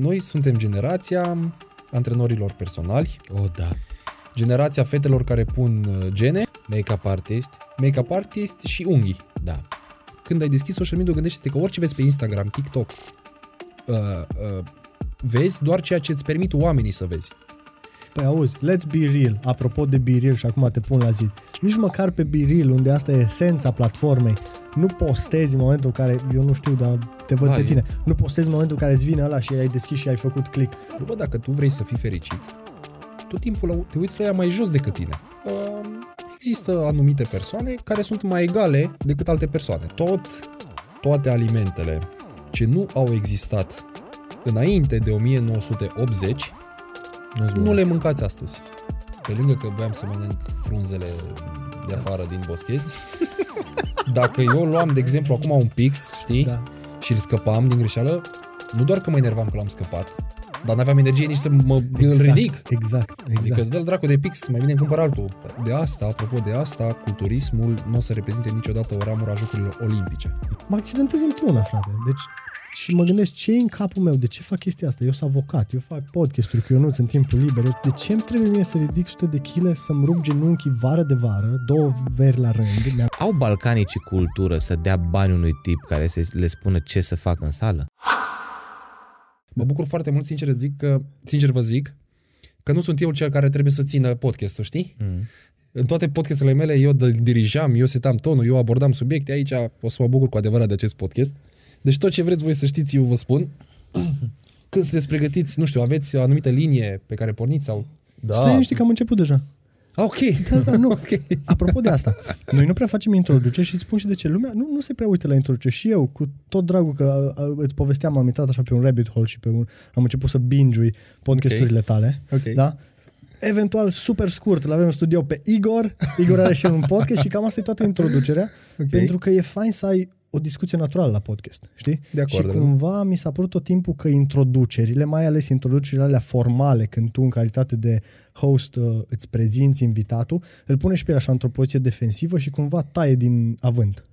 noi suntem generația antrenorilor personali, O, da. generația fetelor care pun uh, gene, Make-up artist? make-up artist și unghii. Da. Când ai deschis social media, gândește-te că orice vezi pe Instagram, TikTok, uh, uh, vezi doar ceea ce îți permit oamenii să vezi. Păi auzi, let's be real, apropo de be real și acum te pun la zi. Nici măcar pe be real, unde asta e esența platformei, nu postezi în momentul în care, eu nu știu, dar te văd Da, pe e- tine, nu postezi în momentul în care îți vine ăla și ai deschis și ai făcut click. Bă, dacă tu vrei să fii fericit, tot timpul la- te uiți la ea mai jos decât tine. Uh, Există anumite persoane care sunt mai egale decât alte persoane. Tot, toate alimentele ce nu au existat înainte de 1980, Nu-ți nu le mâncați astăzi. Pe lângă că voiam să mănânc frunzele de afară din boscheți, dacă eu luam, de exemplu, acum un pix, știi, Da. și îl scăpam din greșeală, nu doar că mă enervam că l-am scăpat, dar n-aveam energie nici să mă îl ridic. Exact, exact. Adică dă dracu de pix, mai bine îmi cumpăr altul. De asta, apropo de asta, culturismul nu o să reprezinte niciodată o ramură a Jocurilor Olimpice. mă accidentez într-una, frate. Deci, și mă gândesc ce e în capul meu, de ce fac chestia asta? Eu sunt avocat, eu fac podcasturi cu Ionuț în timpul liber. Eu- De ce îmi trebuie mie să ridic sute de chile, să-mi rup genunchii vară de vară, două veri la rând? Mi-am Au balcanicii cultură să dea bani unui tip care să le spună ce să facă în sală? Mă bucur foarte mult, sincer, zic că, sincer vă zic, că nu sunt eu cel care trebuie să țină podcastul, știi? Mm. În toate podcasturile mele eu d- dirijam, eu setam tonul, eu abordam subiecte, aici o să mă bucur cu adevărat de acest podcast. Deci tot ce vreți voi să știți, eu vă spun. Când sunteți pregătiți, nu știu, aveți o anumită linie pe care porniți sau... Da. Stai liniștit că am început deja. Ah, ok. Da, da, nu. ok. Apropo de asta, noi nu prea facem introduceri și îți spun și de ce. Lumea nu, nu se prea uită la introduceri. Și eu, cu tot dragul că a, îți povesteam, am intrat așa pe un rabbit hole și pe un, am început să binge podcasturile tale. Ok. Da? Eventual, super scurt, îl avem în studio pe Igor. Igor are și el un podcast și cam asta e toată introducerea. Ok. Pentru că e fain să ai o discuție naturală la podcast, știi? De acord, Și da. cumva mi s-a părut tot timpul că introducerile, mai ales introducerile alea formale, când tu în calitate de host uh, îți prezinți invitatul, îl pune și pe el așa într-o poziție defensivă și cumva taie din avânt.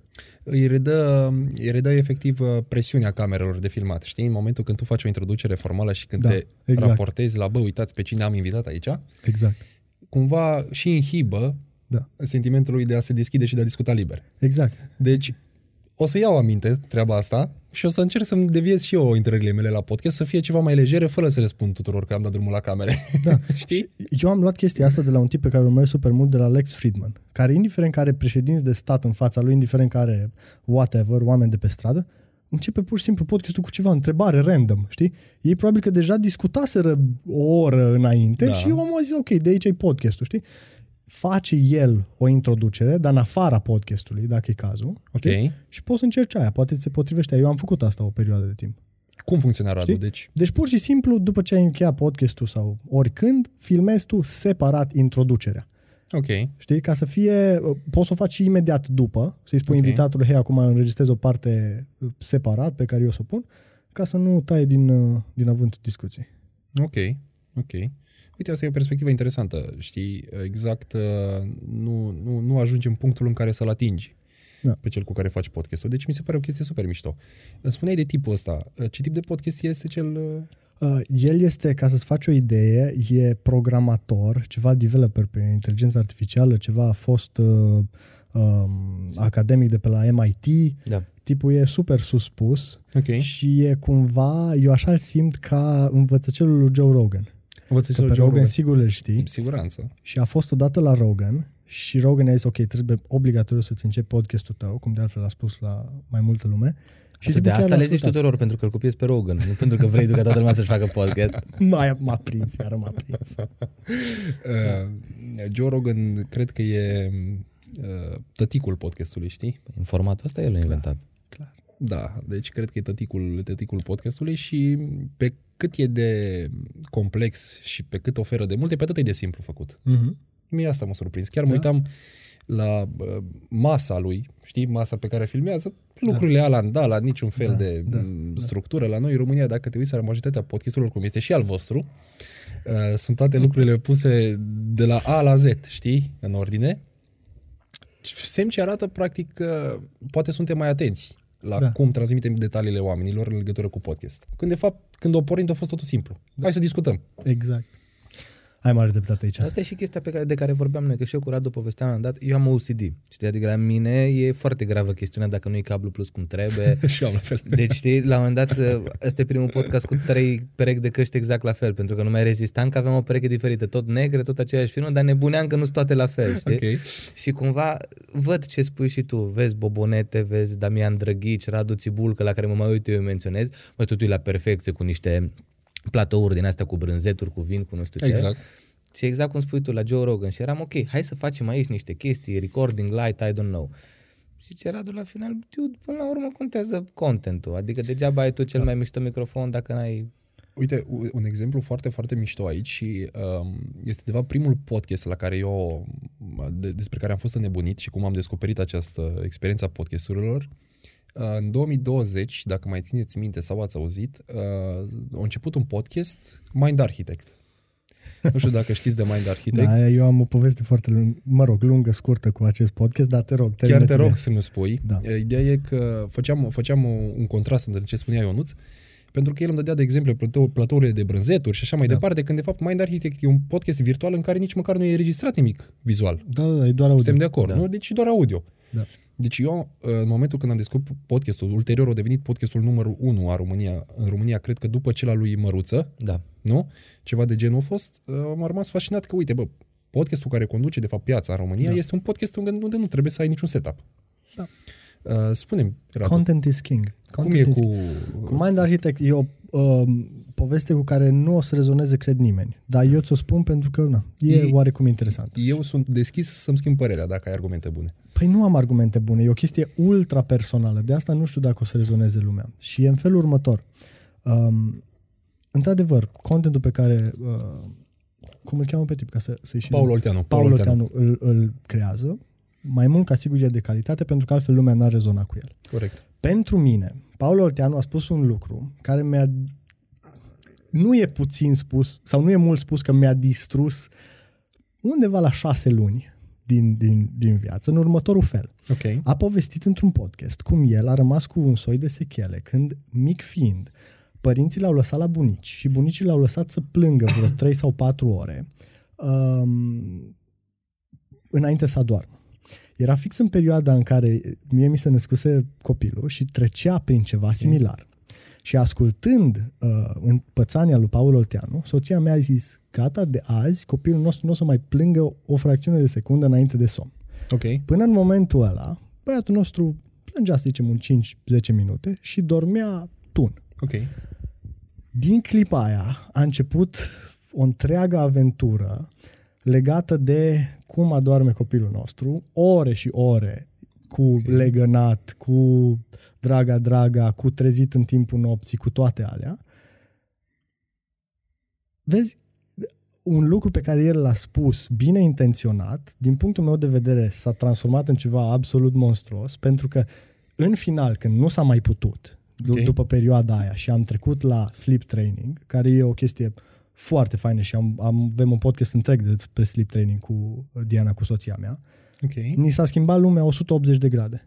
Îi redă, îi redă efectiv uh, presiunea camerelor de filmat, știi? În momentul când tu faci o introducere formală și când Da, te exact. raportezi la, bă, uitați pe cine am invitat aici, Exact. cumva și inhibă Da. sentimentul lui de a se deschide și de a discuta liber. Exact. Deci, o să iau aminte treaba asta și o să încerc să-mi deviez și eu intrările mele la podcast să fie ceva mai legere, fără să le spun tuturor că am dat drumul la camere. Da. Știi? Eu am luat chestia asta de la un tip pe care îl urmăresc super mult, de la Lex Friedman, care indiferent care președinți de stat în fața lui, indiferent care whatever, oameni de pe stradă, începe pur și simplu podcastul cu ceva întrebare random, știi? Ei probabil că deja discutaseră o oră înainte Da. și eu am zis, ok, de aici e podcastul, știi? Face el o introducere, dar în afara podcastului, dacă e cazul. Ok. știi? Și poți să încerci aia, poate ți se potrivește. Eu am făcut asta o perioadă de timp. Cum funcționa Radu? Știi? Deci, Deci pur și simplu, după ce ai încheiat podcastul sau oricând, filmezi tu separat introducerea. ok. Știi? Ca să fie, poți să o faci și imediat după, să-i spui Ok. okay. invitatului, hei, acum înregistrez o parte uh, separat pe care eu o să o pun, ca să nu tai din, uh, din avântul discuției. Ok, ok. Uite, asta e o perspectivă interesantă, știi, exact, uh, nu, nu, nu ajungi în punctul în care să-l atingi Da. pe cel cu care faci podcastul. Deci mi se pare o chestie super mișto. Îmi Spuneai de tipul ăsta. Uh, Ce tip de podcast este cel... uh, Uh, el este, ca să-ți faci o idee, e programator, ceva developer pe inteligență artificială, ceva a fost uh, um, academic de pe la MIT, Da. tipul e super suspus Ok. și e cumva, eu așa îl simt ca învățăcelul lui Joe Rogan. Învăță Că pe Rogan sigur îl știi. Cu siguranță. Și a fost odată la Rogan și Rogan a zis, ok, trebuie obligatoriu să-ți începi podcastul tău, cum de altfel a spus la mai multă lume. Și Și de tipul chiar asta l-a le zici ascultat. tuturor, pentru că îl copiezi pe Rogan, nu pentru că vrei tu ca toată lumea să-și facă podcast. Mai m-a prins, iar m-a prins. Uh, Joe Rogan cred că e uh, tăticul podcastului, știi? În formatul ăsta el l-a inventat. Clar. Da, deci cred că e tăticul, tăticul podcastului și pe cât e de complex și pe cât oferă de multe, pe atât e de simplu făcut. Mm-hmm. Mie asta m-a surprins. Chiar mă Da. uitam la uh, masa lui, știi, masa pe care filmează, lucrurile alea, da, la niciun fel Da, de da, m, structură. La noi, în România, dacă te uiți la majoritatea podcasturilor, cum este și al vostru, uh, sunt toate lucrurile puse de la A la Z, știi, în ordine. Semn ce arată, practic, că poate suntem mai atenți la Da. cum transmitem detaliile oamenilor în legătură cu podcast. Când de fapt, când o pornit a fost totul simplu. Hai să discutăm. Exact. Ai mare dreptate aici. Asta e și chestia pe care, de care vorbeam noi, că și eu cu Radu povesteam la un dat, eu am OCD. Știi, adică la mine e foarte gravă chestiunea dacă nu e cablu plus cum trebuie. și eu am la fel. Deci, știi, la un moment dat, ăsta e primul podcast cu trei perechi de căști exact la fel, pentru că nu mai rezistam, că aveam o pereche diferită, tot negre, tot aceeași filmă, dar nebuneam că nu sunt toate la fel, știi? Ok. Și cumva văd ce spui și tu, vezi Bobonete, vezi Damian Drăghici, Radu Țibulcă, la care mă mai uit eu îi menționez, mă totul e la perfecție cu niște platouri din astea cu brânzeturi, cu vin, cu nu știu ce. Exact. Și exact cum spui tu la Joe Rogan și eram ok, hai să facem aici niște chestii, recording light, I don't know. Și ce Radu la final, dude, până la urmă contează contentul, adică degeaba ai tu cel mai mișto microfon dacă n-ai... Uite, u- un exemplu foarte, foarte mișto aici și um, este de fapt primul podcast la care eu, de, despre care am fost înnebunit și cum am descoperit această experiență a podcasturilor. Uh, în 2020, dacă mai țineți minte sau ați auzit, uh, a început un podcast, Mind Architect. Nu știu dacă știți de Mind Architect. Da, eu am o poveste foarte lungă, mă rog, lungă, scurtă cu acest podcast, dar te rog, Chiar te terminați-mi. rog să mi spui. Da. Ideea e că făceam, făceam un contrast între ce spunea Ionuț, pentru că el îmi dădea de exemplu platou, platourile de brânzeturi și așa mai Da. departe, când de fapt Mind Architect e un podcast virtual în care nici măcar nu e înregistrat nimic vizual. Da, da, e doar audio. Suntem de acord, Da. nu? Deci e doar audio. Da. Deci eu, în momentul când am descoperit podcastul, ulterior a devenit podcastul numărul 1 a România, în România, cred că după cel al lui Măruță, Da. nu? Ceva de genul a fost, uh, am rămas fascinat că, uite, bă, podcastul care conduce, de fapt, piața în România Da. este un podcast unde, unde nu trebuie să ai niciun setup. Da. Uh, spune-mi, Radu, Content is king. cum Content e is cu... Cu Mind Architect e o um, poveste cu care nu o să rezoneze, cred, nimeni. Dar eu ți-o spun pentru că na, e, E- oarecum interesant. Eu sunt deschis să-mi schimb părerea dacă ai argumente bune. Păi nu am argumente bune, e o chestie ultra personală, de asta nu știu dacă o să rezoneze lumea. Și e în felul următor. Um, într-adevăr, contentul pe care, uh, cum îl cheamă pe tip, ca să, să-i și... Paul Olteanu. Paul Oteanu îl, îl creează, mai mult ca sigur e de calitate, pentru că altfel lumea n-ar rezona cu el. Corect. Pentru mine, Paul Olteanu a spus un lucru care mi-a... Nu e puțin spus, sau nu e mult spus că mi-a distrus undeva la șase luni din, din, din viață, în următorul fel. Ok. A povestit într-un podcast cum el a rămas cu un soi de sechele când, mic fiind, părinții l-au lăsat la bunici și bunicii l-au lăsat să plângă vreo 3 sau 4 ore um, înainte să adormă. Era fix în perioada în care mie mi se născuse copilul și trecea prin ceva similar. Și ascultând uh, în pățania lui Paul Olteanu, soția mea a zis, gata, de azi copilul nostru nu o să mai plângă o fracțiune de secundă înainte de somn. Ok. Până în momentul ăla, băiatul nostru plângea, să zicem, un 5-10 minute și dormea tun. Ok. Din clipa aia a început o întreagă aventură legată de cum adorme copilul nostru, ore și ore cu okay. legănat, cu draga, draga, cu trezit în timpul nopții, cu toate alea. Vezi, un lucru pe care el l-a spus, bine intenționat, din punctul meu de vedere s-a transformat în ceva absolut monstruos, pentru că în final, când nu s-a mai putut, d- Ok. după perioada aia și am trecut la sleep training, care e o chestie foarte faină și am, am, avem un podcast întreg despre sleep training cu Diana, cu soția mea, Ok. ni s-a schimbat lumea 180 de grade.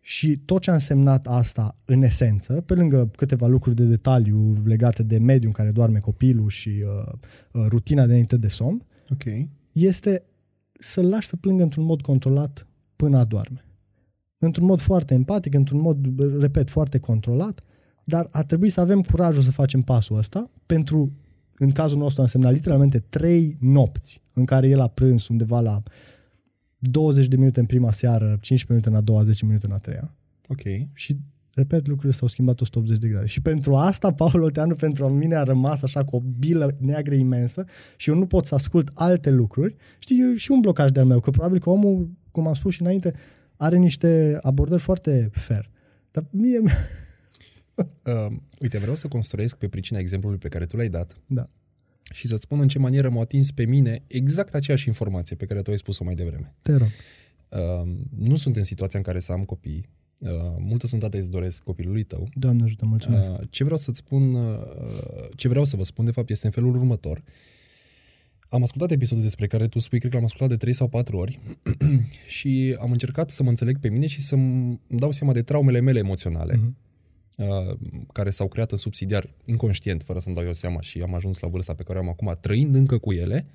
Și tot ce a însemnat asta, în esență, pe lângă câteva lucruri de detaliu legate de mediul în care doarme copilul și uh, uh, rutina de înainte de somn, Ok. este să-l lași să plângă într-un mod controlat până adorme. Într-un mod foarte empatic, într-un mod, repet, foarte controlat, dar a trebuit să avem curajul să facem pasul ăsta pentru, în cazul nostru, a însemnat literalmente trei nopți în care el a prâns undeva la 20 de minute în prima seară, 15 minute în a doua, 10 minute în a treia. Ok. Și, repet, lucrurile s-au schimbat 180 de grade. Și pentru asta, Paul Oteanu, pentru mine a rămas așa cu o bilă neagră imensă și eu nu pot să ascult alte lucruri. Știi, e și un blocaj de-al meu, că probabil că omul, cum am spus și înainte, are niște abordări foarte fair. Dar mie... Uh, uite, vreau să construiesc pe pricina exemplului pe care tu l-ai dat Da. Și să-ți spun în ce manieră m-a atins pe mine exact aceeași informație pe care tu ai spus-o mai devreme. Te rog. Uh, nu sunt în situația în care să am copii. Uh, multă sănătate îți doresc copilului tău. Doamne ajută, mulțumesc. Uh, ce vreau să-ți spun, uh, ce vreau să vă spun de fapt este în felul următor. am ascultat episodul despre care tu spui, cred că l-am ascultat de 3 sau 4 ori și am încercat să mă înțeleg pe mine și să-mi dau seama de traumele mele emoționale. Mhm. Uh, care s-au creat în subsidiar inconștient, fără să-mi dau eu seama și am ajuns la vârsta pe care o am acum, trăind încă cu ele,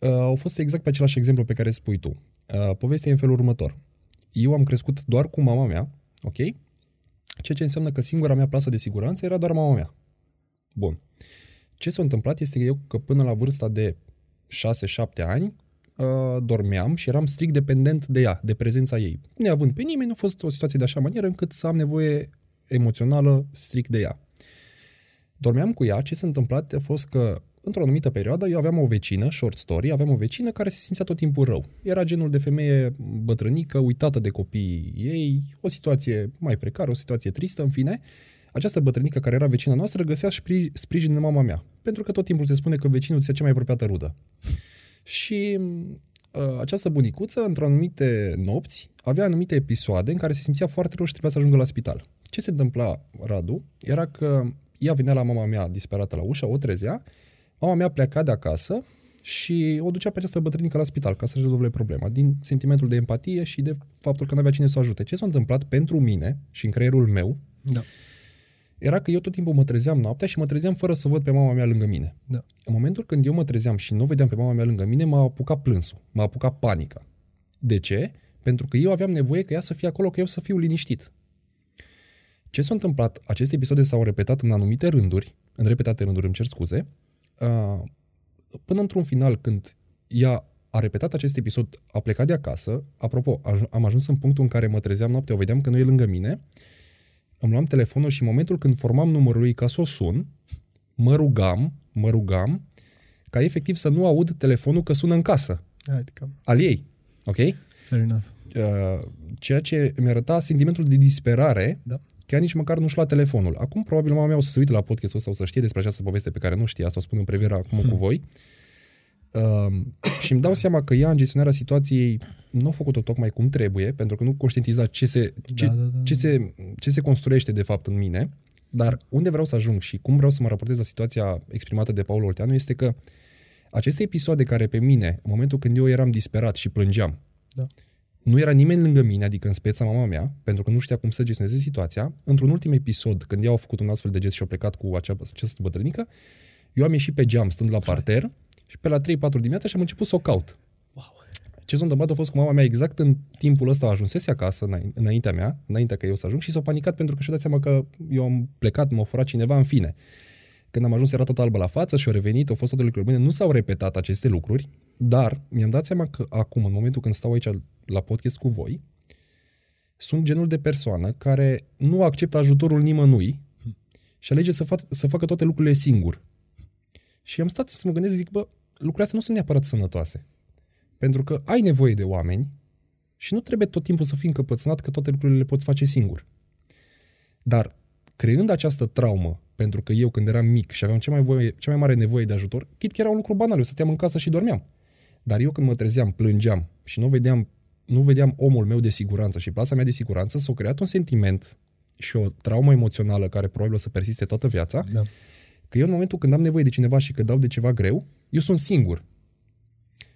uh, au fost exact pe același exemplu pe care spui tu. Uh, povestea e în felul următor. Eu am crescut doar cu mama mea, ok? Ceea ce înseamnă că singura mea plasă de siguranță era doar mama mea. Bun. Ce s-a întâmplat este că eu, că până la vârsta de 6-7 ani, uh, dormeam și eram strict dependent de ea, de prezența ei. Neavând pe nimeni, nu a fost o situație de așa manieră încât să am nevoie emoțională strict de ea. Dormeam cu ea, ce s-a întâmplat a fost că într-o anumită perioadă eu aveam o vecină, short story, aveam o vecină care se simțea tot timpul rău. Era genul de femeie bătrânică, uitată de copiii ei, o situație mai precară, o situație tristă, în fine. Această bătrânică care era vecina noastră găsea spri- sprijin în mama mea, pentru că tot timpul se spune că vecinul ți cea mai apropiată rudă. Și uh, această bunicuță, într-o anumite nopți, avea anumite episoade în care se simțea foarte rău și trebuia să ajungă la spital. Ce se întâmpla, Radu, era că ea venea la mama mea disperată la ușă, o trezea, mama mea pleca de acasă și o ducea pe această bătrânică la spital ca să-și rezolve problema, din sentimentul de empatie și de faptul că nu avea cine să o ajute. Ce s-a întâmplat pentru mine și în creierul meu Da. era că eu tot timpul mă trezeam noaptea și mă trezeam fără să văd pe mama mea lângă mine. Da. În momentul când eu mă trezeam și nu vedeam pe mama mea lângă mine, m-a apucat plânsul, m-a apucat panica. De ce? Pentru că eu aveam nevoie ca ea să fie acolo, că eu să fiu liniștit. Ce s-a întâmplat? Aceste episoade s-au repetat în anumite rânduri, în repetate rânduri, îmi cer scuze, uh, până într-un final, când ea a repetat acest episod, a plecat de acasă, apropo, aj- am ajuns în punctul în care mă trezeam noaptea, o vedeam că nu e lângă mine, îmi luam telefonul și în momentul când formam numărul ei ca să o sun, mă rugam, mă rugam ca efectiv să nu aud telefonul că sună în casă, Adică, al ei. Ok? fair enough. Uh, ceea ce mi arăta sentimentul de disperare Da. Că ea nici măcar nu-și lua telefonul. Acum, probabil, mama mea o să se uite la podcastul ăsta, o să știe despre această poveste pe care nu știa, asta o spun în previeră acum cu voi. Uh, și îmi dau seama că ea, în gestionarea situației, nu a făcut-o tocmai cum trebuie, pentru că nu conștientiza ce se, ce, Da, da, da. ce, se, ce se construiește, de fapt, în mine. Dar unde vreau să ajung și cum vreau să mă raportez la situația exprimată de Paul Olteanu este că aceste episoade care pe mine, în momentul când eu eram disperat și plângeam, Da. Nu era nimeni lângă mine, adică în speța mama mea, pentru că nu știa cum să gestioneze situația. Într-un ultim episod, când ea a făcut un astfel de gest și a plecat cu acea, această bătrânică, eu am ieșit pe geam stând la parter și pe la 3-4 dimineața și am început să o caut. Wow. Ce s-a întâmplat a fost cu mama mea exact în timpul ăsta ajunsese acasă, înain- înaintea mea, înaintea că eu să ajung și s-a panicat pentru că și-a dat seama că eu am plecat, m-a furat cineva, în fine. Când am ajuns era tot albă la față și a revenit, au fost toate lucruri bune. Nu s-au repetat aceste lucruri, dar mi-am dat seama că acum, în momentul când stau aici la podcast cu voi, sunt genul de persoană care nu acceptă ajutorul nimănui și alege să, fac, să facă toate lucrurile singur. Și am stat să mă gândesc, zic, bă, lucrurile astea nu sunt neapărat sănătoase. Pentru că ai nevoie de oameni și nu trebuie tot timpul să fii încăpățânat că toate lucrurile le poți face singur. Dar creând această traumă, pentru că eu când eram mic și aveam cea mai, voie, cea mai mare nevoie de ajutor, chit că era un lucru banal, eu stăteam în casă și dormeam. Dar eu când mă trezeam, plângeam și nu vedeam, nu vedeam omul meu de siguranță și plasa mea de siguranță, s-a creat un sentiment și o traumă emoțională care probabil o să persiste toată viața, Da. că eu în momentul când am nevoie de cineva și că dau de ceva greu, eu sunt singur.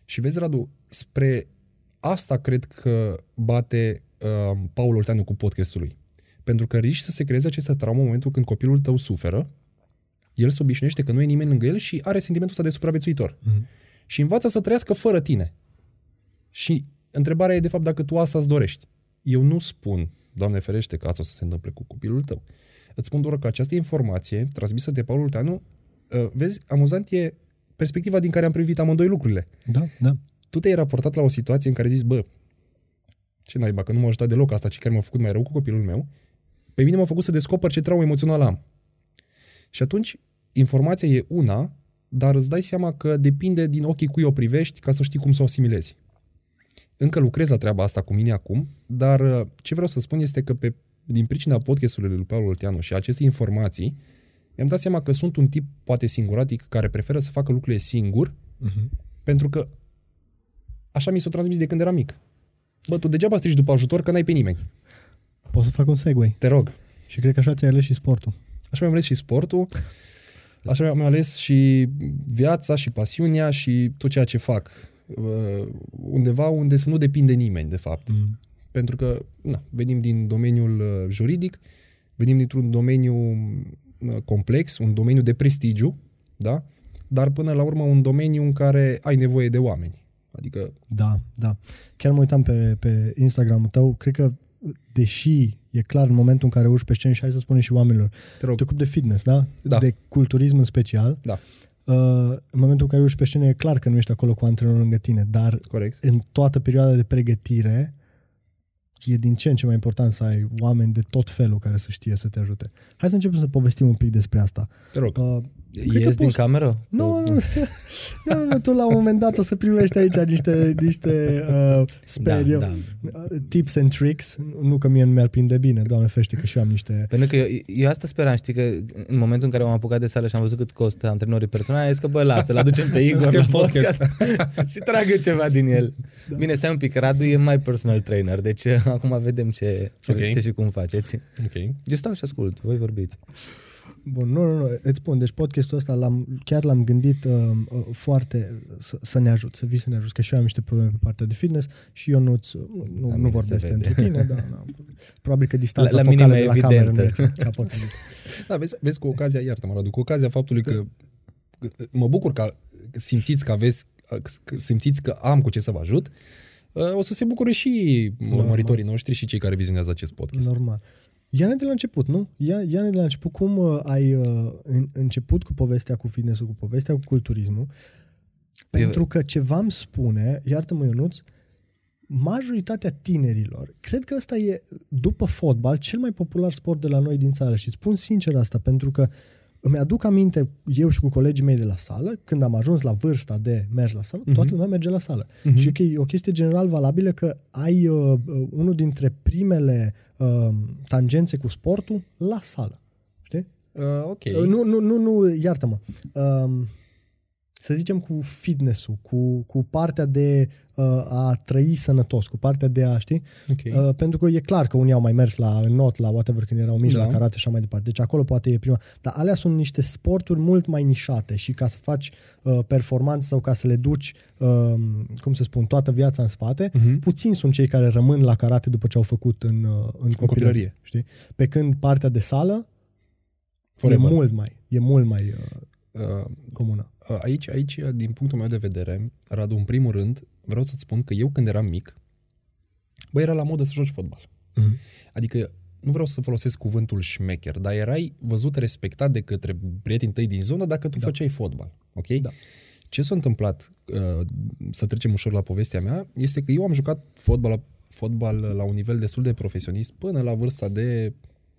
Și vezi, Radu, spre asta cred că bate uh, Paul Olteanu cu podcastul lui. Pentru că riști să se creeze această traumă în momentul când copilul tău suferă, el se obișnuiește că nu e nimeni lângă el și are sentimentul ăsta de supraviețuitor. Mhm. Și învață să trăiască fără tine. Și întrebarea e, de fapt, dacă tu asta îți dorești. Eu nu spun, Doamne ferește, că asta o să se întâmple cu copilul tău. Îți spun doar că această informație transmisă de Paul Olteanu, uh, vezi, amuzant e perspectiva din care am privit amândoi lucrurile. Da, da. Tu te-ai raportat la o situație în care zici, bă, ce naiba, că nu m-a ajutat deloc asta, ci chiar m-a făcut mai rău cu copilul meu, pe mine m-a făcut să descoper ce traumă emoțională am. Și atunci, informația e una, dar îți dai seama că depinde din ochii cui o privești ca să știi cum să o asimilezi. Încă lucrez la treaba asta cu mine acum, dar uh, ce vreau să spun este că pe, din pricina podcastului lui Paul Olteanu și aceste informații, mi-am dat seama că sunt un tip poate singuratic care preferă să facă lucrurile singur, Mhm. pentru că așa mi s-a transmis de când eram mic. Bă, tu degeaba strigi după ajutor că n-ai pe nimeni. Pot să fac un segue. Te rog. Și cred că așa ți-ai ales și sportul. Așa mi-am ales și sportul. Așa mi-am ales și viața și pasiunea și tot ceea ce fac. Uh, undeva unde să nu depinde nimeni, de fapt. Mm. Pentru că na, venim din domeniul uh, juridic, venim dintr-un domeniu uh, complex, un domeniu de prestigiu, da? dar până la urmă un domeniu în care ai nevoie de oameni. Adică, Da, da. Chiar mă uitam pe, pe Instagram-ul tău, cred că deși e clar în momentul în care urci pe scenă și hai să spunem și oamenilor, te rog, te ocupi de fitness, da? Da. De culturism în special. Da. Uh, în momentul în care urci pe scenă e clar că nu ești acolo cu antrenorul lângă tine, dar corect. în toată perioada de pregătire e din ce în ce mai important să ai oameni de tot felul care să știe să te ajute. Hai să începem să povestim un pic despre asta. Te rog. Uh, Cred că Ies din poți- cameră? nu, nu, nu, nu, tu la un moment dat o să primești aici niște, niște uh, sper da, eu, da. uh, tips and tricks. Nu că mie nu mi-ar prinde bine, doamne ferește că și eu am niște... Pentru că eu, eu asta speram, știi, că în momentul în care m-am apucat de sală și am văzut cât costă antrenorii personali, am zis că bă, lasă, l aducem pe Igor Că la podcast. podcast și tragă ceva din el. Da. Bine, stai un pic, Radu e mai personal trainer, deci uh, acum vedem ce, ce, Ok. ce și cum faceți. Ok. Eu stau și ascult, voi vorbiți. Bun, nu, nu, nu, îți spun, deci podcastul ăsta l-am, chiar l-am gândit uh, uh, foarte să, să ne ajut, să vii să ne ajut, că și eu am niște probleme pe partea de fitness și eu nu-ți, nu, nu, La nu mine vorbesc se vede. pentru tine, da, da. Probabil că distanța La- la focală mine de mai la cameră nu e evidentă. cea, cea potrivită. Da, vezi, vezi cu ocazia, iartă-mă, Radu, cu ocazia faptului că mă bucur că simțiți că aveți, că simțiți că am cu ce să vă ajut, o să se bucure și urmăritorii noștri și cei care vizionează acest podcast. Normal. Ia-ne de la început, nu? Ia, ia-ne de la început. Cum uh, ai uh, în, început cu povestea cu fitness-ul, cu povestea cu culturismul? Pentru că ceva îmi spune, iartă-mă Ionuț, majoritatea tinerilor, cred că ăsta e, după fotbal, cel mai popular sport de la noi din țară. Și îți spun sincer asta, pentru că îmi aduc aminte, eu și cu colegii mei de la sală, când am ajuns la vârsta de mers la sală, toată lumea merge la sală. Mhm. Și că e o chestie general valabilă că ai uh, uh, unul dintre primele uh, tangențe cu sportul la sală. Știi? Uh, ok. Uh, nu, nu, nu, nu, iartă-mă. Um, să zicem cu fitness-ul, cu, cu partea de uh, a trăi sănătos, cu partea de a, știi? ok. Uh, pentru că e clar că unii au mai mers la not, la whatever, când erau mici, Da. la karate și așa mai departe. Deci acolo poate e prima. Dar alea sunt niște sporturi mult mai nișate și ca să faci uh, performanță sau ca să le duci, uh, cum să spun, toată viața în spate, Mhm. puțini sunt cei care rămân la karate după ce au făcut în, uh, în copilărie. copilărie. Știi? Pe când partea de sală Forever. e mult mai, e mult mai uh, Uh, comună. Aici, aici, din punctul meu de vedere, Radu, în primul rând, vreau să-ți spun că eu când eram mic, bă, era la modă să joci fotbal. Mhm. Adică nu vreau să folosesc cuvântul șmecher, dar erai văzut respectat de către prietenii tăi din zonă dacă tu Da. făceai fotbal. Ok? Da. Ce s-a întâmplat, uh, să trecem ușor la povestea mea, este că eu am jucat fotbal la, fotbal la un nivel destul de profesionist până la vârsta de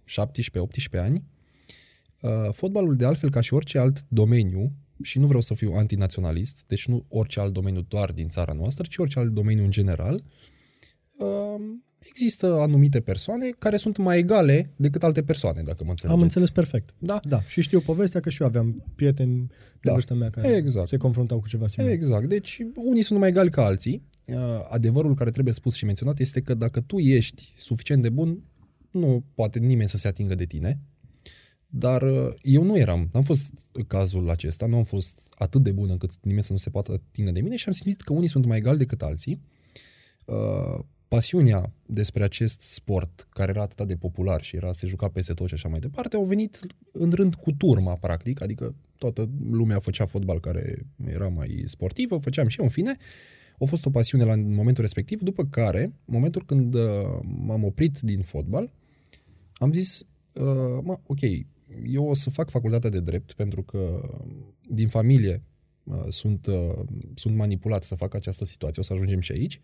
17-18 ani. Uh, Fotbalul, de altfel, ca și orice alt domeniu, și nu vreau să fiu antinaționalist, deci nu orice alt domeniu doar din țara noastră, ci orice alt domeniu în general, uh, există anumite persoane care sunt mai egale decât alte persoane, dacă mă înțelegeți. Am înțeles perfect. Da? Da, și știu povestea că și eu aveam prieteni de Da. vârsta mea care Exact. se confruntau cu ceva similar. Exact. Deci unii sunt mai egali ca alții. Uh, Adevărul care trebuie spus și menționat este că dacă tu ești suficient de bun, nu poate nimeni să se atingă de tine. Dar uh, eu nu eram, n-am fost cazul acesta, nu am fost atât de bun încât nimeni să nu se poată atingă de mine și am simțit că unii sunt mai egali decât alții. Uh, pasiunea despre acest sport, care era atât de popular și era se juca peste tot și așa mai departe, au venit în rând cu turma, practic, adică toată lumea făcea fotbal care era mai sportivă, făceam și eu, în fine. A fost o pasiune la momentul respectiv, după care, în momentul când uh, m-am oprit din fotbal, am zis, uh, mă, ok, eu o să fac facultatea de drept pentru că din familie uh, sunt, uh, sunt manipulat să fac această situație, o să ajungem și aici.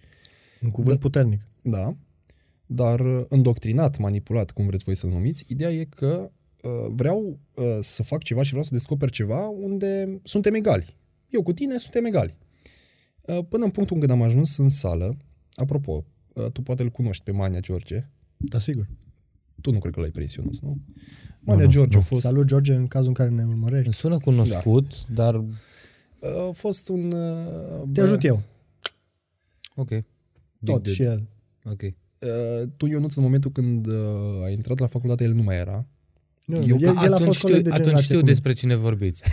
Un cuvânt Da. puternic. Da, dar uh, îndoctrinat, manipulat, cum vreți voi să-l numiți, ideea e că uh, vreau uh, să fac ceva și vreau să descoper ceva unde suntem egali. Eu cu tine suntem egali. Uh, până în punctul în când am ajuns în sală, apropo, uh, tu poate îl cunoști pe Mania George, Da, sigur. tu nu cred că l-ai prins, Ionuț, nu? Mania Nu, nu, George nu. a fost, Salut, George, în cazul în care ne urmărești. Îmi sună cunoscut, da. dar a fost un... uh, Te bă- ajut eu. ok. Tot Big și el. Ok. Uh, tu, Ionuț, în momentul când uh, ai intrat la facultate, el nu mai era. Nu, Eu- el, el a atunci fost știu, coleg de atunci generație știu cu mine. despre cine vorbiți.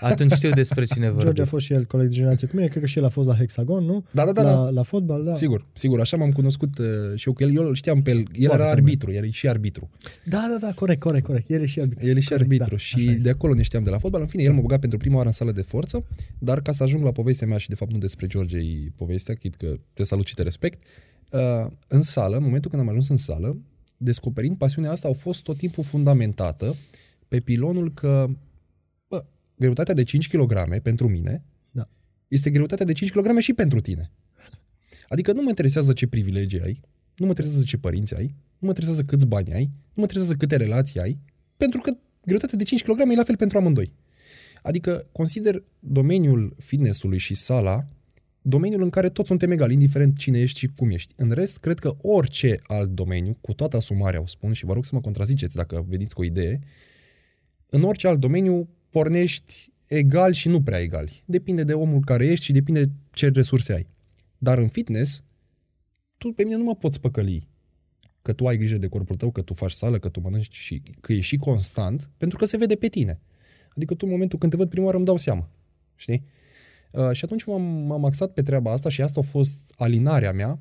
Atunci știu despre cine vorbiți. George a fost și el coleg de generație cu mine, cred că și el a fost la Hexagon, nu? Da, da, da, la, da. la fotbal, da. Sigur, sigur, așa m-am cunoscut uh, și eu cu el, eu îl știam pe el, el Foarte era bine. arbitru, el e și arbitru. Da, da, da, corect, corect, corect. El e și arbitru. El e și Corect, arbitru da, și așa este. de acolo ne știam de la fotbal. În fine, el m-a băgat pentru prima oară în sală de forță, dar ca să ajung la povestea mea și de fapt nu despre George e povestea, chit că te salut și te respect, uh, în sală, în momentul când am ajuns în sală, descoperind pasiunea asta, au fost tot timpul fundamentată pe pilonul că bă, greutatea de 5 kg pentru mine Da. este greutatea de 5 kg și pentru tine. Adică nu mă interesează ce privilegii ai, nu mă interesează ce părinți ai, nu mă interesează câți bani ai, nu mă interesează câte relații ai, pentru că greutatea de 5 kg e la fel pentru amândoi. Adică consider domeniul fitnessului și sala domeniul în care toți suntem egali, indiferent cine ești și cum ești. În rest, cred că orice alt domeniu, cu toată asumarea o spun și vă rog să mă contraziceți dacă veniți cu o idee, în orice alt domeniu pornești egal și nu prea egali. Depinde de omul care ești și depinde ce resurse ai. Dar în fitness, tu pe mine nu mă poți păcăli că tu ai grijă de corpul tău, că tu faci sală, că tu mănânci și că ești și constant, pentru că se vede pe tine. Adică tu în momentul când te văd prima oară îmi dau seama. Știi? Uh, și atunci m-am, m-am axat pe treaba asta și asta a fost alinarea mea,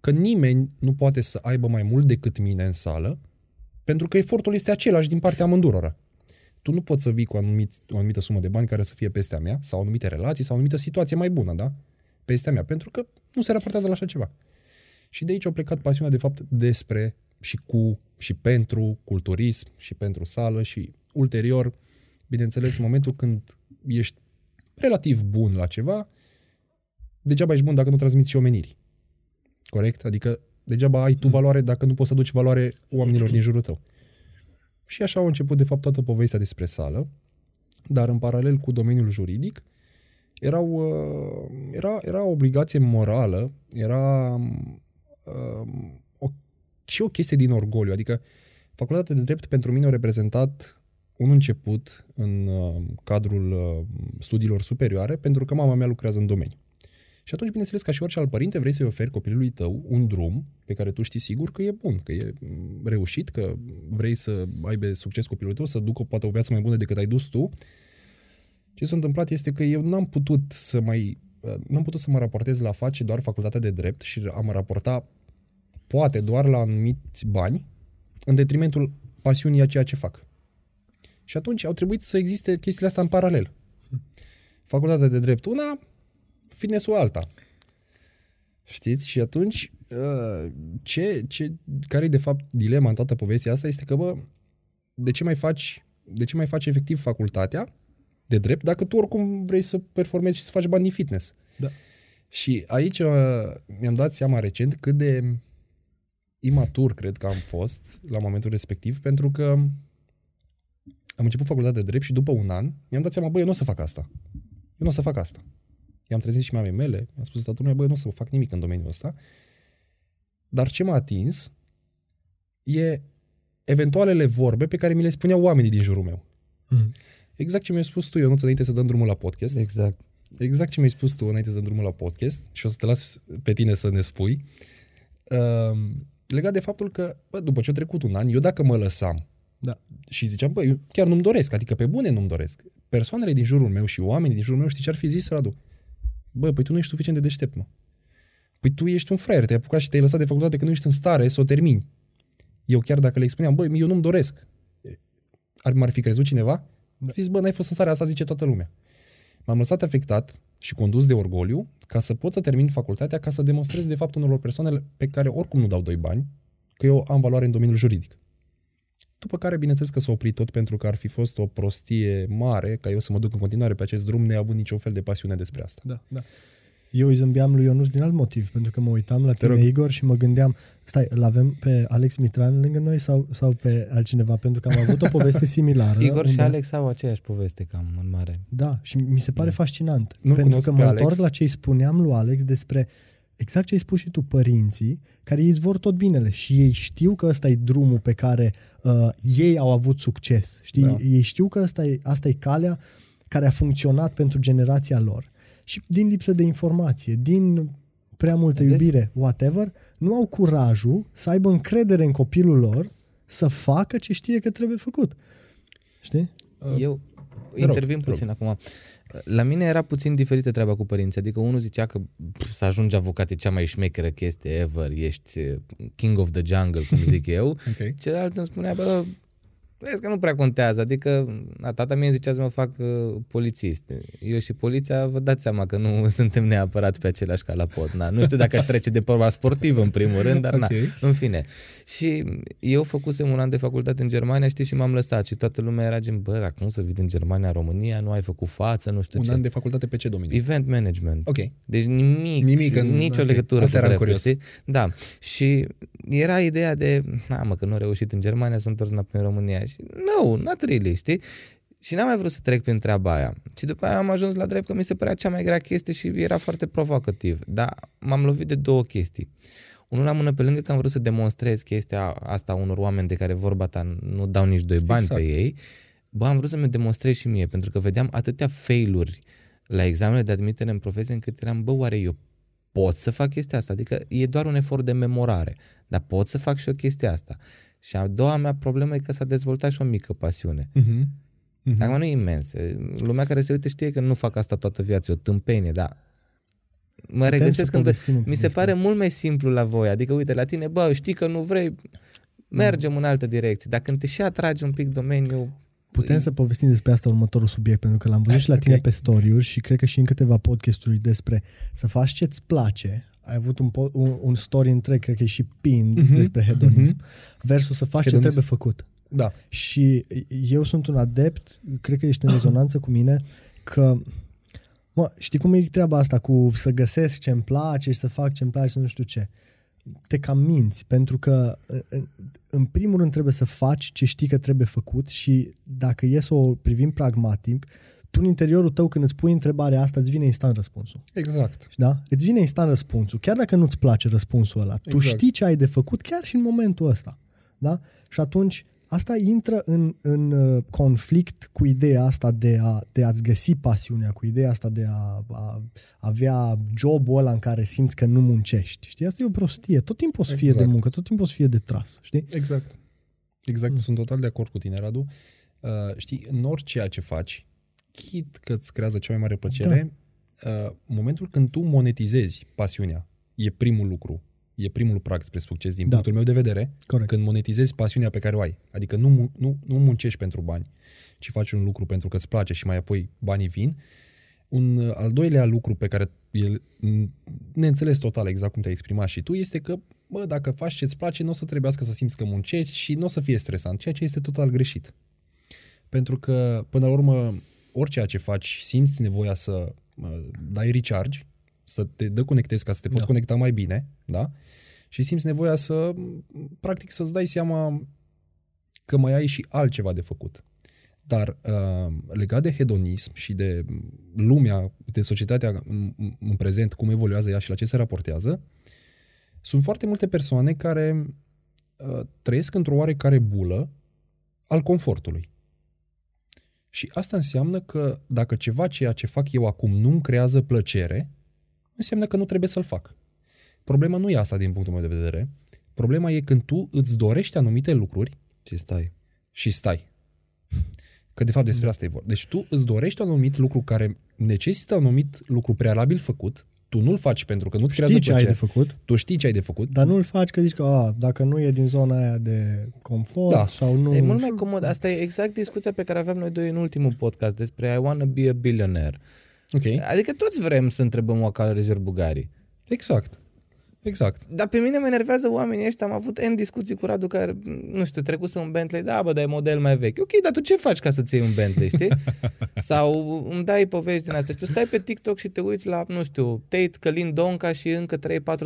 că nimeni nu poate să aibă mai mult decât mine în sală, pentru că efortul este același din partea amândurora. Tu nu poți să vii cu anumit, o anumită sumă de bani care să fie peste a mea, sau anumite relații, sau o anumită situație mai bună, da? Peste a mea, pentru că nu se raportează la așa ceva. Și de aici a plecat pasiunea, de fapt, despre și cu și pentru culturism și pentru sală și ulterior, bineînțeles, în momentul când ești relativ bun la ceva, degeaba ești bun dacă nu transmiți și omenirii. Corect? Adică degeaba ai tu valoare dacă nu poți să aduci valoare oamenilor din jurul tău. Și așa a început, de fapt, toată povestea despre sală, dar în paralel cu domeniul juridic, erau, uh, era, era o obligație morală, era uh, o, și o chestie din orgoliu. Adică facultatea de drept pentru mine a reprezentat un început în uh, cadrul uh, studiilor superioare, pentru că mama mea lucrează în domeniu. Și atunci, bineînțeles, ca și orice alt părinte, vrei să-i oferi copilului tău un drum pe care tu știi sigur că e bun, că e mm, reușit, că vrei să aibă succes copilul tău, să ducă poate o viață mai bună decât ai dus tu. Ce s-a întâmplat este că eu n-am putut să mai uh, n-am putut să mă raportez la face doar facultatea de drept și am raporta poate doar la anumiți bani în detrimentul pasiunii a ceea ce fac. Și atunci au trebuit să existe chestiile astea în paralel. Facultatea de drept una, fitness-ul alta. Știți? Și atunci, uh, ce, ce, care e de fapt dilema în toată povestea asta este că, bă, de ce mai faci, de ce mai faci efectiv facultatea de drept dacă tu oricum vrei să performezi și să faci bani din fitness? Da. Și aici uh, mi-am dat seama recent cât de imatur cred că am fost la momentul respectiv, pentru că am început facultatea de drept și după un an mi-am dat seama, băi, eu nu o să fac asta. Eu nu o să fac asta. I-am trezit și mamei mele, mi-am spus tatăl meu, băi, nu o să fac nimic în domeniul ăsta. Dar ce m-a atins e eventualele vorbe pe care mi le spuneau oamenii din jurul meu. Mm. Exact ce mi-ai spus tu, eu nu înainte să dăm drumul la podcast. Exact. Exact ce mi-ai spus tu înainte să dăm drumul la podcast și o să te las pe tine să ne spui. Uh, legat de faptul că, bă, după ce a trecut un an, eu dacă mă lăsam Da. și ziceam, bă, eu chiar nu-mi doresc, adică pe bune nu-mi doresc. Persoanele din jurul meu și oamenii din jurul meu, știi ce ar fi zis, Radu? Bă, păi tu nu ești suficient de deștept, mă. Păi tu ești un fraier, te-ai apucat și te-ai lăsat de facultate că nu ești în stare să o termini. Eu chiar dacă le spuneam, băi, eu nu-mi doresc. Ar, m-ar fi crezut cineva? Da. Zis, bă, n-ai fost în stare, asta zice toată lumea. M-am lăsat afectat și condus de orgoliu ca să pot să termin facultatea, ca să demonstrez de fapt unor persoane pe care oricum nu dau doi bani, că eu am valoare în domeniul juridic. După care, bineînțeles că s-a oprit tot pentru că ar fi fost o prostie mare ca eu să mă duc în continuare pe acest drum neavând niciun fel de pasiune despre asta. Da, da. Eu îi zâmbeam lui Ionuț din alt motiv, pentru că mă uitam la tine, rog. Igor, și mă gândeam, stai, îl avem pe Alex Mitran lângă noi sau, sau pe altcineva? Pentru că am avut o poveste similară. Igor și unde- Alex au aceeași poveste cam în mare. Da, și mi se pare Da. fascinant. Nu-l pentru cunosc că pe mă Alex. întorc la ce îi spuneam lui Alex despre exact ce ai spus și tu, părinții, care ei îți vor tot binele și ei știu că ăsta e drumul pe care uh, ei au avut succes. Știi? Da. Ei știu că asta e, asta e calea care a funcționat pentru generația lor. Și din lipsă de informație, din prea multă Vezi? iubire, whatever, nu au curajul să aibă încredere în copilul lor să facă ce știe că trebuie făcut. Știi? Eu te rog, intervin te rog. puțin acum. La mine era puțin diferită treaba cu părinții. Adică unul zicea că pf, să ajungi avocat e cea mai șmecheră chestie ever, ești uh, king of the jungle, cum zic eu. Ok. Celălalt îmi spunea, bă, vezi că nu prea contează. Adică, a, tata mie zicea să mă fac uh, polițist. Eu și poliția, vă dați seama că nu suntem neapărat pe același calapot. Na, nu știu dacă aș trece de proba sportivă în primul rând, dar Ok. na, în fine. Și eu făcusem un an de facultate în Germania, știi, și m-am lăsat și toată lumea era gen, bă, dacă nu să vii în Germania, în România, nu ai făcut față, nu știu Un ce. an de facultate pe ce domeniu? Event management. Ok. Deci nimic, Nimic în- nicio ok. legătură Asta cu eram dreptul, curios. știi? Da. Și era ideea de, na mă, că nu a reușit în Germania, sunt întors înapoi în România. Și nu, not really, știi? Și n-am mai vrut să trec prin treaba aia. Și după aia am ajuns la drept că mi se părea cea mai grea chestie și era foarte provocativ. Dar m-am lovit de două chestii. Unul la mână pe lângă că am vrut să demonstrez chestia asta unor oameni de care vorba ta nu dau nici doi bani Exact. pe ei, bă, am vrut să-mi demonstrez și mie, pentru că vedeam atâtea failuri la examenele de admitere în profesie încât eram, bă, oare eu pot să fac chestia asta? Adică e doar un efort de memorare, dar pot să fac și o chestie asta. Și a doua mea problemă e că s-a dezvoltat și o mică pasiune. Mhm. Mhm. Acum nu e imens. Lumea care se uită știe că nu fac asta toată viața, e o tâmpenie, dar mă Putem regăsesc să când povestim un pic mi se despre pare asta. mult mai simplu la voi. Adică, uite, la tine, bă, știi că nu vrei, mergem în altă direcție. Dar când te și atragi un pic domeniul, Putem să povestim despre asta următorul subiect, pentru că l-am văzut și la tine Ok. pe story și cred că și în câteva podcasturi despre să faci ce-ți place. Ai avut un, po- un, un story întreg, cred că e și pinned Mhm, despre hedonism, versus să faci Hedonism. ce trebuie făcut. Da. Și eu sunt un adept, cred că ești în rezonanță cu mine, că mă, știi cum e treaba asta cu să găsesc ce-mi place și să fac ce-mi place și nu știu ce. Te cam minți, pentru că în, în primul rând trebuie să faci ce știi că trebuie făcut și dacă e să o privim pragmatic, tu în interiorul tău când îți pui întrebarea asta, îți vine instant răspunsul. Exact. Da? Îți vine instant răspunsul, chiar dacă nu-ți place răspunsul ăla. Tu Exact. știi ce ai de făcut chiar și în momentul ăsta. Da? Și atunci asta intră în, în uh, conflict cu ideea asta de, a, de a-ți găsi pasiunea, cu ideea asta de a, a avea jobul ăla în care simți că nu muncești. Știi? Asta e o prostie. Tot timpul o să fie de Exact. muncă, tot timpul o să fie de tras. Știi? Exact. Exact, sunt total de acord cu tine, Radu. Uh, știi, în orice ceea ce faci, chit că îți creează cea mai mare plăcere, da. uh, momentul când tu monetizezi pasiunea, e primul lucru, e primul prag spre succes din Da. punctul meu de vedere, Corect. când monetizezi pasiunea pe care o ai. Adică nu, mu- nu, nu muncești pentru bani, ci faci un lucru pentru că îți place și mai apoi banii vin. Un uh, al doilea lucru pe care e m, neînțeles total exact cum te-ai exprimat și tu este că, bă, dacă faci ce-ți place, nu o să trebuiască să simți că muncești și nu o să fie stresant, ceea ce este total greșit. Pentru că, până la urmă, orice ce faci, simți nevoia să uh, dai recharge, să te deconectezi ca să te poți Da. conecta mai bine, da? Și simți nevoia să, practic, să-ți dai seama că mai ai și altceva de făcut. Dar uh, legat de hedonism și de lumea, de societatea în, în prezent, cum evoluează ea și la ce se raportează, sunt foarte multe persoane care uh, trăiesc într-o oarecare bulă al confortului. Și asta înseamnă că dacă ceva ceea ce fac eu acum nu îmi creează plăcere, înseamnă că nu trebuie să-l fac. Problema nu e asta din punctul meu de vedere. Problema e când tu îți dorești anumite lucruri ce stai. și stai. Că de fapt despre asta e vorba. Deci tu îți dorești un anumit lucru care necesită un anumit lucru prealabil făcut, tu nu-l faci pentru că nu-ți creează Știi ce ai plăcere. de făcut, Tu știi ce ai de făcut. dar nu-l faci că zici că a, dacă nu e din zona aia de confort Da. sau nu... E mult mai comod. Asta e exact discuția pe care aveam noi doi în ultimul podcast despre I wanna be a billionaire. Ok. Adică toți vrem să întrebăm o care Bugari. Exact. Exact. Dar pe mine mă enervează oamenii ăștia. Am avut N discuții cu Radu care, nu știu, trecuse un Bentley, da, bă, dar e model mai vechi. Ok, dar tu ce faci ca să-ți iei un Bentley, știi? Sau îmi dai povești din astea și tu stai pe TikTok și te uiți la, nu știu, Tate, Călin Donca și încă 3-4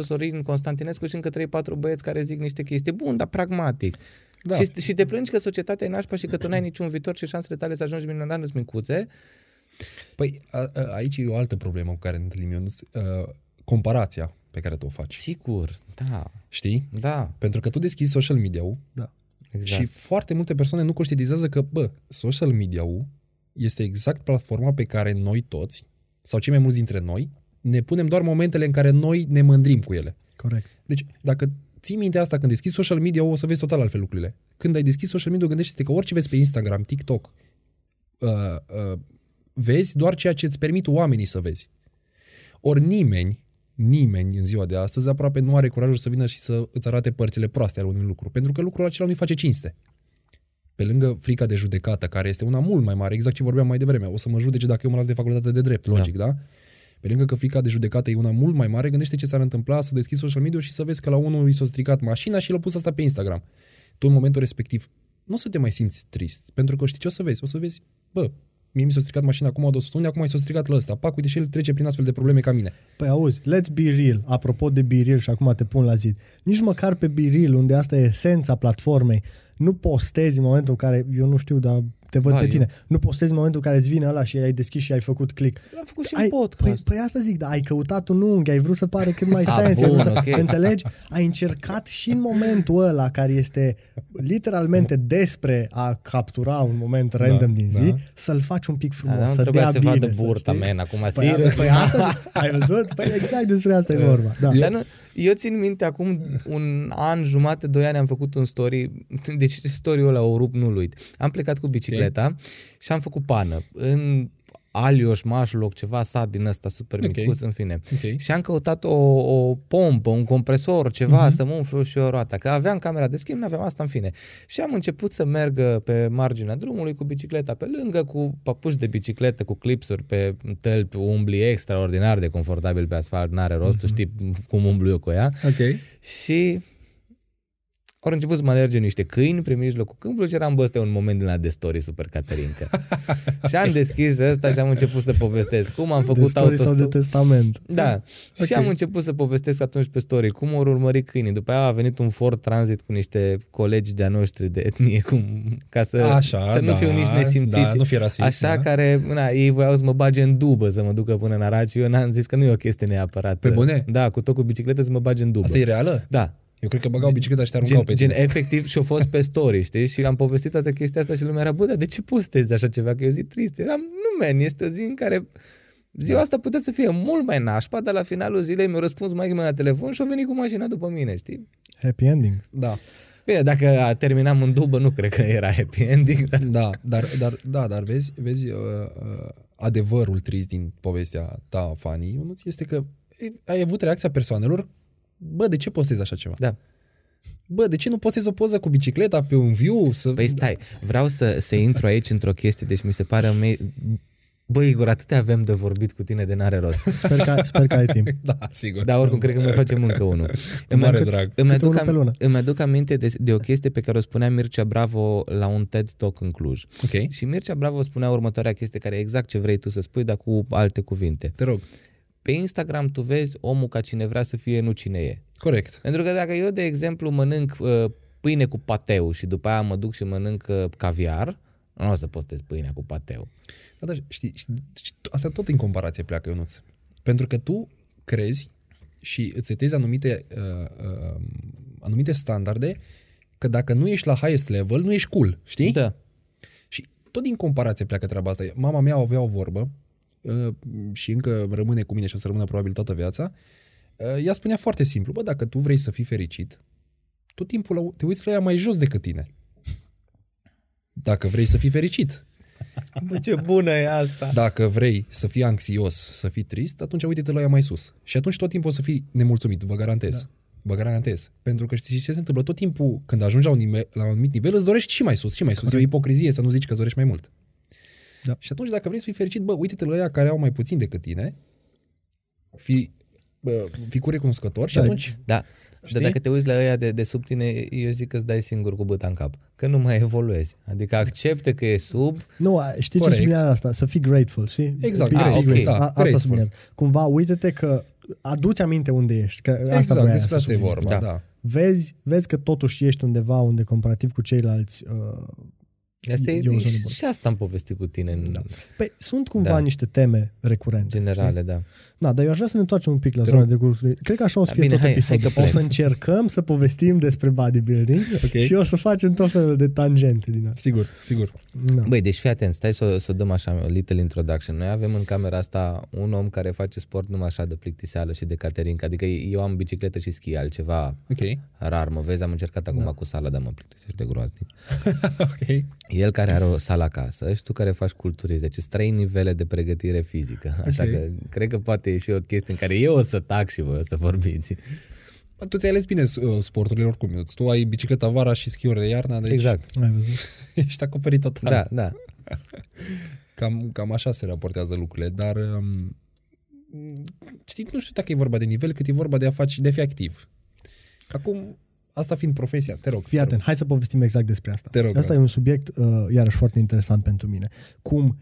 Sorin Constantinescu și încă 3-4 băieți care zic niște chestii. Bun, dar pragmatic. Da. Și, și te plângi că societatea e nașpa și că tu n-ai niciun viitor și șansele tale să ajungi milionar în micuțe. Păi a, a, aici e o altă problemă cu care ne întâlnim, Ionuț. Uh, comparația pe care tu o faci. Sigur, da, Știi? da, Pentru că tu deschizi social media-ul Da. exact. și foarte multe persoane nu conștientizează că, bă, social media-ul este exact platforma pe care noi toți, sau cei mai mulți dintre noi, ne punem doar momentele în care noi ne mândrim cu ele. Corect. Deci, dacă ții minte asta, când deschizi social media, o să vezi total altfel lucrurile. Când ai deschis social media, gândește-te că orice vezi pe Instagram, TikTok, uh, uh, vezi doar ceea ce îți permit oamenii să vezi. Ori nimeni, nimeni în ziua de astăzi aproape nu are curajul să vină și să îți arate părțile proaste ale unui lucru, pentru că lucrul acela nu-i face cinste. Pe lângă frica de judecată, care este una mult mai mare, exact ce vorbeam mai devreme, o să mă judece dacă eu mă las de facultate de drept, logic, da? da? Pe lângă că frica de judecată e una mult mai mare, gândește ce s-ar întâmpla să deschizi social media și să vezi că la unul i s-a stricat mașina și l-a pus asta pe Instagram. Tu în momentul respectiv nu o să te mai simți trist, pentru că știi ce o să vezi? O să vezi, bă, mie mi s-a stricat mașina acum două săptămâni, acum mi s-a stricat la ăsta. Pac, uite și el trece prin astfel de probleme ca mine. Păi auzi, let's be real, apropo de be real și acum te pun la zid. Nici măcar pe be real, unde asta e esența platformei, nu postezi în momentul în care, eu nu știu, dar te văd Da, pe eu- tine, nu postezi în momentul în care îți vine ăla și ai deschis și ai făcut click. L-am făcut și ai, în păi, podcast. păi asta zic, dar ai căutat un unghi, ai vrut să pare cât mai Ah, fancy, ai bun, vrut să, ok. înțelegi? Ai încercat și în momentul ăla care este literalmente despre a captura un moment random din zi, da. să-l faci un pic Da, frumos, dar nu să trebuia dea să bine, vadă să burta, știi? man, acum, Păi, serios. păi asta, ai văzut? Păi exact despre asta e vorba. Da. Dar nu, eu țin minte, acum un an, jumate, doi ani am făcut un story, deci story-ul ăla o rup, nu-l uit. Am plecat cu bicicleta și am făcut pană în Alioș, Mașloc, ceva sat din ăsta super Ok. micuț, în fine. Ok. Și am căutat o, o pompă, un compresor, ceva, uh-huh. să mă umflu și eu roata. Că aveam camera de schimb, n-aveam asta, în fine. Și am început să merg pe marginea drumului cu bicicleta pe lângă, cu papuși de bicicletă, cu clipsuri pe tălpi, umbli extraordinar de confortabil pe asfalt, n-are rost, uh-huh. tu știi cum umblu eu cu ea. Ok. Și au început să mă alerge niște câini prin mijlocul câmpului și eram, bă, ăsta e un moment din la de story super Caterinca. și am deschis ăsta și am început să povestesc cum am De făcut story sau de autostop. testament. Da. Ok. Și am început să povestesc atunci pe story cum au urmărit câinii. După aia a venit un Ford Transit cu niște colegi de-a noștri de etnie, cum, ca să, Așa, să nu da, fiu nici nesimțiți. da, nu fi rasist, Așa da. care, na, ei voiau să mă bage în dubă să mă ducă până în Arad și eu n-am zis că nu e o chestie neapărat. Pe bune? Da, cu tot cu bicicletă să mă bage în dubă. Asta e reală? Da. Eu cred că băgau bicicleta și te aruncau Gen, pe gen tine. efectiv și-a fost pe story, știi? Și am povestit toată chestia asta și lumea era, bă, dar de ce postezi așa ceva? Că e o zi tristă. Eram, nu, man, este o zi în care ziua Da. asta putea să fie mult mai nașpa, dar la finalul zilei mi-a răspuns mai la telefon și a venit cu mașina după mine, știi? Happy ending. Da. Bine, dacă terminam în dubă, nu cred că era happy ending, dar... Da, dar, dar, da, dar vezi, vezi uh, uh, adevărul trist din povestea ta, Fanny, Ionuț, este că e, ai avut reacția persoanelor, bă, de ce postezi așa ceva? Da. Bă, de ce nu postezi o poză cu bicicleta pe un view? Să... Păi stai, vreau să, să intru aici într-o chestie, deci mi se pare... Me... Bă, Igor, atâtea avem de vorbit cu tine de n-are rost. Sper că, sper că ai timp. Da, sigur. Dar oricum, cred că mai facem încă unul. Îmi mare aduc, drag. Îmi Câte aduc, unul pe am, lună. îmi aduc aminte de, de o chestie pe care o spunea Mircea Bravo la un TED Talk în Cluj. Ok, Și Mircea Bravo spunea următoarea chestie care e exact ce vrei tu să spui, dar cu alte cuvinte. te rog. Pe Instagram tu vezi omul ca cine vrea să fie, nu cine e. Corect. Pentru că dacă eu, de exemplu, mănânc uh, pâine cu pateu și după aia mă duc și mănânc uh, caviar, nu o să postez pâinea cu pateu. Da, dar știi, știi, știi, asta tot în comparație pleacă, Ionuț. Pentru că tu crezi și îți setezi anumite, uh, uh, anumite standarde că dacă nu ești la highest level, nu ești cool, știi? Da. Și tot din comparație pleacă treaba asta. Mama mea avea o vorbă uh, și încă rămâne cu mine și o să rămână probabil toată viața. Uh, ea spunea foarte simplu, bă, dacă tu vrei să fii fericit, tot timpul la- te uiți la ea mai jos decât tine. Dacă vrei să fii fericit, Bă, ce bună e asta! dacă vrei să fii anxios, să fii trist, atunci uite-te la ea mai sus. Și atunci tot timpul o să fii nemulțumit, vă garantez. Da. Vă garantez. Pentru că știți ce se întâmplă? Tot timpul când ajungi la un, nivel, la un anumit nivel, îți dorești și mai sus, și mai sus. E o ipocrizie să nu zici că îți dorești mai mult. Da. Și atunci dacă vrei să fii fericit, bă, uite-te la ea care au mai puțin decât tine, fi, bă, fi cu recunoscător și Da, atunci... Da, Știi? dar dacă te uiți la ăia de, de sub tine, eu zic că îți dai singur cu băta în cap. Că nu mai evoluezi. Adică accepte că e sub, Nu, a- știi Corect. ce sublinează asta? Să fii grateful, știi? Exact, Be ah, grateful. ok. A, Da, asta grateful. sublinează. Cumva, uite-te că aduci aminte unde ești. Că asta exact, voia despre să asta e subliniez. vorba, Da. da. da. Vezi, vezi că totuși ești undeva unde comparativ cu ceilalți uh, Asta e, E o zonă bună. și asta am povestit cu tine în Da. Păi sunt cumva Da. niște teme recurente. generale, da. Da, dar eu aș vrea să ne întoarcem un pic la Te zona rog. de cursuri. Cred că așa o să Da, fie bine, tot hai- hai episodul. că o să plec. încercăm să povestim despre bodybuilding Ok. și o să facem tot felul de tangente din asta. Sigur, sigur. Da. Băi, deci fii atent, stai să, să dăm așa o little introduction. Noi avem în camera asta un om care face sport numai așa de plictiseală și de caterincă. Adică eu am bicicletă și schi, altceva Ok. rar. Mă vezi, am încercat acum cu sala, dar mă plictisește de groaznic. ok. El care are o sală acasă și tu care faci culturism. Deci sunt trei nivele de pregătire fizică. Așa Ok. că cred că poate ieși o chestie în care eu o să tac și voi o să vorbiți. Tu ți-ai ales bine uh, sporturile oricum. Ionuț. Tu ai bicicleta vara și schiurile iarna, deci Exact. Ai văzut? ești acoperit total. Da, da. Cam, cam așa se raportează lucrurile, dar um, știi, nu știu dacă e vorba de nivel, cât e vorba de a, face, de a fi activ. Acum, asta fiind profesia, te rog. Fii te atent, hai să povestim exact despre asta. Te rog, asta rog. e un subiect, uh, iarăși, foarte interesant pentru mine. Cum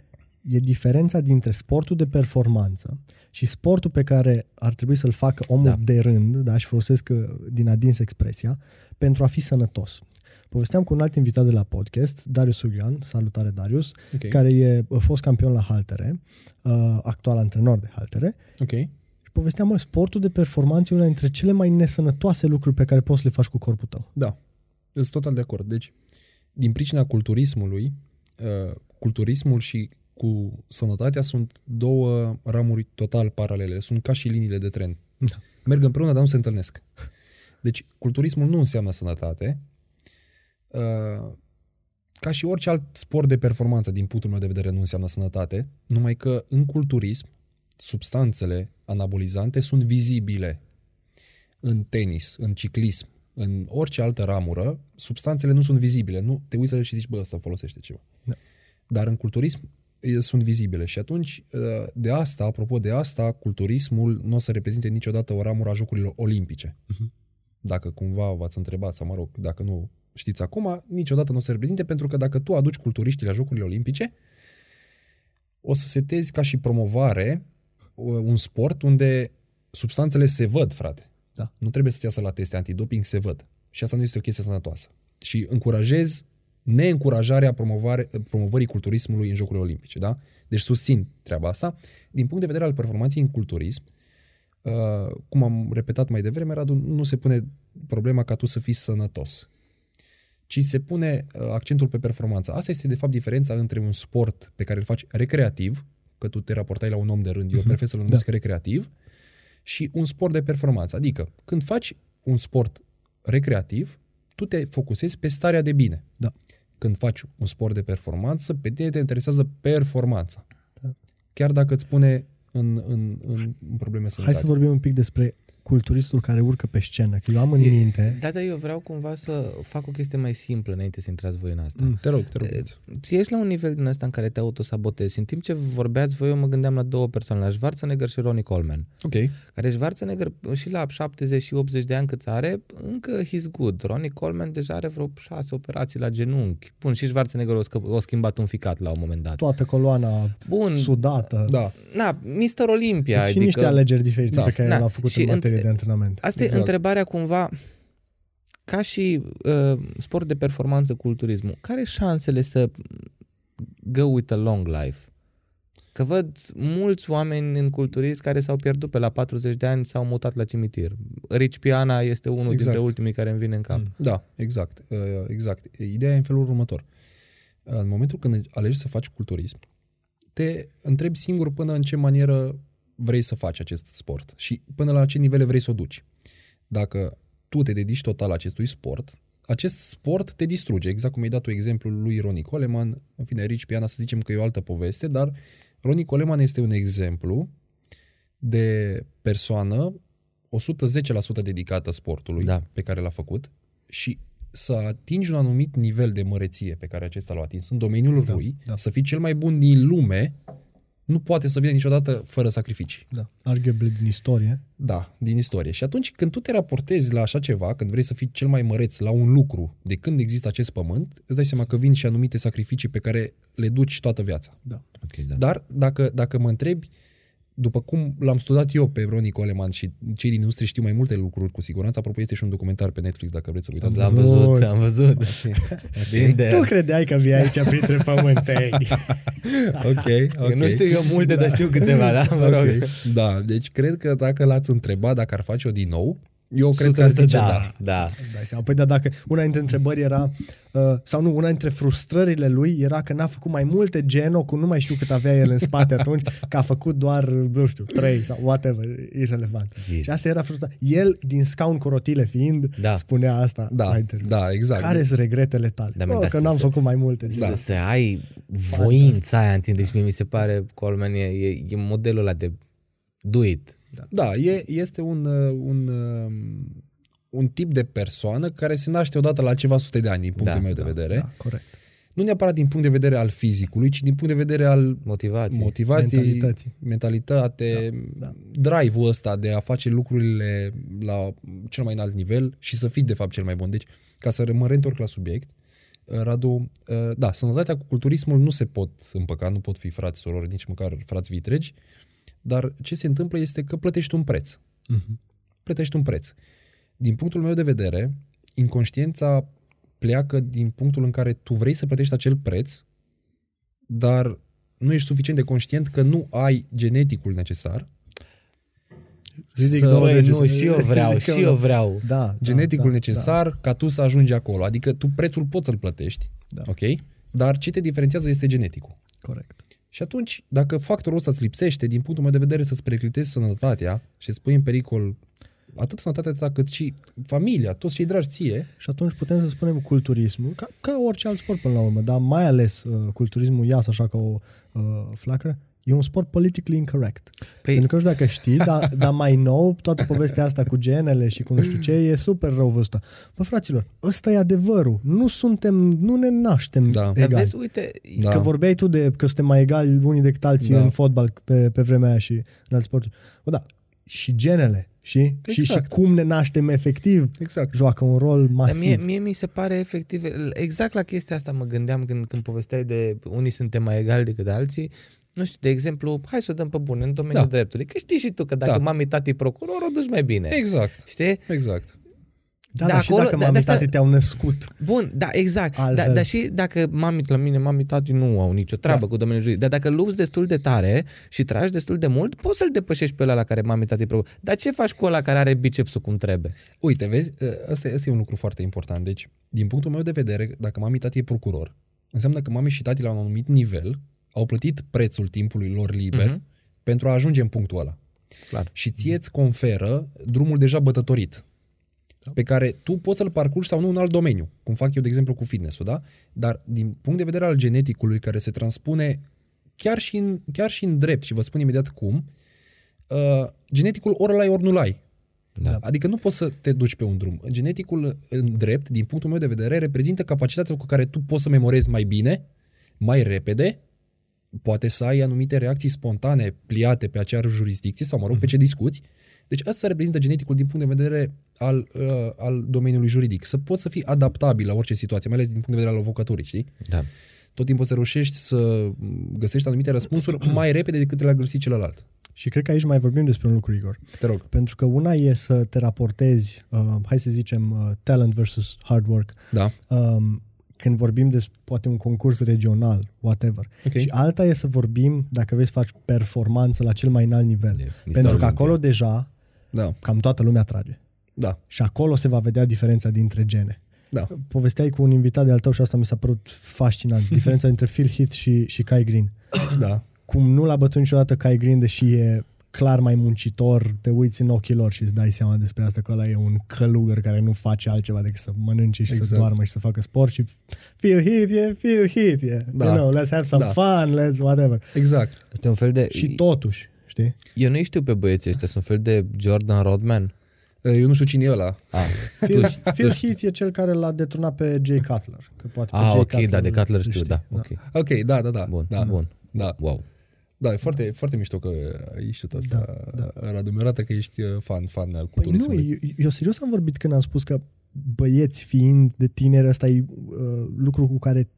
e diferența dintre sportul de performanță și sportul pe care ar trebui să-l facă omul Da. de rând, da, și folosesc uh, din adins expresia, pentru a fi sănătos. Povesteam cu un alt invitat de la podcast, Darius Sugian, salutare Darius, Ok, care e uh, fost campion la haltere, uh, actual antrenor de haltere, ok. Și povesteam, mă, sportul de performanță e una dintre cele mai nesănătoase lucruri pe care poți să le faci cu corpul tău. Da, sunt total de acord. Deci, din pricina culturismului, uh, culturismul și cu sănătatea sunt două ramuri total paralele. Sunt ca și liniile de tren. Da. Merg împreună, dar nu se întâlnesc. Deci, culturismul nu înseamnă sănătate. Uh, Ca și orice alt sport de performanță, din punctul meu de vedere, nu înseamnă sănătate, numai că în culturism, substanțele anabolizante sunt vizibile în tenis, în ciclism, în orice altă ramură, substanțele nu sunt vizibile. Nu te uiți la el și zici, bă, ăsta folosește ceva. Da. Dar în culturism e, sunt vizibile și atunci ă, de asta, apropo de asta, culturismul nu o să reprezinte niciodată o ramură a Jocurilor Olimpice. Mhm. Dacă cumva v-ați întrebat, sau mă rog, dacă nu știți acum, niciodată nu o să reprezinte, pentru că dacă tu aduci culturiștii la Jocurile Olimpice, o să setezi ca și promovare o- un sport unde substanțele se văd, frate. Da. Nu trebuie să-ți iasă la teste antidoping, se văd. Și asta nu este o chestie sănătoasă. Și încurajez neîncurajarea promovare, promovării culturismului în Jocurile Olimpice. Da? Deci susțin treaba asta. Din punct de vedere al performanței în culturism, uh, cum am repetat mai devreme, Radu, nu se pune problema ca tu să fii sănătos, ci se pune uh, accentul pe performanță. Asta este, de fapt, diferența între un sport pe care îl faci recreativ, că tu te raportai la un om de rând, eu prefer să-l numesc recreativ, și un sport de performanță. Adică, când faci un sport recreativ, tu te focusezi pe starea de bine. Da. Când faci un sport de performanță, pe tine te interesează performanța. Da. Chiar dacă îți pune în, în, în, în probleme Hai sănătate. să vorbim un pic despre culturistul care urcă pe scenă, că eu am în E- minte... Da, dar eu vreau cumva să fac o chestie mai simplă înainte să intrați voi în asta. Mm. Te rog, te rog. Tu ești la un nivel din ăsta în care te autosabotezi și în timp ce vorbeați voi, eu mă gândeam la două persoane, la Schwarzenegger și Ronnie Coleman. Ok. Care Schwarzenegger și la 70 și 80 de ani cât are, încă he's good. Ronnie Coleman deja are vreo șase operații la genunchi. Bun, și Schwarzenegger o, scă- o schimbat un ficat la un moment dat. Toată coloana Bun, sudată. Da. na, Mr. Olympia. și adică, niște alegeri diferite Da. pe care Da. le-a făcut Și în materie între- de antrenament. Asta Exact. e întrebarea cumva, ca și uh, sport de performanță culturismul, care e șansele să go with a long life? Că văd mulți oameni în culturism care s-au pierdut pe la 40 de ani, s-au mutat la cimitir. Rich Piana este unul Exact. dintre ultimii care îmi vine în cap. Mm. Da, exact. uh, Exact. Ideea e în felul următor. În momentul când alegi să faci culturism, te întrebi singur până în ce manieră vrei să faci acest sport și până la ce nivele vrei să o duci. Dacă tu te dedici total acestui sport, acest sport te distruge, exact cum ai dat tu exemplul lui Ronnie Coleman, în fine, Rich Piana să zicem că e o altă poveste, dar Ronnie Coleman este un exemplu de persoană 110% dedicată sportului Da. pe care l-a făcut și să atingi un anumit nivel de măreție pe care acesta l-a atins în domeniul Da, lui, da. să fii cel mai bun din lume, nu poate să vină niciodată fără sacrificii. Da. Arguably din istorie. Da, din istorie. Și atunci când tu te raportezi la așa ceva, când vrei să fii cel mai măreț la un lucru de când există acest pământ, îți dai seama că vin și anumite sacrificii pe care le duci toată viața. Da. Ok, da. Dar dacă, dacă mă întrebi, după cum l-am studiat eu pe Ronnie Coleman și cei din industrie știu mai multe lucruri cu siguranță, apropo este și un documentar pe Netflix dacă vreți să vă uitați. L-am văzut. văzut, am văzut. Bine Tu de credeai că vii aici printre pământeni. ok, ok. Nu știu eu multe, dar știu câteva, da? Mă rog. Ok. Da, deci cred că dacă l-ați întrebat dacă ar face-o din nou, Eu cred că ar zice da. da. da. Îți dai seama. Păi da, dacă una dintre întrebări era, uh, sau nu, una dintre frustrările lui era că n-a făcut mai multe geno, cu nu mai știu cât avea el în spate atunci, că a făcut doar, nu știu, trei sau whatever, irrelevant. Jesus. Și asta era frustrant. El, din scaun cu rotile fiind, Da. spunea asta Da, la interviu. da, exact. Care sunt regretele tale? Da, Da, mă, oh, dar că să n-am se- făcut mai multe. Da. Da. Să, să ai voința aia în tine. Deci mie mi se pare, Coleman, e, e, e modelul ăla de do it. Da, e, este un, uh, un, uh, un tip de persoană care se naște odată la ceva sute de ani, din punctul Da, meu de vedere. Da, corect. Nu neapărat din punct de vedere al fizicului, ci din punct de vedere al Motivație. motivației, Mentalității. mentalitate, Da, drive-ul ăsta de a face lucrurile la cel mai înalt nivel și să fii de fapt cel mai bun. Deci, ca să mă reîntorc la subiect, uh, Radu, uh, da, sănătatea cu culturismul nu se pot împăca, nu pot fi frați, sorori, nici măcar frați vitregi, dar ce se întâmplă este că plătești un preț. Mhm. Plătești un preț. Din punctul meu de vedere, inconștiența pleacă din punctul în care tu vrei să plătești acel preț, dar nu ești suficient de conștient că nu ai geneticul necesar, Ridic Să- două Băi, degete. nu, și eu vreau, Ridic și unul. eu vreau. Da, geneticul da, necesar ca tu să ajungi acolo. Adică tu prețul poți să-l plătești, Da. ok? Dar ce te diferențiază este geneticul. Da, corect. Și atunci, dacă factorul ăsta îți lipsește, din punctul meu de vedere, să-ți periclitezi sănătatea și îți pui în pericol atât sănătatea ta cât și familia, toți cei dragi ție, Și atunci putem să spunem culturismul, ca, ca orice alt sport până la urmă, dar mai ales uh, culturismul iasă așa ca o uh, flacără, e un sport politically incorrect. Păi- Pentru că nu știu dacă știi, dar, dar mai nou, toată povestea asta cu genele și cu nu știu ce, e super rău văzută. Bă, fraților, ăsta e adevărul. Nu suntem, nu ne naștem Da. Dar egali. vezi, uite, Da. Că vorbeai tu de că suntem mai egali unii decât alții Da. în fotbal pe, pe vremea aia și în alți sporturi. Bă, da, și genele, și, și, și Exact. cum ne naștem efectiv exact. joacă un rol Dar masiv. mie, mie mi se pare efectiv, exact la chestia asta mă gândeam când, când povesteai de unii suntem mai egali decât alții. Nu știu, de exemplu, hai să o dăm pe bune în domeniul Da. dreptului. Că știi și tu că dacă Da. mami, tati, procuror, o duci mai bine. Exact. Știi? Exact. Da, Da, dar și acolo- dacă da, mami de asta- tati te-au născut. Bun, da, exact. Da, Altfel. dar și dacă mami la mine, mami, tati nu au nicio treabă Da. cu domeniul juridic. Dar dacă lupți destul de tare și tragi destul de mult, poți să-l depășești pe ăla la care mami, tati, procuror. Dar ce faci cu ăla care are bicepsul cum trebuie? Uite, vezi, ăsta, ăsta e un lucru foarte important. Deci, din punctul meu de vedere, dacă mami tati e procuror, înseamnă că mami și tati la un anumit nivel au plătit prețul timpului lor liber Mhm. pentru a ajunge în punctul ăla. Clar. Și ție îți conferă drumul deja bătătorit, pe care tu poți să-l parcurgi sau nu în alt domeniu, cum fac eu, de exemplu, cu fitness-ul, da? Dar din punct de vedere al geneticului care se transpune chiar și în, chiar și în drept, și vă spun imediat cum, uh, geneticul ori l-ai, ori nu l-ai. Da. Adică nu poți să te duci pe un drum. Geneticul în drept, din punctul meu de vedere, reprezintă capacitatea cu care tu poți să memorezi mai bine, mai repede, poate să ai anumite reacții spontane pliate pe aceeași jurisdicție sau, mă rog, pe ce discuți. Deci asta reprezintă geneticul din punct de vedere al, uh, al domeniului juridic. Să poți să fii adaptabil la orice situație, mai ales din punct de vedere al avocaturii, știi? Da. Tot timpul să reușești să găsești anumite răspunsuri mai repede decât le-a găsit celălalt. Și cred că aici mai vorbim despre un lucru, Igor. Te rog. Pentru că una e să te raportezi, uh, hai să zicem, uh, talent versus hard work, Da. um, când vorbim de poate un concurs regional, whatever. Ok. Și alta e să vorbim dacă vrei să faci performanță la cel mai înalt nivel. De Mr. Pentru că Olympia. acolo deja Da. cam toată lumea trage. Da. Și acolo se va vedea diferența dintre gene. Da. Povesteai cu un invitat de al tău și asta mi s-a părut fascinant. Diferența între Phil Heath și, și Kai Green. Da. Cum nu l-a bătut niciodată Kai Green, deși e clar mai muncitor, te uiți în ochii lor și îți dai seama despre asta că ăla e un călugăr care nu face altceva decât să mănânce și exact. să Exact. doarmă și să facă sport și Phil Heath e Phil Heath e. Da. You know, let's have some Da. fun, let's whatever. Exact. Este un fel de... Și totuși, știi? Eu nu știu pe băieții ăștia, sunt un fel de Jordan Rodman. Eu nu știu cine e ăla. Ah, Phil, tu, știi- Phil Heath e cel care l-a deturnat pe Jay Cutler. Că poate pe ah Jay ok, da, de Cutler îl știu, știi, da, ok. Ok, da, da, da. Bun, da. bun. Da, Wow. Da, e foarte, foarte mișto că ai știut asta, da, da. Radu. Mi arată că ești uh, fan, fan al Păi nu, culturismului. eu, eu serios am vorbit când am spus că băieți fiind de tineri, ăsta e uh, lucru cu care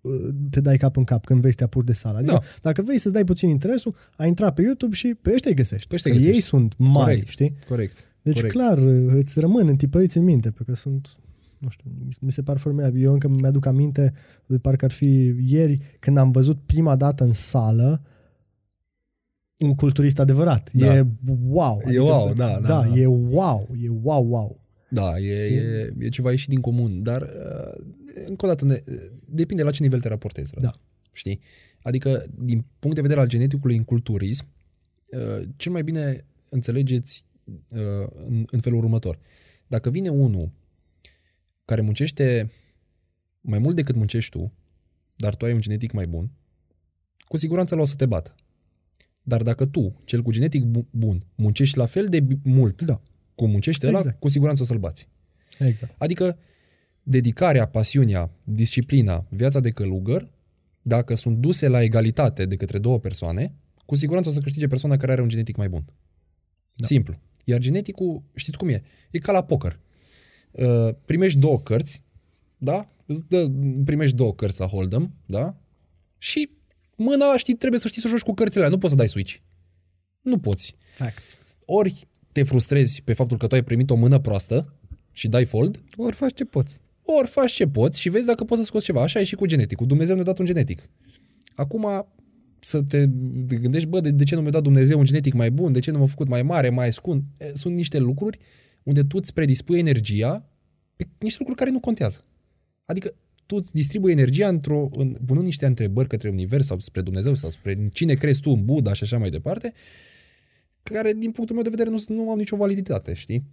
uh, te dai cap în cap când vrei să te apuci de sală. Adică Da. dacă vrei să-ți dai puțin interesul, ai intrat pe YouTube și pe ăștia îi găsești. Pe ăștia Că îi ei găsești. sunt mari, Corect. știi? Corect. Deci Corect. clar, uh, îți rămân întipăriți în minte, pentru că sunt nu știu, mi- mi se par formidabil. Eu încă mi-aduc aminte, de parcă ar fi ieri, când am văzut prima dată în sală un culturist adevărat. Da. E wow. E wow, da, da, Da, da. e wow, e wow, wow. Da, e, e, e ceva ieșit din comun, dar uh, încă o dată ne, depinde la ce nivel te raportezi. Radu. Da. Știi? Adică, din punct de vedere al geneticului în culturism, uh, cel mai bine înțelegeți uh, în, în felul următor. Dacă vine unul care muncește mai mult decât muncești tu, dar tu ai un genetic mai bun, cu siguranță l-o să te bată. Dar dacă tu, cel cu genetic bu- bun, muncești la fel de bi- mult Da, cum muncește ăla, Exact. cu siguranță o să-l bați. exact. Adică dedicarea, pasiunea, disciplina, viața de călugăr, dacă sunt duse la egalitate de către două persoane, cu siguranță o să câștige persoana care are un genetic mai bun. Da. Simplu. Iar geneticul, știți cum e? E ca la poker. Uh, primești două cărți, da? Îți dă, primești două cărți la Hold'em, da? Și mâna, știi, trebuie să știi să joci cu cărțile alea. Nu poți să dai switch. Nu poți Facts. ori te frustrezi pe faptul că tu ai primit o mână proastă și dai fold, Ori faci ce poți. ori faci ce poți și vezi dacă poți să scoți ceva. Așa e și cu geneticul. Dumnezeu ne-a dat un genetic. Acum să te gândești, bă, de, de ce nu mi-a dat Dumnezeu un genetic mai bun, de ce nu m-a făcut mai mare, mai scund. E, Sunt niște lucruri unde tu îți predispui energia pe niște lucruri care nu contează. Adică tu îți distribui energia într-o, în, punând niște întrebări către univers sau spre Dumnezeu sau spre cine crezi tu în Buddha și așa mai departe, care din punctul meu de vedere nu, nu au nicio validitate, știi?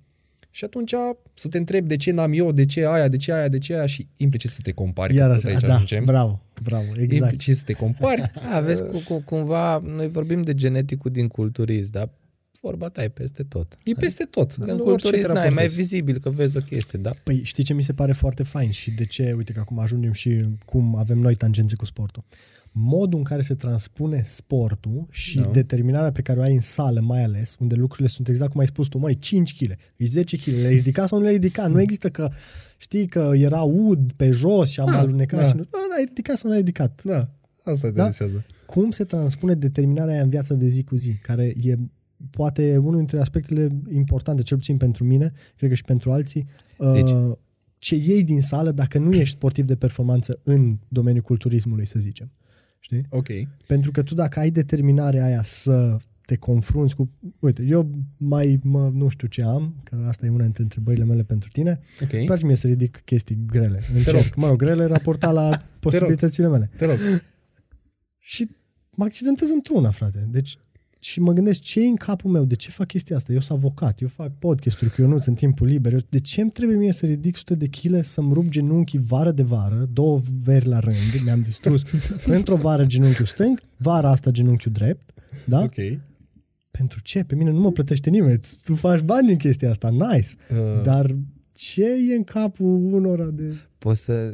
Și atunci să te întrebi de ce n-am eu, de ce aia, de ce aia, de ce aia și implicit să te compari. că Iarăși, tot aici da, ajungem. bravo, bravo, exact. Implicit să te compari. A, vezi, cu, cu, cumva, noi vorbim de geneticul din culturism, dar vorba ta e peste tot. E peste tot. Că în orice culturism te n-ai mai raportezi. vizibil că vezi o chestie, da? Păi știi ce mi se pare foarte fain și de ce, uite că acum ajungem și cum avem noi tangențe cu sportul. Modul în care se transpune sportul și Da. determinarea pe care o ai în sală mai ales, unde lucrurile sunt exact cum ai spus tu, măi, 5 kg, e 10 kg, le-ai ridicat sau nu le-ai ridicat? Nu există că, știi că era ud pe jos și am Da, alunecat da. și nu, da, da, ai ridicat sau nu ai ridicat. Da, asta te Da? interesează. cum se transpune determinarea aia în viața de zi cu zi, care e poate unul dintre aspectele importante, cel puțin pentru mine, cred că și pentru alții, Deci- uh, ce iei din sală dacă nu ești sportiv de performanță în domeniul culturismului, să zicem. Știi? Ok. Pentru că tu dacă ai determinarea aia să te confrunți cu... Uite, eu mai mă, nu știu ce am, că asta e una dintre întrebările mele pentru tine. Ok. Îmi place mie să ridic chestii grele. Încerc. Mă rog, grele raportat la posibilitățile mele. Te rog. Și mă accidentez într-una, frate. Deci, și mă gândesc ce e în capul meu, de ce fac chestia asta? Eu sunt avocat, eu fac podcasturi cu Ionuț în timpul liber. Eu, de ce îmi trebuie mie să ridic sute de chile, să-mi rup genunchii vară de vară, două veri la rând, mi-am distrus într-o vară genunchiul stâng, vara asta genunchiul drept, da? Ok. Pentru ce? Pe mine nu mă plătește nimeni. Tu faci bani în chestia asta, nice. Uh, Dar ce e în capul unora de... Poți să,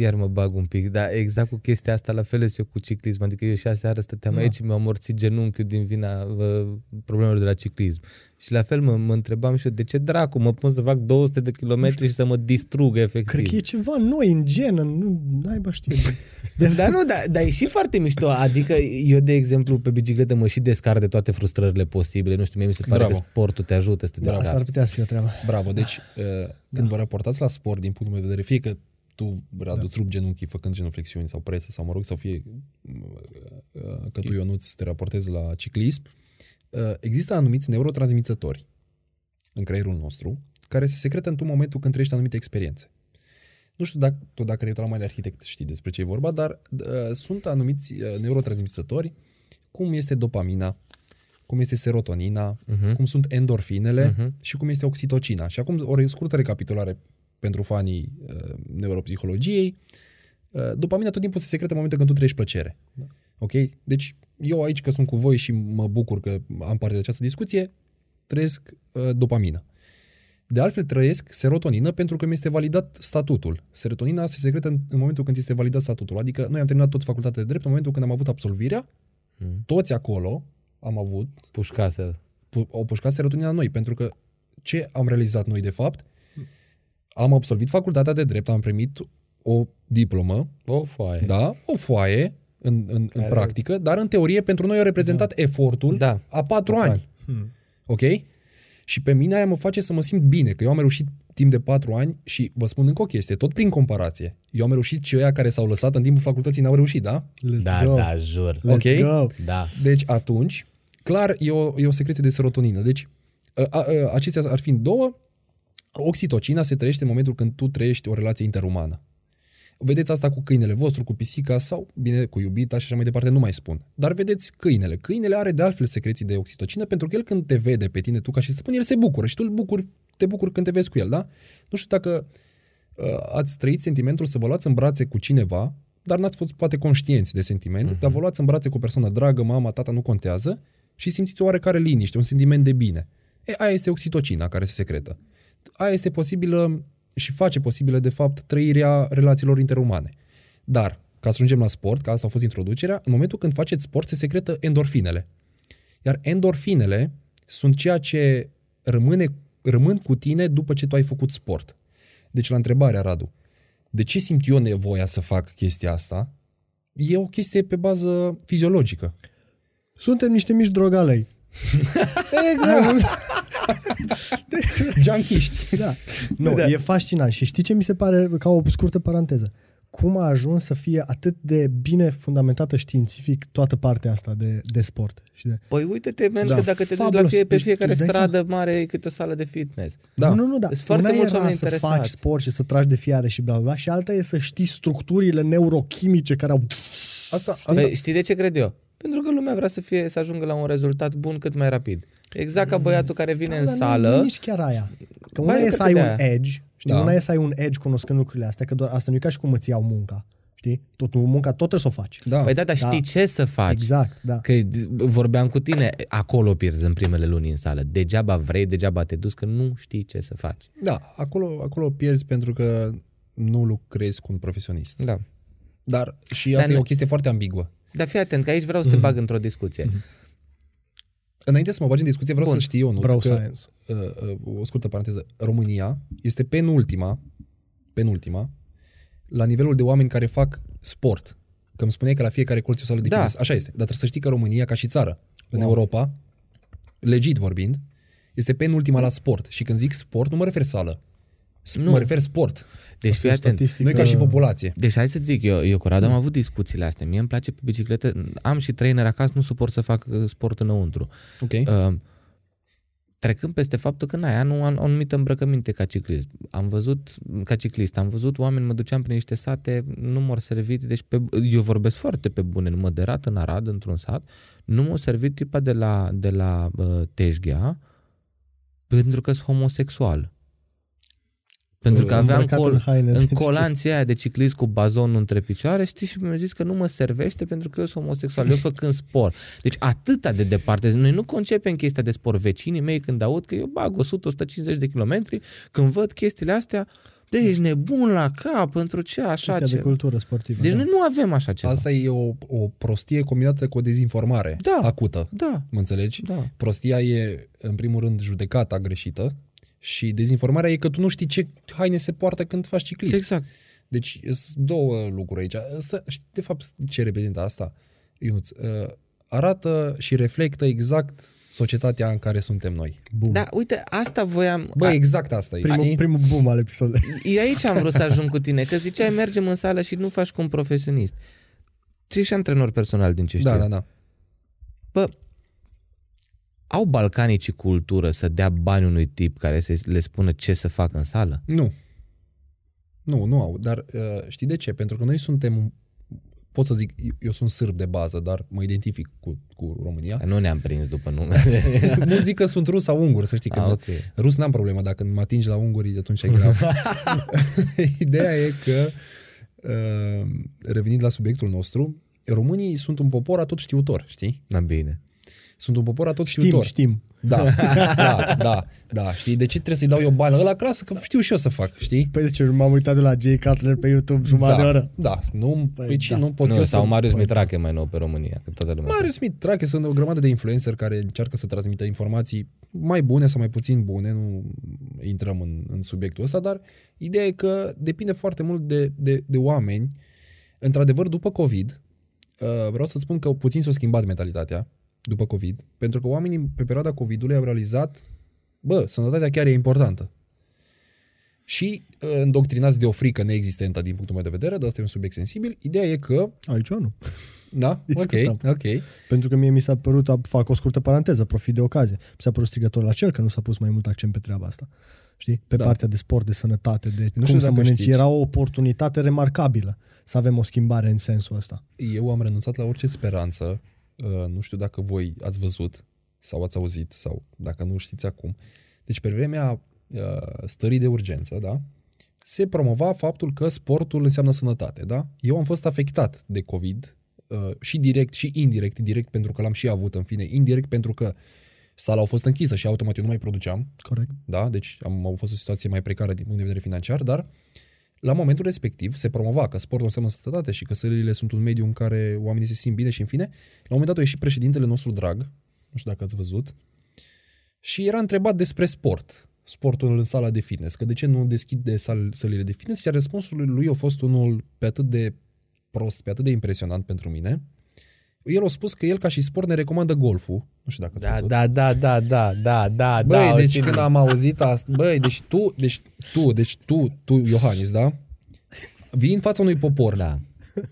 iar mă bag un pic, dar exact cu chestia asta la fel și eu cu ciclism, adică eu și aseară stăteam Da. aici și mi-am morțit genunchiul din vina uh, problemelor de la ciclism. Și la fel mă, mă întrebam și eu, de ce dracu mă pun să fac 200 de kilometri și să mă distrug efectiv? Cred că e ceva noi în genă, nu, naiba știe. De, Dar nu, dar, dar e și foarte mișto. Adică eu, de exemplu, pe bicicletă mă și descar de toate frustrările posibile. Nu știu, mie mi se pare Bravo. că sportul te ajută să te da, asta ar descarci. putea să fie o treabă. Bravo. Deci, uh, când vă raportați la sport, din punctul meu de vedere, fie că tu, Radu, îți rupi genunchii făcând genuflexiuni sau presă sau, mă rog, sau fie uh, că tu, Ionuț, te raportezi la ciclism, uh, există anumiți neurotransmițători în creierul nostru care se secretă într-un momentul când trăiești anumite experiențe. Nu știu dacă, tu dacă te-ai uitat la mai de arhitect știi despre ce e vorba, dar uh, sunt anumiți uh, neurotransmițători, cum este dopamina, cum este serotonina, Mhm. cum sunt endorfinele Mhm. și cum este oxitocina. Și acum o re- scurtă recapitulare pentru fanii uh, neuropsihologiei. Uh, dopamina tot timpul se secretă în momentul când tu trăiești plăcere. Da. Ok? Deci eu aici că sunt cu voi și mă bucur că am parte de această discuție, trăiesc uh, dopamină. De altfel trăiesc serotonină pentru că mi este validat statutul. Serotonina se secretă în, în momentul când este validat statutul. Adică noi am terminat tot facultatea de drept în momentul când am avut absolvirea, Mhm. toți acolo am avut Pușcasă. pu- au pușcat serotonina în noi, pentru că ce am realizat noi de fapt? Am absolvit facultatea de drept, am primit o diplomă, O foaie. da, o foaie în, în, în Care- practică, dar în teorie pentru noi a reprezentat efortul Da. a patru Patru ani. Hmm. Ok? Și pe mine aia mă face să mă simt bine, că eu am reușit timp de patru ani și vă spun încă o chestie, tot prin comparație. Eu am reușit și ăia care s-au lăsat în timpul facultății n-au reușit, da? Let's Da, go. da, jur. Let's Ok. go. Da. Deci atunci, clar e o, e o secreție de serotonină. Deci, a, a, a, acestea ar fi două. Oxitocina se trăiește în momentul când tu trăiești o relație interumană. Vedeți asta cu câinele vostru, cu pisica sau, bine, cu iubita și așa mai departe, nu mai spun. Dar vedeți câinele. Câinele are de altfel secreții de oxitocină pentru că el când te vede pe tine, tu ca și stăpân, el se bucură și tu îl bucuri, te bucuri când te vezi cu el, da? Nu știu dacă uh, ați trăit sentimentul să vă luați în brațe cu cineva, dar n-ați fost poate conștienți de sentiment, uh-huh. dar vă luați în brațe cu o persoană dragă, mama, tata, nu contează, și simțiți o oarecare liniște, un sentiment de bine. E, aia este oxitocina care se secretă. Aia este posibilă și face posibilă, de fapt, trăirea relațiilor interumane. Dar, ca să ajungem la sport, ca asta a fost introducerea, în momentul când faceți sport, se secretă endorfinele. Iar endorfinele sunt ceea ce rămâne, rămân cu tine după ce tu ai făcut sport. Deci, la întrebarea, Radu, de ce simt eu nevoia să fac chestia asta? E o chestie pe bază fiziologică. Suntem niște mici drogalei. Exact. Junkiști. Da. Nu, Da. e fascinant. Și știi ce mi se pare, ca o scurtă paranteză, cum a ajuns să fie atât de bine fundamentată științific toată partea asta de, de sport. Și de... Păi uite-te, man, Da. că dacă te duci la Fabulos. fie, pe Deci, fiecare îți dai stradă mare e câte o sală de fitness. Da. Nu, nu, nu, da. Sunt foarte Una mulți era oameni să interesați. faci sport și să tragi de fiare și bla, bla, bla, și alta e să știi structurile neurochimice care au... Asta, asta, Păi, știi de ce cred eu? Pentru că lumea vrea să fie să ajungă la un rezultat bun cât mai rapid. Exact ca băiatul care vine în Da, dar sală. Nu, nici chiar aia. Că Ba, una eu e cred să că ai de un aia. edge, știi? Da. Una e să ai un edge cunoscând lucrurile astea, că doar asta nu e ca și cum îți iau munca. Știi? Tot, munca tot trebuie să o faci. da. Păi da, dar Da. știi ce să faci? Exact, da. Că d- vorbeam cu tine, acolo pierzi în primele luni în sală. Degeaba vrei, degeaba te duci, că nu știi ce să faci. Da, acolo, acolo pierzi pentru că nu lucrezi cu un profesionist. Da. Dar și Dar asta e nu- o chestie foarte ambiguă. Dar fii atent, că aici vreau să te bag într-o discuție. Înainte să mă bagi în discuție, vreau Bun. să știi, Ionuț, Bro că, science. uh, uh, o scurtă paranteză, România este penultima, penultima, la nivelul de oameni care fac sport. Că îmi spuneai că la fiecare colț e o sală de Da. fitness. Așa este. Dar trebuie să știi că România, ca și țară, în Europa, legit vorbind, este penultima la sport. Și când zic sport, nu mă refer sală. S- Nu. Mă refer sport. Deci fii atent. Statistică- Nu e ca și populație. Deci hai să zic, eu, eu cu Radu am avut discuțiile astea. Mie îmi place pe bicicletă, am și trainer acasă, nu suport să fac uh, sport înăuntru. Ok? Uh, trecând peste faptul că n-ai, nu am o anumită îmbrăcăminte ca ciclist. Am văzut, ca ciclist, am văzut oameni, mă duceam prin niște sate, nu m-au servit, deci pe, eu vorbesc foarte pe bune, mă derat în Arad, într-un sat, nu m-a servit tipa de la, de la uh, Tejghea, pentru că sunt homosexual. Pentru că aveam Îmbrăcat col, în haine de în ciclist. colanții aia de ciclist cu bazonul între picioare, știi, și mi-a zis că nu mă servește pentru că eu sunt homosexual, eu făcând sport. Deci atâta de departe. Noi nu concepem chestia de sport. Vecinii mei când aud că eu bag 100-150 de kilometri, când văd chestiile astea, de ești nebun la cap, pentru ce așa Chestia de ce... cultură sportivă. Deci da. noi nu avem așa ceva. Asta e o, o prostie combinată cu o dezinformare Da. acută. Da, Mă înțelegi? da. Prostia e, în primul rând, judecata greșită și dezinformarea e că tu nu știi ce haine se poartă când faci ciclism. Exact. Deci sunt două lucruri aici. Asta, știi, de fapt, ce reprezintă asta, Ionuț? Uh, Arată și reflectă exact societatea în care suntem noi. Bum. Da, uite, asta voiam... Bă, a- exact asta e, Primul, știi? primul boom al episodului. Eu aici am vrut să ajung cu tine, că ziceai mergem în sală și nu faci cu un profesionist. Tu ești antrenor personal din ce știu. Da, da, da. Bă, au balcanicii cultură să dea bani unui tip care să le spună ce să facă în sală? Nu. Nu, nu au. Dar uh, știi de ce? Pentru că noi suntem, pot să zic, eu, eu sunt sârb de bază, dar mă identific cu, cu România. Nu ne-am prins după nume. nu zic că sunt rus sau ungur, să știi. Că Ah, ok. Rus n-am problemă, dacă mă atingi la unguri, atunci e grav. Ideea e că, uh, revenind la subiectul nostru, românii sunt un popor atot știutor, știi? Na bine. Sunt un popor atot Știm, știutor. știm. Da, da, da, da, știi? De ce trebuie să-i dau eu bani la clasă? Că știu și eu să fac, știi? Păi de ce m-am uitat de la Jay Cutler pe YouTube jumătate da, de oră? Da, nu, Păi, păi, ce, da. nu pot Nu, eu sau să... Marius Mitrache mai nou pe România, că toată lumea Marius Smith, Trache, sunt o grămadă de influencer care încearcă să transmită informații mai bune sau mai puțin bune, nu intrăm în, în subiectul ăsta, dar ideea e că depinde foarte mult de, de, de oameni. Într-adevăr, după COVID, uh, vreau să spun că puțin s-a schimbat mentalitatea după COVID, pentru că oamenii pe perioada COVID-ului au realizat, bă, sănătatea chiar e importantă. Și uh, îndoctrinați de o frică neexistentă din punctul meu de vedere, dar asta e un subiect sensibil, ideea e că Aici nu. Da? Discutăm. Ok, ok. Pentru că mie mi s-a părut, fac o scurtă paranteză, profit de ocazie, mi s-a părut strigător la cel că nu s-a pus mai mult accent pe treaba asta. Știi? Pe Da. partea de sport, de sănătate, de știu cum să dacă mănânci. știți. Era o oportunitate remarcabilă să avem o schimbare în sensul ăsta. Eu am renunțat la orice speranță. Uh, nu știu dacă voi ați văzut sau ați auzit sau dacă nu știți acum. Deci pe vremea uh, stării de urgență, da? Se promova faptul că sportul înseamnă sănătate, da? Eu am fost afectat de COVID uh, și direct și indirect, direct pentru că l-am și avut în fine, indirect pentru că sala a fost închisă și automat eu nu mai produceam, Corect. da? Deci am, au fost o situație mai precară din punct de vedere financiar, dar la momentul respectiv se promova că sportul înseamnă sănătate și că sălile sunt un mediu în care oamenii se simt bine și în fine, la un moment dat a ieșit președintele nostru drag, nu știu dacă ați văzut, și era întrebat despre sport, sportul în sala de fitness, că de ce nu deschide sal, sălile de fitness, iar răspunsul lui a fost unul pe atât de prost, pe atât de impresionant pentru mine. El a spus că el ca și sport ne recomandă golful. Nu știu dacă ați Da, văzut. da, da, da, da, da, da, Băi, da. deci țin- când am auzit asta, băi, deci tu, deci tu, deci tu, tu, Iohannis, da? Vii în fața unui popor Da.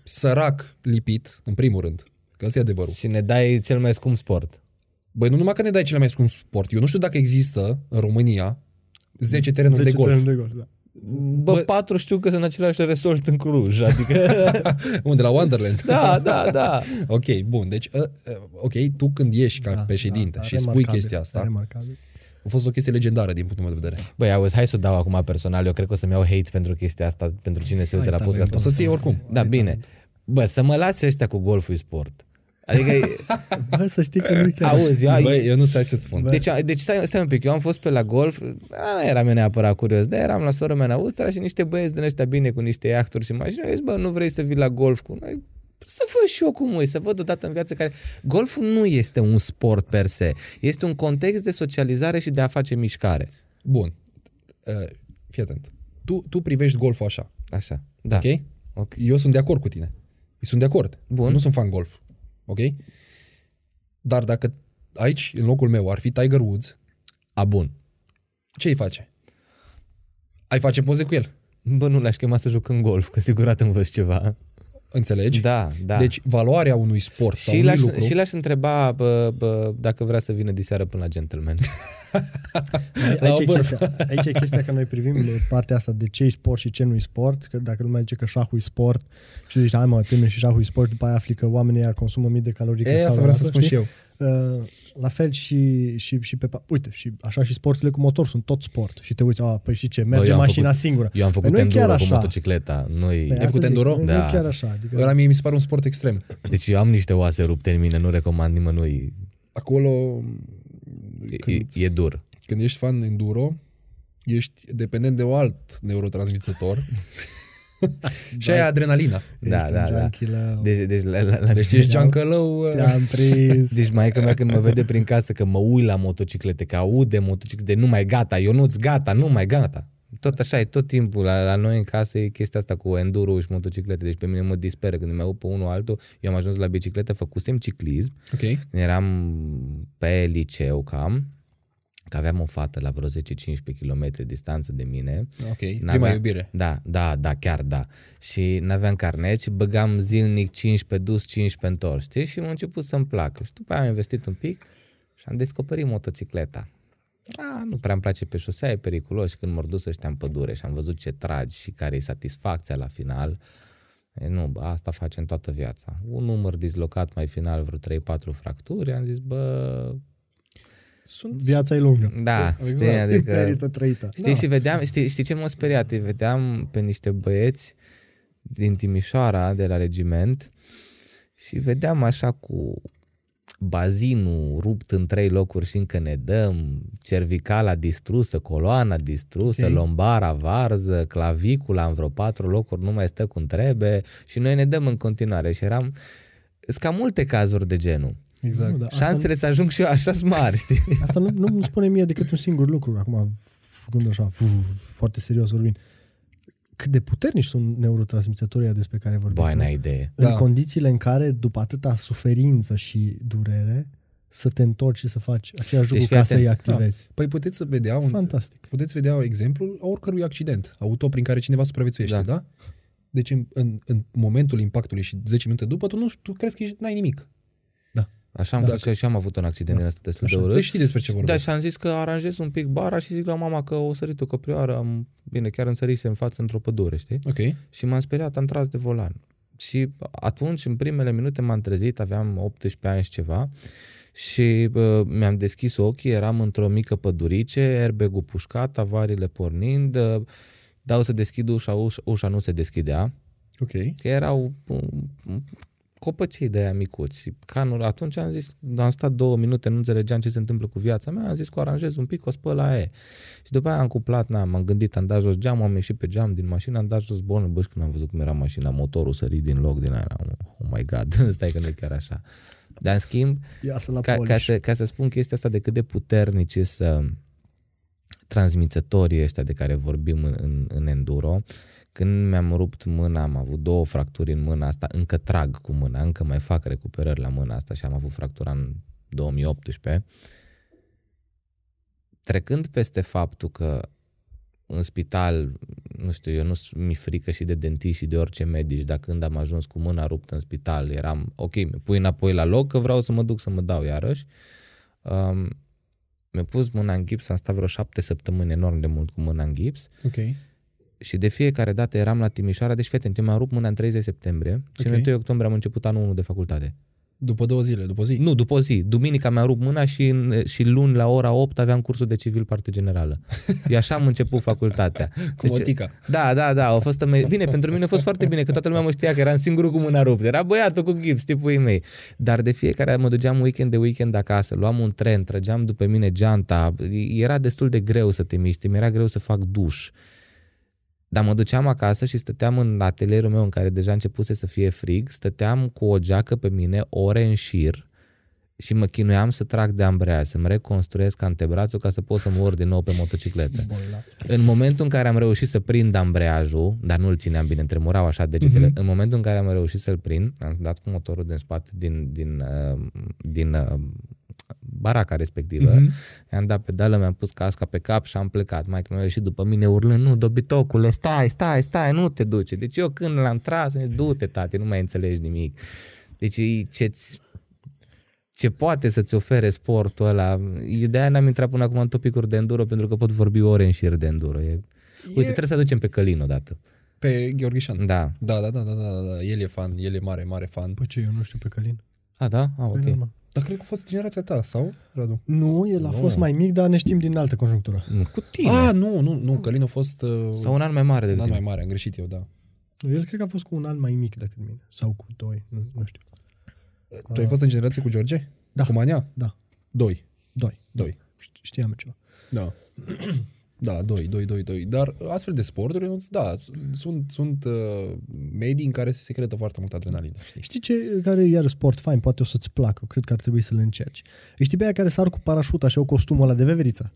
sărac, lipit, în primul rând, că ăsta e adevărul. Și ne dai cel mai scump sport. Băi, nu numai că ne dai cele mai scump sport, eu nu știu dacă există în România 10 terenuri 10 de golf. terenuri de golf, da. Bă, Bă- patru știu că sunt în același resort în Cluj, adică... Unde, la Wonderland? da, da, da. Ok, bun, deci, uh, uh, ok, tu când ieși ca Da, președinte da, da, și spui remarcabil, chestia asta, Remarcabil. a fost o chestie legendară din punctul meu de vedere. Băi, auzi, hai să o dau acum personal. Eu cred că o să-mi iau hate pentru chestia asta, pentru cine se uită Hai, la talentul podcast. O să-ți iei oricum. Da, bine. Bă, să mă lase ăștia cu golful e sport. Adică, Bă, să știi că nu e chiar auzi, eu, Băi, eu nu să să-ți spun. Deci, deci stai, stai un pic, eu am fost pe la golf, a, nu eram eu neapărat curios, dar eram la sora mea în Austria și niște băieți din ăștia bine cu niște iahturi și mașini. Eu zis, bă, nu vrei să vii la golf cu noi? Să văd și eu cum e, să văd odată în viață care... Golful nu este un sport per se, este un context de socializare și de a face mișcare. Bun. Uh, fii atent. Tu, tu privești golful așa, Așa, da. ok? Ok. Eu sunt de acord cu tine. Eu sunt de acord. Bun. Nu sunt fan golf. Ok? Dar dacă aici, în locul meu, ar fi Tiger Woods, A, bun. ce îi face? Ai face poze cu el. Bă, nu l-aș chema să jucăm golf, că sigurat învăț ceva. Înțelegi? Da, da. Deci valoarea unui sport sau și unui l-aș, lucru... și l-aș întreba bă, bă, dacă vrea să vină diseară până la gentleman. La Aici o e, vârstă. chestia, aici e chestia că noi privim partea asta de ce e sport și ce nu e sport, că dacă lumea zice că șahul e sport și zici, hai mă, termin și șahul e sport, după aia afli că oamenii ăia consumă mii de calorii. când E, stau asta la vreau să masă, spun știi? și eu. Uh, la fel și, și, și pe... pa- Uite, și așa și sporturile cu motor sunt tot sport. Și te uiți, a, păi și ce, merge eu am mașina făcut- singură. Eu am făcut Păi nu e chiar enduro cu așa. motocicleta. Nu-i... Păi Ai făcut asta zic, enduro? Nu, Da. nu e chiar așa. Adică, Ăla mie mi se pare un sport extrem. Deci eu am niște oase rupte în mine, nu recomand nimănui. Acolo, E, când, e dur. când ești fan enduro, ești dependent de un alt neurotransmițător și ai adrenalina. Da, ești da, un da. junkie la... Deci, deci, la, la, la, Deci ești geancălău... uh, Te-am prins. deci maica mea când mă vede prin casă că mă uit la motociclete, că aude motociclete, nu mai gata, eu nu-ți gata, nu mai gata. Tot așa e tot timpul. La, la noi în casă e chestia asta cu enduro și motociclete. Deci pe mine mă disperă când mai aud pe unul altul. Eu am ajuns la bicicletă, făcusem ciclism Ok. Când eram pe liceu cam, că aveam o fată la vreo 10-15 km distanță de mine. Ok. Prima N-avea- iubire. Da, da, da, chiar da. Și n-aveam carnet și băgam zilnic 15 dus, 15 întors, știi? Și m-a început să-mi placă. Și după aia am investit un pic și am descoperit motocicleta. A, nu prea îmi place pe șosea, e periculos și când m-au dus ăștia în pădure și am văzut ce tragi și care e satisfacția la final, e, nu, bă, asta facem toată viața. Un număr dislocat mai final, vreo 3-4 fracturi, am zis, bă, Sunt... Viața e lungă. da, Exact. știi, adică... Merită trăită. Știi, și vedeam, știi, știi ce m-a speriat? Îi vedeam pe niște băieți din Timișoara, de la regiment, și vedeam așa cu bazinul rupt în trei locuri și încă ne dăm, cervicala distrusă, coloana distrusă, Ok. lombara varză, clavicula în vreo patru locuri nu mai stă cum trebuie și noi ne dăm în continuare și eram... Sunt cam multe cazuri de genul. Exact. Nu, da, asta, Șansele să ajung și eu așa sunt mari, știi? asta nu, nu îmi spune mie decât un singur lucru. Acum, făcând așa, fu, foarte serios vorbind. Cât de puternici sunt neurotransmițătorii ăia despre care vorbim. Băi, n-ai idee. În Da. condițiile în care, după atâta suferință și durere, să te întorci și să faci același Deci lucru fii ca să-i atent. activezi. Păi puteți să vedea un, Fantastic. puteți vedea exemplul a oricărui accident auto prin care cineva supraviețuiește, Da. da? da? Deci în, în, în momentul impactului și 10 minute după, tu, nu, tu crezi că ești- n-ai nimic. Așa am Da. fost și eu și am avut un accident din ăsta destul de Așa. urât. Deci știi despre ce Da, vorbesc. și am zis că aranjez un pic bara și zic la mama că o sărit o căprioară, am, bine, chiar însărise în față într-o pădure, știi? Ok. Și m-am speriat, am tras de volan. Și atunci, în primele minute, m-am trezit, aveam 18 ani și ceva, și uh, mi-am deschis ochii, eram într-o mică pădurice, airbag-ul pușcat, avariile pornind, uh, dau să deschid ușa, ușa, ușa nu se deschidea, Ok. că erau um, copăcei de aia micuți. Și canul, atunci am zis, am stat două minute, nu înțelegeam ce se întâmplă cu viața mea, am zis că o aranjez un pic, o spăl la e. Și după aia am cuplat, na, m-am gândit, am dat jos geamul, am ieșit pe geam din mașină, am dat jos bonă, băși când am văzut cum era mașina, motorul sărit din loc din aia, oh my god, stai că nu e chiar așa. Dar în schimb, Iasă la ca, polish. ca, să, ca să spun chestia asta de cât de puternici să transmițătorii ăștia de care vorbim în, în, în enduro, când mi-am rupt mâna, am avut două fracturi în mâna asta, încă trag cu mâna, încă mai fac recuperări la mâna asta și am avut fractura în 2018. Trecând peste faptul că în spital, nu știu, eu nu mi frică și de dentiști și de orice medici, dar când am ajuns cu mâna ruptă în spital, eram, ok, mi pui înapoi la loc că vreau să mă duc să mă dau iarăși. Um, mi-a pus mâna în gips, am stat vreo șapte săptămâni enorm de mult cu mâna în gips Ok. Și de fiecare dată eram la Timișoara, deci fete, eu mi-am rupt mâna în 30 septembrie și Ok. în 1 octombrie am început anul 1 de facultate. După două zile, după zi. Nu, după o zi. Duminica mi-am rupt mâna și, în, și luni la ora 8 aveam cursul de civil parte generală. E așa am început facultatea. Cu motica. Da, da, da, a fost ame- bine, pentru mine a fost foarte bine, că toată lumea mă știa că eram singurul cu mâna ruptă. Era băiatul cu gips, tipul mei. Dar de fiecare dată mă duceam weekend de weekend acasă, luam un tren, trăgeam după mine geanta, era destul de greu să te miști, mi era greu să fac duș. Dar mă duceam acasă și stăteam în atelierul meu în care deja începuse să fie frig, stăteam cu o geacă pe mine ore în șir și mă chinuiam să trag de ambreiaj, să-mi reconstruiesc antebrațul ca să pot să mă urc din nou pe motocicletă. Bolnav. În momentul în care am reușit să prind ambreiajul, dar nu-l țineam bine, tremurau așa degetele, în momentul în care am reușit să-l prind, am dat cu motorul din spate din, din, uh, din uh, baraca respectivă, Mhm. i-am dat pedală, mi-am pus casca pe cap și am plecat. Mai mi-a ieșit după mine urlând, nu, dobitocule, stai, stai, stai, nu te duce. Deci eu când l-am tras, am zis, du-te, tati, nu mai înțelegi nimic. Deci e ce-ți ce poate să-ți ofere sportul ăla. E De aia n-am intrat până acum în topicuri de enduro, pentru că pot vorbi ore în șir de enduro. E... Uite, trebuie să aducem pe Călin odată. Pe Gheorghișan. Da. Da, da, da, da, da, da, el e fan, el e mare, mare fan. Păi ce, eu nu știu pe Călin. A, da? A, Păi ok. normal. Dar cred că a fost generația ta, sau, Radu? Nu, el a Nu. fost mai mic, dar ne știm din altă conjunctură. Nu, cu tine. Ah, nu, nu, nu, Călin a fost uh, Sau un an mai mare un decât an mai tine. mare, am greșit eu, da. El cred că a fost cu un an mai mic decât mine. Sau cu doi, nu, nu știu. Tu ai fost în generație cu George? Da. Cu Mania? Da, Doi. doi. Doi. Ș- Știam ceva. Da. Da, doi, doi, doi, doi. Dar astfel de sporturi, da, sunt, sunt uh, medii în care se secretă foarte mult adrenalină, știi? Știi ce, care e iar sport fain, poate o să-ți placă, cred că ar trebui să-l încerci. Știi pe aia care sar cu parașuta și au costumul ăla de veveriță?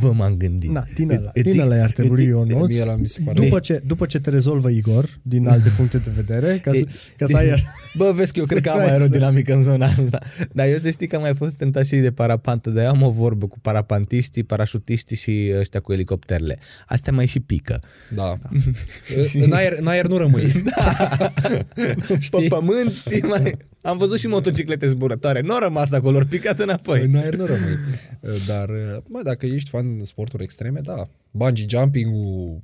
Bă, m-am gândit. Na, din ăla, Îți din zic- ăla ar trebui îți zic- Ionuț. Mie ăla mi se pare... După ce, după ce te rezolvă Igor, din alte puncte de vedere, ca să, ca să ai iar... Bă, vezi că eu cred că am Să aerodinamică în zona asta. Dar eu să știi că am mai fost tentat și de parapantă, dar eu am o vorbă cu parapantiștii, parașutiștii și ăștia cu elicopterele. Astea mai și pică. Da. în, aer, în aer nu rămâi. Pe pământ, știi, mai... Am văzut și motociclete zburătoare. Nu au rămas acolo, ori picat înapoi. În aer nu rămâi. Dar, mă, dacă ești fan de sporturi extreme, da. Bungee jumping-ul,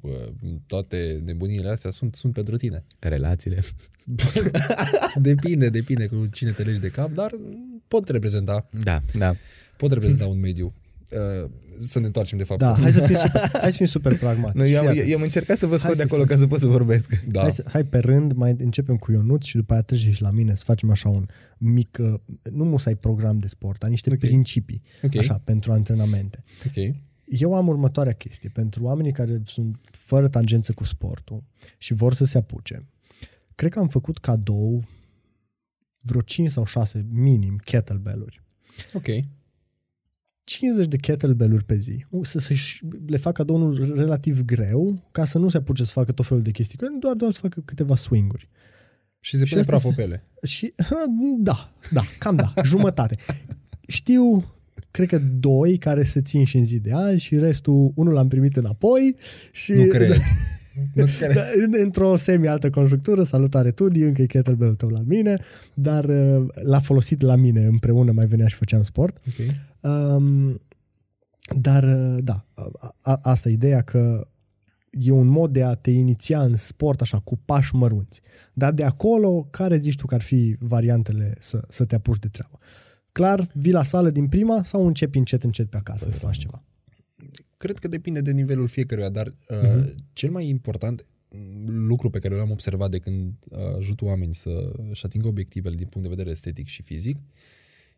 toate nebunile astea sunt, sunt pentru tine. Relațiile. Depinde, depinde cu cine te legi de cap, dar pot reprezenta, Da, da. pot reprezenta un mediu. Uh, Să ne întoarcem de fapt. Da, hai să fim super, hai să fim super pragmatici. Nu, eu, am, Fii eu, atent. eu am încercat să vă scot Hai de să acolo fim- ca să pot să vorbesc. da. Hai, să, hai pe rând, mai începem cu Ionut și după aia treci și la mine să facem așa un mic, uh, nu musai program de sport, dar niște Ok. principii, Ok. așa, pentru antrenamente. ok. Eu am următoarea chestie. Pentru oamenii care sunt fără tangență cu sportul și vor să se apuce, cred că am făcut cadou vreo 5 sau 6 minim kettlebell-uri. Ok. 50 de kettlebell-uri pe zi. Să, să le fac cadou unul relativ greu ca să nu se apuce să facă tot felul de chestii. Că Doar, doar să facă câteva swing-uri. Și se Și pune asta praful este- pe ele. Și da, da, cam da, jumătate. Știu, cred că doi care se țin și în zi de azi și restul, unul l-am primit înapoi și... Nu cred. Nu, care... Da, în- într-o semi-altă conjunctură, salutare Tudi, încă e kettlebell tău la mine, dar uh, l-a folosit la mine împreună, mai venea și făceam sport. Ok. Um, dar, uh, da, a, a, asta e ideea că e un mod de a te iniția în sport așa, cu pași mărunți. Dar de acolo, care zici tu că ar fi variantele să, să te apuci de treabă? Clar, vii la sală din prima sau începi încet, încet pe acasă să faci ceva? Cred că depinde de nivelul fiecăruia, dar uh, Mhm. cel mai important mm, lucru pe care l-am observat de când uh, ajut oameni să-și atingă obiectivele din punct de vedere estetic și fizic,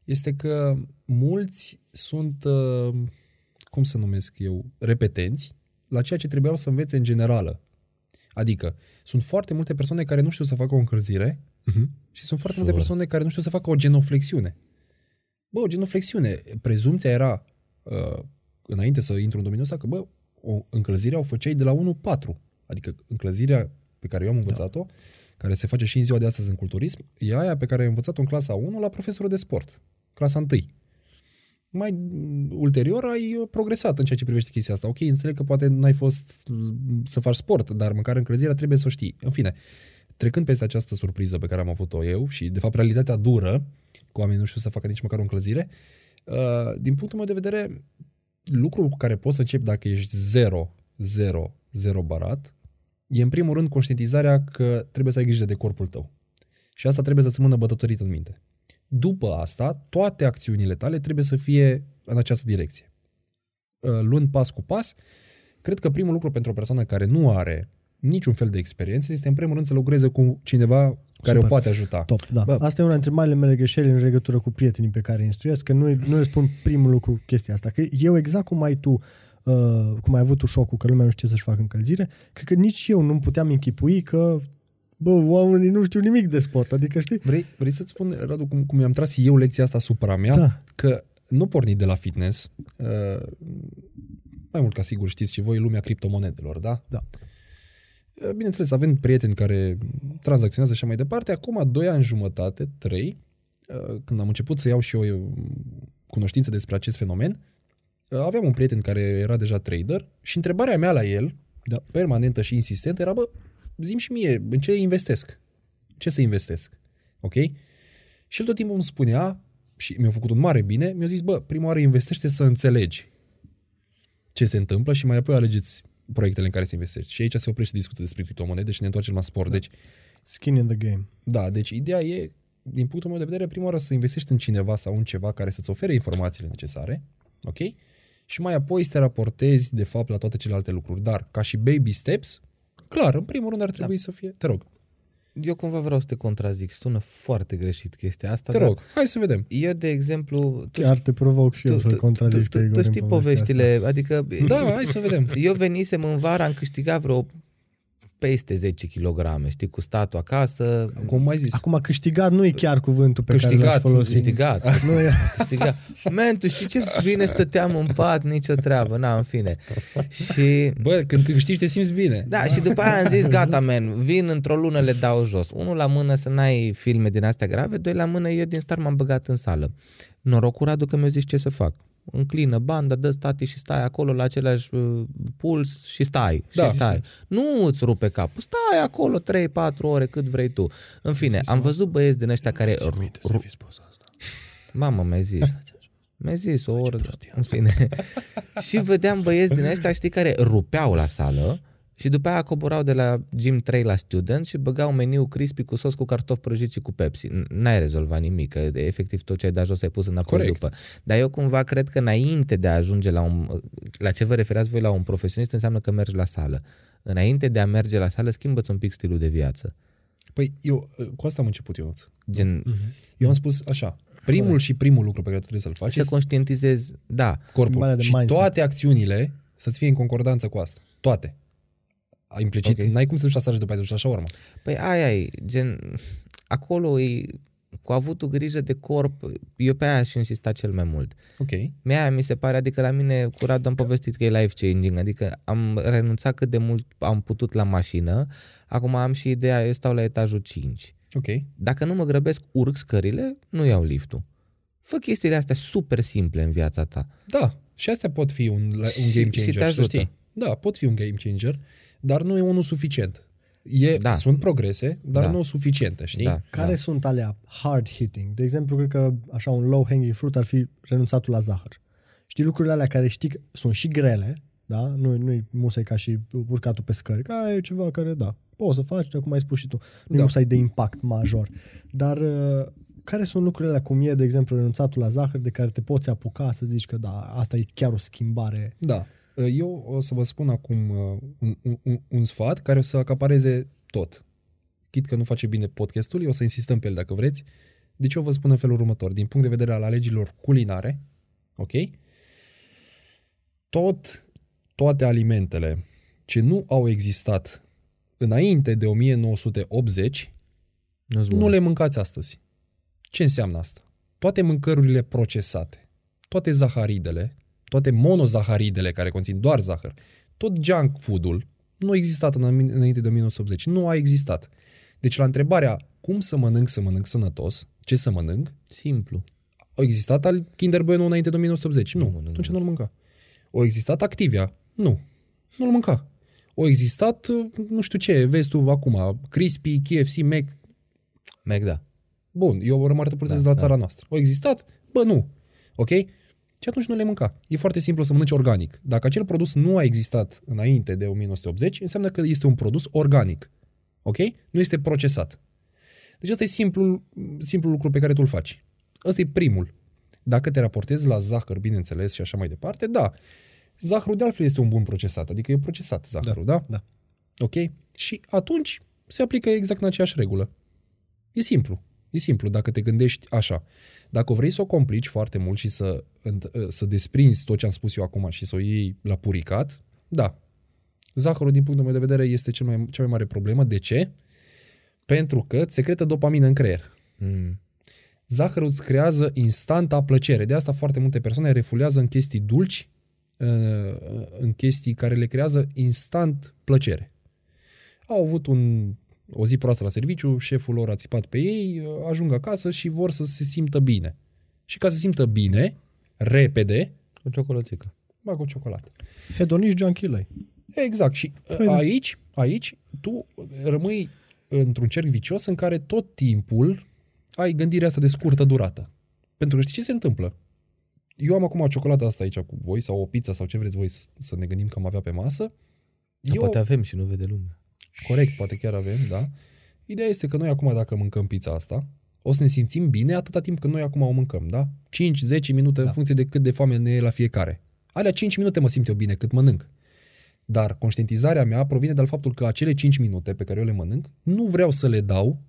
este că mulți sunt, uh, cum să numesc eu, repetenți la ceea ce trebuiau să învețe în generală. Adică, sunt foarte multe persoane care nu știu să facă o încălzire Uh-huh. și sunt foarte Sure. multe persoane care nu știu să facă o genoflexiune. Bă, o genoflexiune, prezumția era, uh, înainte să intru în domeniul ăsta, că, bă, o încălzire o făceai de la 1-4. Adică încălzirea pe care eu am învățat-o, care se face și în ziua de astăzi în culturism, e aia pe care ai învățat-o în clasa 1 la profesorul de sport, clasa 1. Mai mm, ulterior ai uh, progresat în ceea ce privește chestia asta. Ok, înțeleg că poate n-ai fost mm, să faci sport, dar măcar încălzirea trebuie să o știi. În fine, trecând peste această surpriză pe care am avut-o eu și, de fapt, realitatea dură, cu oamenii nu știu să facă nici măcar o încălzire, uh, din punctul meu de vedere, lucrul cu care poți să începi dacă ești 0, 0, 0 barat, e în primul rând conștientizarea că trebuie să ai grijă de corpul tău. Și asta trebuie să-ți mână bătătorit în minte. După asta, toate acțiunile tale trebuie să fie în această direcție. Uh, Luând pas cu pas, cred că primul lucru pentru o persoană care nu are niciun fel de experiență este în primul rând să lucreze cu cineva care Super. o poate ajuta. Top, da. Bă. Asta e una dintre marile mele greșeli în legătură cu prietenii pe care îi instruiesc, că nu, nu le spun primul lucru chestia asta. Că eu exact cum ai tu, uh, cum ai avut tu șocul că lumea nu știe să-și facă încălzire, cred că nici eu nu puteam închipui că bă, oamenii nu știu nimic de sport. Adică, știi? Vrei, vrei să-ți spun, Radu, cum, cum mi-am tras eu lecția asta asupra mea? Da. Că nu porni de la fitness, uh, mai mult ca sigur știți și voi, lumea criptomonedelor, da? Da. Uh, Bineînțeles, avem prieteni care tranzacționează și așa mai departe. Acum, doi ani jumătate, trei, uh, când am început să iau și eu uh, cunoștință despre acest fenomen, uh, aveam un prieten care era deja trader și întrebarea mea la el, Da. permanentă și insistentă, era, bă, zim și mie, în ce investesc? Ce să investesc? Ok? Și el tot timpul îmi spunea, și mi-a făcut un mare bine, mi-a zis, bă, prima oară investește să înțelegi ce se întâmplă și mai apoi alegeți proiectele în care să investești. Și aici se oprește discuția despre criptomonede și ne întoarcem la sport. Deci, Skin in the game. da, deci ideea e, din punctul meu de vedere, prima oară să investești în cineva sau în ceva care să-ți ofere informațiile necesare, ok? Și mai apoi să te raportezi, de fapt, la toate celelalte lucruri. Dar, ca și baby steps, clar, în primul rând ar trebui să fie... Te rog, Eu cumva vreau să te contrazic. Sună foarte greșit chestia asta. te dar rog, hai să vedem. Eu, de exemplu... Tu, Chiar te provoc și eu să-l contrazici tu, pe tu, Igor tu în știi povestea poveștile, adică Da, hai să vedem. eu venisem în vară, am câștigat vreo peste 10 kg, știi, cu statul acasă, Cum mai zis? Acum, câștigat nu e chiar cuvântul pe care Câștigat, l-aș folosi. câștigat, Nu e... câștigat. Man, tu știi ce bine stăteam în pat, nicio treabă, na, în fine. Și Bă, când câștigi te simți bine. Da, și după aia am zis, gata, man, vin într-o lună, le dau jos. Unul la mână să n-ai filme din astea grave, doi la mână, eu din start m-am băgat în sală. Norocul Radu că mi-a zis ce să fac. Înclină banda, dă stati și stai acolo la același uh, puls și stai. Da. Și stai. Nu îți rupe capul. Stai acolo 3-4 ore cât vrei tu. În fine, am văzut băieți din ăștia care... ru- ru- Mamă, mi-ai zis. Mi-ai zis o oră, în fine. și vedeam băieți din ăștia, știi, care rupeau la sală și după aia coborau de la Gym 3 la Student și băgau meniu crispy cu sos cu cartofi prăjiți și cu Pepsi. N- N-ai rezolvat nimic, că efectiv tot ce ai dat jos ai pus înapoi Corect. după. Dar eu cumva cred că înainte de a ajunge la un... La ce vă referați voi la un profesionist înseamnă că mergi la sală. Înainte de a merge la sală, schimbă-ți un pic stilul de viață. Păi eu, cu asta am început eu. Gen, Eu am spus așa, primul și primul lucru pe care tu trebuie să-l faci să este conștientizezi, da, corpul. Schimbarea de și mindset. toate acțiunile să-ți fie în concordanță cu asta. Toate. A Implicit, Ok. okay. n-ai cum să duci la sare și după aia să duci la urmă. Păi aia e, gen, acolo e, cu avutul grijă de corp, eu pe aia aș insista cel mai mult. Ok. Mie mi se pare, adică la mine cu Radu am povestit că e life changing, adică am renunțat cât de mult am putut la mașină, acum am și ideea, eu stau la etajul 5. Ok. Dacă nu mă grăbesc, urc scările, nu iau liftul. Fă chestiile astea super simple în viața ta. Da. Și astea pot fi un, un Și- game și te changer. să ajută. știi. Da, pot fi un game changer. Dar nu e unul suficient. E, Da. Sunt progrese, dar Da. nu suficiente, știi? Da. Care sunt alea hard hitting? De exemplu, cred că așa un low hanging fruit ar fi renunțatul la zahăr. Știi lucrurile alea care știi că sunt și grele, da? Nu, nu-i musai ca și urcatul pe scări, că aia e ceva care, da, poți să faci, cum ai spus și tu. Nu Da. da. musai de impact major. Dar uh, care sunt lucrurile alea, cum e, de exemplu, renunțatul la zahăr, de care te poți apuca să zici că, da, asta e chiar o schimbare. Da. Eu o să vă spun acum uh, un, un, un, un sfat care o să acapareze tot. Chit că nu face bine podcastul, eu o să insistăm pe el dacă vreți. Deci eu vă spun în felul următor. Din punct de vedere al alegerilor culinare, ok? Tot, toate alimentele ce nu au existat înainte de 1980, Nu-s nu bun. le mâncați astăzi. Ce înseamnă asta? Toate mâncărurile procesate, toate zaharidele, toate monozaharidele care conțin doar zahăr, tot junk food-ul nu a existat în- înainte de 1980. Nu a existat. Deci la întrebarea cum să mănânc să mănânc sănătos, ce să mănânc, Simplu. au existat al Kinder Bueno înainte de 1980? Nu, Nu mănânc atunci nu-l mânca. O existat Activia? Nu, nu-l mânca. O existat, nu știu ce, vezi tu acum, Crispy, KFC, Mac, Mac, da. Bun, eu rămărtăpurtez Da, la da. țara noastră. Au existat? Bă, nu. Ok? Și atunci nu le mânca. E foarte simplu să mănânci organic. Dacă acel produs nu a existat înainte de 1980, înseamnă că este un produs organic. Ok? Nu este procesat. Deci ăsta e simplul, simplul lucru pe care tu îl faci. Ăsta e primul. Dacă te raportezi la zahăr, bineînțeles, și așa mai departe, da. Zahărul de altfel este un bun procesat, adică e procesat zahărul, da? Da. Ok? Și atunci se aplică exact în aceeași regulă. E simplu. E simplu dacă te gândești așa. Dacă vrei să o complici foarte mult și să, înt- să desprinzi tot ce am spus eu acum și să o iei la puricat, da. Zahărul, din punctul meu de vedere, este cel mai, cea mai mare problemă. De ce? Pentru că îți secretă dopamină în creier. Mm. Zahărul îți creează instanta plăcere. De asta foarte multe persoane refulează în chestii dulci, uh, în chestii care le creează instant plăcere. Au avut un, o zi proastă la serviciu, șeful lor a țipat pe ei, uh, ajung acasă și vor să se simtă bine. Și ca să se simtă bine, repede, O ciocolățică. bag o ciocolată. Hedoniști junkie Exact. Și Păi păi da. aici, aici, tu rămâi într-un cerc vicios în care tot timpul ai gândirea asta de scurtă durată. Pentru că știi ce se întâmplă? Eu am acum o ciocolată asta aici cu voi sau o pizza sau ce vreți voi să- să ne gândim că am avea pe masă. Eu... Poate avem și nu vede lumea. Corect, poate chiar avem, da. Ideea este că noi acum dacă mâncăm pizza asta, o să ne simțim bine atâta timp cât noi acum o mâncăm, da? 5-10 minute da. în funcție de cât de foame ne e la fiecare. Alea 5 minute mă simt eu bine cât mănânc. Dar conștientizarea mea provine de la faptul că acele 5 minute pe care eu le mănânc, nu vreau să le dau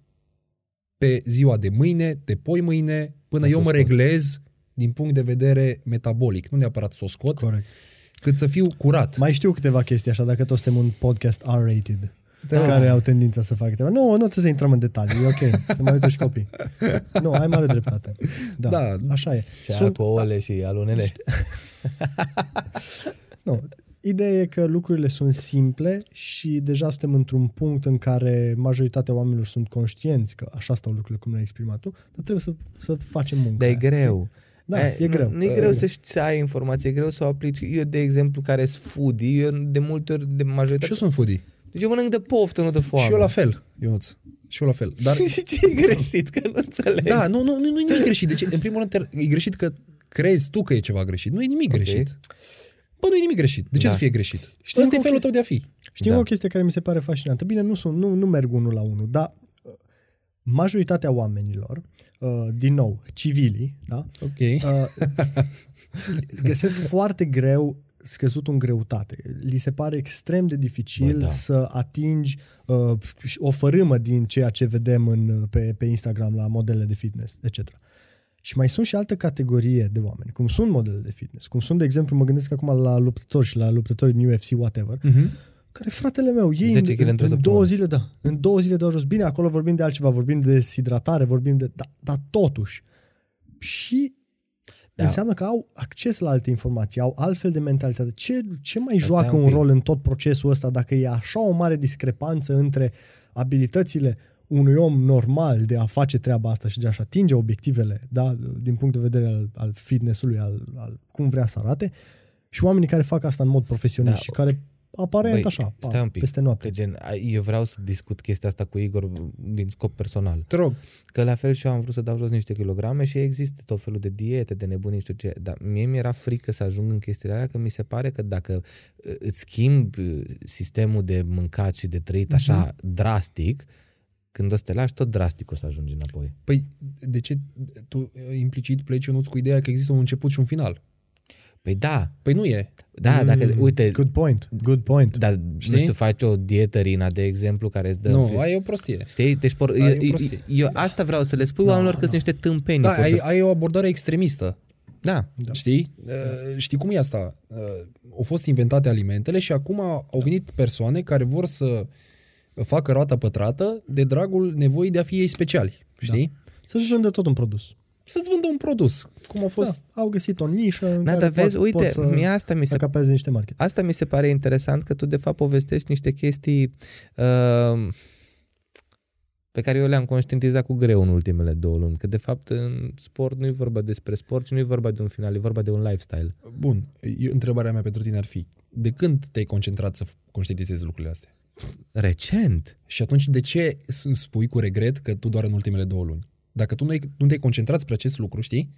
pe ziua de mâine, de poi mâine, până Ca eu să mă scoți. reglez din punct de vedere metabolic. Nu neapărat să o scot, Corect. cât să fiu curat. Mai știu câteva chestii așa, dacă toți suntem un podcast R-rated. Da. Care au tendința să facă câteva. Nu, nu trebuie să intrăm în detalii, e ok. Se mai uită și copii. Nu, ai mare dreptate. Da, Da. așa e. Și Sunt... ouăle și alunele. Nu, ideea e că lucrurile sunt simple și deja suntem într-un punct în care majoritatea oamenilor sunt conștienți că așa stau lucrurile cum le-ai exprimat tu, dar trebuie să, să facem muncă. Dar e aia. greu. Da, Aia, e greu. Nu, nu e greu să, știi, să ai informație, e greu să o aplici. Eu, de exemplu, care sunt foodie, eu de multe ori, de Și majoritate... eu sunt foodie. Deci eu mănânc de poftă, nu de foame. Și eu la fel, Ionuț. Și eu la fel. Dar și ce e greșit? Că nu înțeleg. Da, nu, nu, nu, nu e nimic greșit. Deci, în primul rând, te- e greșit că crezi tu că e ceva greșit. Nu e nimic Ok. greșit. Bă, nu e nimic greșit. De ce Da. să fie greșit? Știi Ăsta e cum felul că- tău de a fi. Știi Da. o chestie care mi se pare fascinantă? Bine, nu, sunt, nu, nu merg unul la unul, dar uh, majoritatea oamenilor, uh, din nou, civilii, da? Ok. Uh, găsesc foarte greu scăzut în greutate. Li se pare extrem de dificil Bă, da. să atingi uh, o fărâmă din ceea ce vedem în, pe, pe Instagram la modele de fitness, etc. Și mai sunt și alte categorie de oameni, cum sunt modele de fitness, cum sunt, de exemplu, mă gândesc acum la luptători și la luptători din UFC, whatever, Mhm. care fratele meu, ei 10 în, kg într-o în, în săptămână. două zile, da, în două zile de jos. Bine, acolo vorbim de altceva, vorbim de deshidratare, vorbim de, da, dar totuși. Și Da. înseamnă că au acces la alte informații, au altfel de mentalitate. Ce, ce mai Asta joacă e un un pic. rol în tot procesul ăsta dacă e așa o mare discrepanță între abilitățile unui om normal de a face treaba asta și de a-și atinge obiectivele, da, din punct de vedere al, al fitness-ului, al, al cum vrea să arate, și oamenii care fac asta în mod profesionist Da. și care aparent Băi, așa, pa, stai un pic, peste noapte. Că gen, a- eu vreau să discut chestia asta cu Igor din scop personal. Te rog. Că la fel și eu am vrut să dau jos niște kilograme și există tot felul de diete, de nebuni, știu ce. Dar mie mi-era frică să ajung în chestiile alea, că mi se pare că dacă uh, îți schimbi uh, sistemul de mâncat și de trăit așa drastic, când o să te lași, tot drastic o să ajungi înapoi. Păi, de ce tu uh, implicit pleci Ionuț cu ideea că există un început și un final? Păi da, Păi nu e. da, dacă, Mm, uite, Good point, good point. dar, Știi? nu știu, faci o dietă, Rina, de exemplu, care îți dă... Nu, în fi- aia e o prostie. Știi? Deci, por, Ai eu, o eu, prostie. eu, asta vreau să le spui Da, oamenilor că da. sunt niște tâmpenii. Da, pur și ai, simplu. ai o abordare extremistă. da. Da. Știi? Uh, știi cum e asta? Uh, au fost inventate alimentele și acum au venit persoane care vor să facă roata pătrată de dragul nevoii de a fi ei speciali. Știi? Da. Să-și vândă tot un produs. Să-ți vândă un produs. Cum a fost... Da, au găsit o nișă în Da, care dar vezi, pot, uite, pot să mie asta mi se acapeze niște market. Asta mi se pare interesant că tu de fapt povestești niște chestii uh, pe care eu le-am conștientizat cu greu în ultimele două luni. Că de fapt în sport nu e vorba despre sport, ci nu e vorba de un final, e vorba de un lifestyle. Bun, eu, întrebarea mea pentru tine ar fi, de când te-ai concentrat să conștientizezi lucrurile astea? Recent. Și atunci de ce s- spui cu regret că tu doar în ultimele două luni? Dacă tu nu, ai, nu te-ai concentrat spre acest lucru, știi?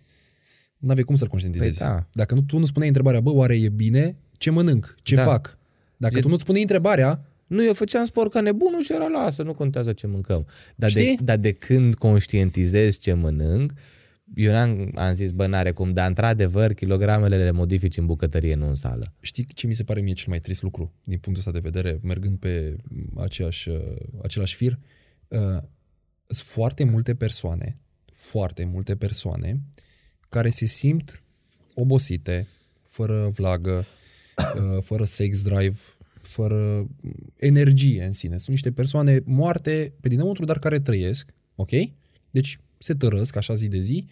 Nu aveai cum să-l conștientizezi. Păi da. Dacă nu, tu nu spuneai întrebarea, bă, oare e bine? Ce mănânc? Ce Da. fac? Dacă Gen- tu nu-ți puneai întrebarea, Nu, eu făceam sport ca nebunul și era lasă, nu contează ce mâncăm. Dar de, Știi? dar de când conștientizez ce mănânc, eu n-am, am zis, bă, n-are cum, dar într-adevăr kilogramele le modifici în bucătărie, nu în sală. știi ce mi se pare mie cel mai trist lucru din punctul ăsta de vedere, mergând pe aceeași, uh, același fir? Uh, sunt foarte multe persoane, foarte multe persoane care se simt obosite, fără vlagă, uh, fără sex drive, fără energie în sine. Sunt niște persoane moarte pe dinăuntru, dar care trăiesc, ok? Deci se tărăsc așa zi de zi.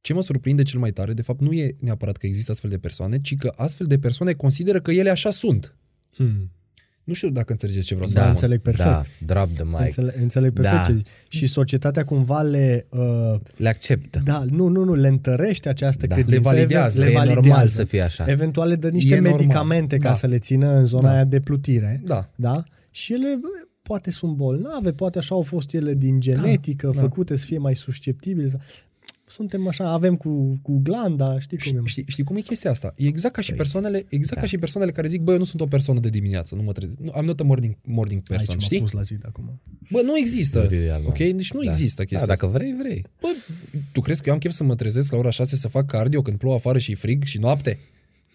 Ce mă surprinde cel mai tare, de fapt, nu e neapărat că există astfel de persoane, ci că astfel de persoane consideră că ele așa sunt. Hmm. Nu știu dacă înțelegeți ce vreau să Da, spun. înțeleg perfect. Da, drop the mic. Înțeleg, înțeleg perfect Da. ce zici. Și societatea cumva le... Uh, Le acceptă. da, nu, nu, nu, le întărește această Da. credință. Le validează. Le Că e validează. normal să fie așa. Eventual le dă niște E normal. medicamente ca Da. să le țină în zona Da. aia de plutire. Da. Da? Și ele bă, poate sunt bolnave, poate așa au fost ele din genetică, da. făcute să fie mai susceptibile. Suntem așa, avem cu, cu glanda, știi cum e. Știi, știi cum e chestia asta? E exact ca și Păi, persoanele, exact da. ca și persoanele care zic, bă, eu nu sunt o persoană de dimineață, nu mă trezesc. Nu, I'm not a morning, morning person, Aici m-a știi? pus la zid acum. Bă, nu există. Ideal, ok? Deci nu Da. există chestia Da, dacă asta. vrei, vrei. Bă, tu crezi că eu am chef să mă trezesc la ora 6 să fac cardio când plouă afară și e frig și noapte?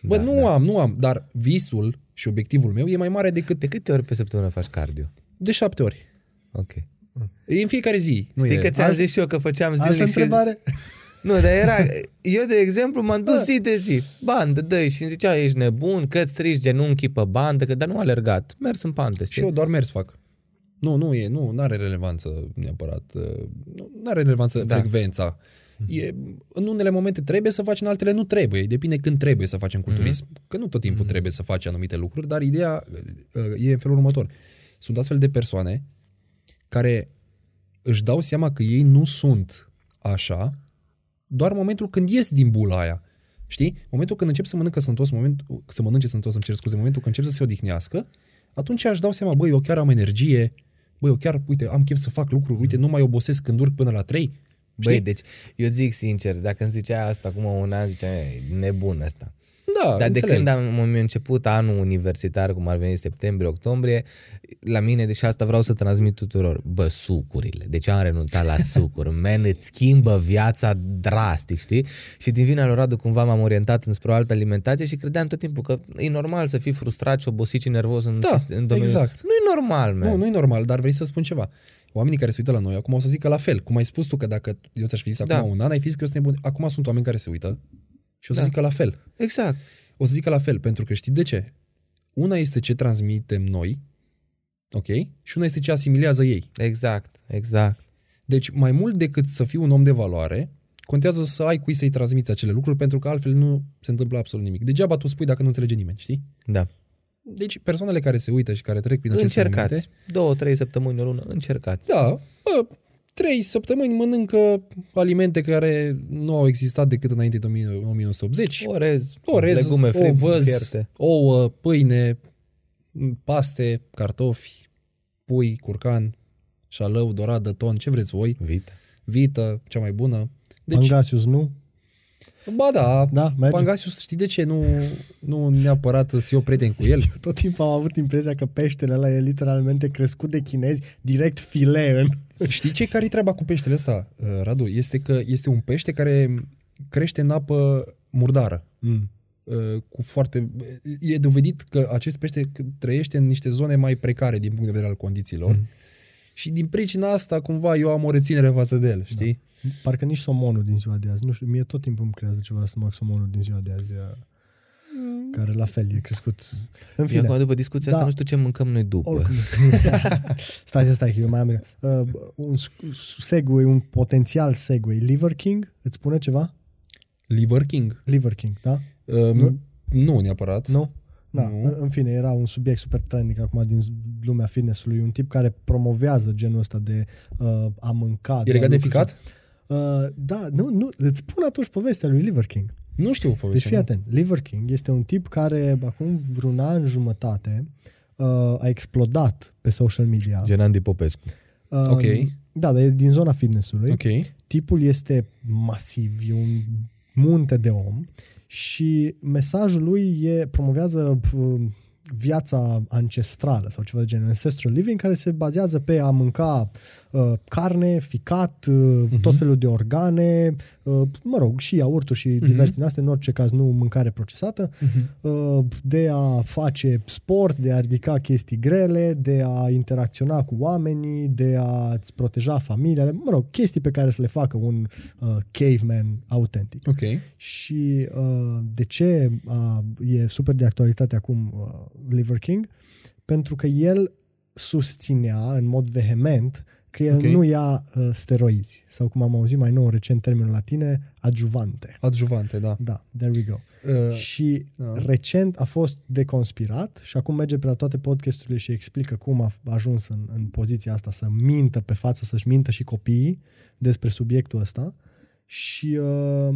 Bă, Da, nu da. am, nu am, dar visul și obiectivul meu e mai mare decât De câte ori pe săptămână faci cardio? de șapte ori. Ok. E în fiecare zi. Nu Știi e. că ți-am Alt- zis și eu că făceam Altă zilnic și... întrebare? Nu, dar era... Eu, de exemplu, m-am dus Da. zi de zi. Bandă, dă și îmi zicea, ești nebun, că îți strici genunchii pe bandă, că, dar nu alergat. Mers în pantă, Și știi? eu doar mers fac. Nu, nu e, nu, are relevanță neapărat. Nu are relevanță Da. da. frecvența. E, în unele momente trebuie să faci, în altele nu trebuie. Depinde când trebuie să facem culturism. Mm-hmm. Că nu tot timpul mm-hmm. trebuie să faci anumite lucruri, dar ideea uh, e în felul următor. Sunt astfel de persoane care își dau seama că ei nu sunt așa doar în momentul când ies din bula aia. Știi? Momentul când încep să mănâncă sănătos, momentul, să mănânce sănătos, îmi cer scuze, momentul când încep să se odihnească, atunci aș dau seama, băi, eu chiar am energie, băi, eu chiar, uite, am chef să fac lucruri, uite, nu mai obosesc când urc până la 3. Băi, deci, eu zic sincer, dacă îmi zicea asta acum un an, ziceam, "E, nebun ăsta. Da, Dar de înțeleg. când am, am început anul universitar, cum ar veni septembrie, octombrie, la mine, deși asta vreau să transmit tuturor, bă, sucurile. Deci am renunțat la sucuri. Man, îți schimbă viața drastic, știi? Și din vina lui Radu cumva m-am orientat înspre o altă alimentație și credeam tot timpul că e normal să fii frustrat și obosit și nervos în, Da, în domeniul. exact. Nu e normal, man. Nu, nu e normal, dar vrei să spun ceva. Oamenii care se uită la noi acum o să zică la fel. Cum ai spus tu că dacă eu ți-aș fi zis Da. acum un an, ai fi zis că eu sunt nebun. Acum sunt oameni care se uită și o să Da. zică la fel. Exact. O să zică la fel, pentru că știi de ce? Una este ce transmitem noi, ok? Și una este ce asimilează ei. Exact. Exact. Deci, mai mult decât să fii un om de valoare, contează să ai cui să-i transmiți acele lucruri, pentru că altfel nu se întâmplă absolut nimic. Degeaba tu spui dacă nu înțelege nimeni, știi? Da. Deci, persoanele care se uită și care trec prin aceste Încercați. momente, Două, trei săptămâni, o lună, încercați. da, bă, trei săptămâni mănâncă alimente care nu au existat decât înainte de 1980. Orez, Orez, legume fri- ovăz, fierte. ouă, pâine, paste, cartofi, pui, curcan, șalău, doradă, ton, ce vreți voi, Vita. vită, cea mai bună. Deci, Pangasius nu? ba da, Da, merge. Pangasius, știi de ce? Nu, nu neapărat să eu prieten cu el. Eu tot timpul am avut impresia că peștele ăla e literalmente crescut de chinezi, direct file în... Știi ce care e treaba cu peștele ăsta, uh, Radu? Este că este un pește care crește în apă murdară. Mm. uh, cu foarte... E dovedit că acest pește trăiește în niște zone mai precare din punct de vedere al condițiilor. Mhm. Și din pricina asta, cumva, eu am o reținere față de el, știi? Parcă nici somonul din ziua de azi. Nu știu, mie tot timpul îmi creează ceva să mă somonul din ziua de azi. Uh, Care la fel e crescut. În Eu fine, acum, după discuția Da. asta, nu știu ce mâncăm noi după. oricum. stai, stai, că eu mai am... Uh, un sc- segway, un potențial segway. Liver King, îți spune ceva? Liver King. Liver King, da? Um, Nu? nu neapărat. Nu? Da, Nu. în- în fine, era un subiect super trending acum din lumea fitnessului, un tip care promovează genul ăsta de uh, a mânca. E legat de a lucruri- ficat? Uh, da, nu, nu, îți spun atunci povestea lui Liver King. Nu știu Deci povestea. fii nu. atent, Liver King este un tip care acum vreun an jumătate uh, a explodat pe social media. Gen Andy Popescu. Uh, Ok. Da, dar e din zona fitnessului. Ok. Tipul este masiv, e un munte de om și mesajul lui e promovează uh, viața ancestrală sau ceva de genul, ancestral living, care se bazează pe a mânca uh, carne, ficat, uh, Mhm. tot felul de organe, uh, mă rog, și iaurturi și Mhm. diverse din astea, în orice caz nu mâncare procesată, Mhm. uh, de a face sport, de a ridica chestii grele, de a interacționa cu oamenii, de a-ți proteja familia, de, mă rog, chestii pe care să le facă un uh, caveman autentic. Ok. Și uh, de ce uh, e super de actualitate acum uh, Liver King? Pentru că el susținea în mod vehement că el Ok. nu ia uh, steroizi sau cum am auzit mai nou recent termenul latine, adjuvante. Adjuvante, da. Da, there we go. Uh, Și da. recent a fost deconspirat și acum merge pe la toate podcasturile și explică cum a ajuns în, în poziția asta să mintă pe față, să-și mintă și copiii despre subiectul ăsta și uh,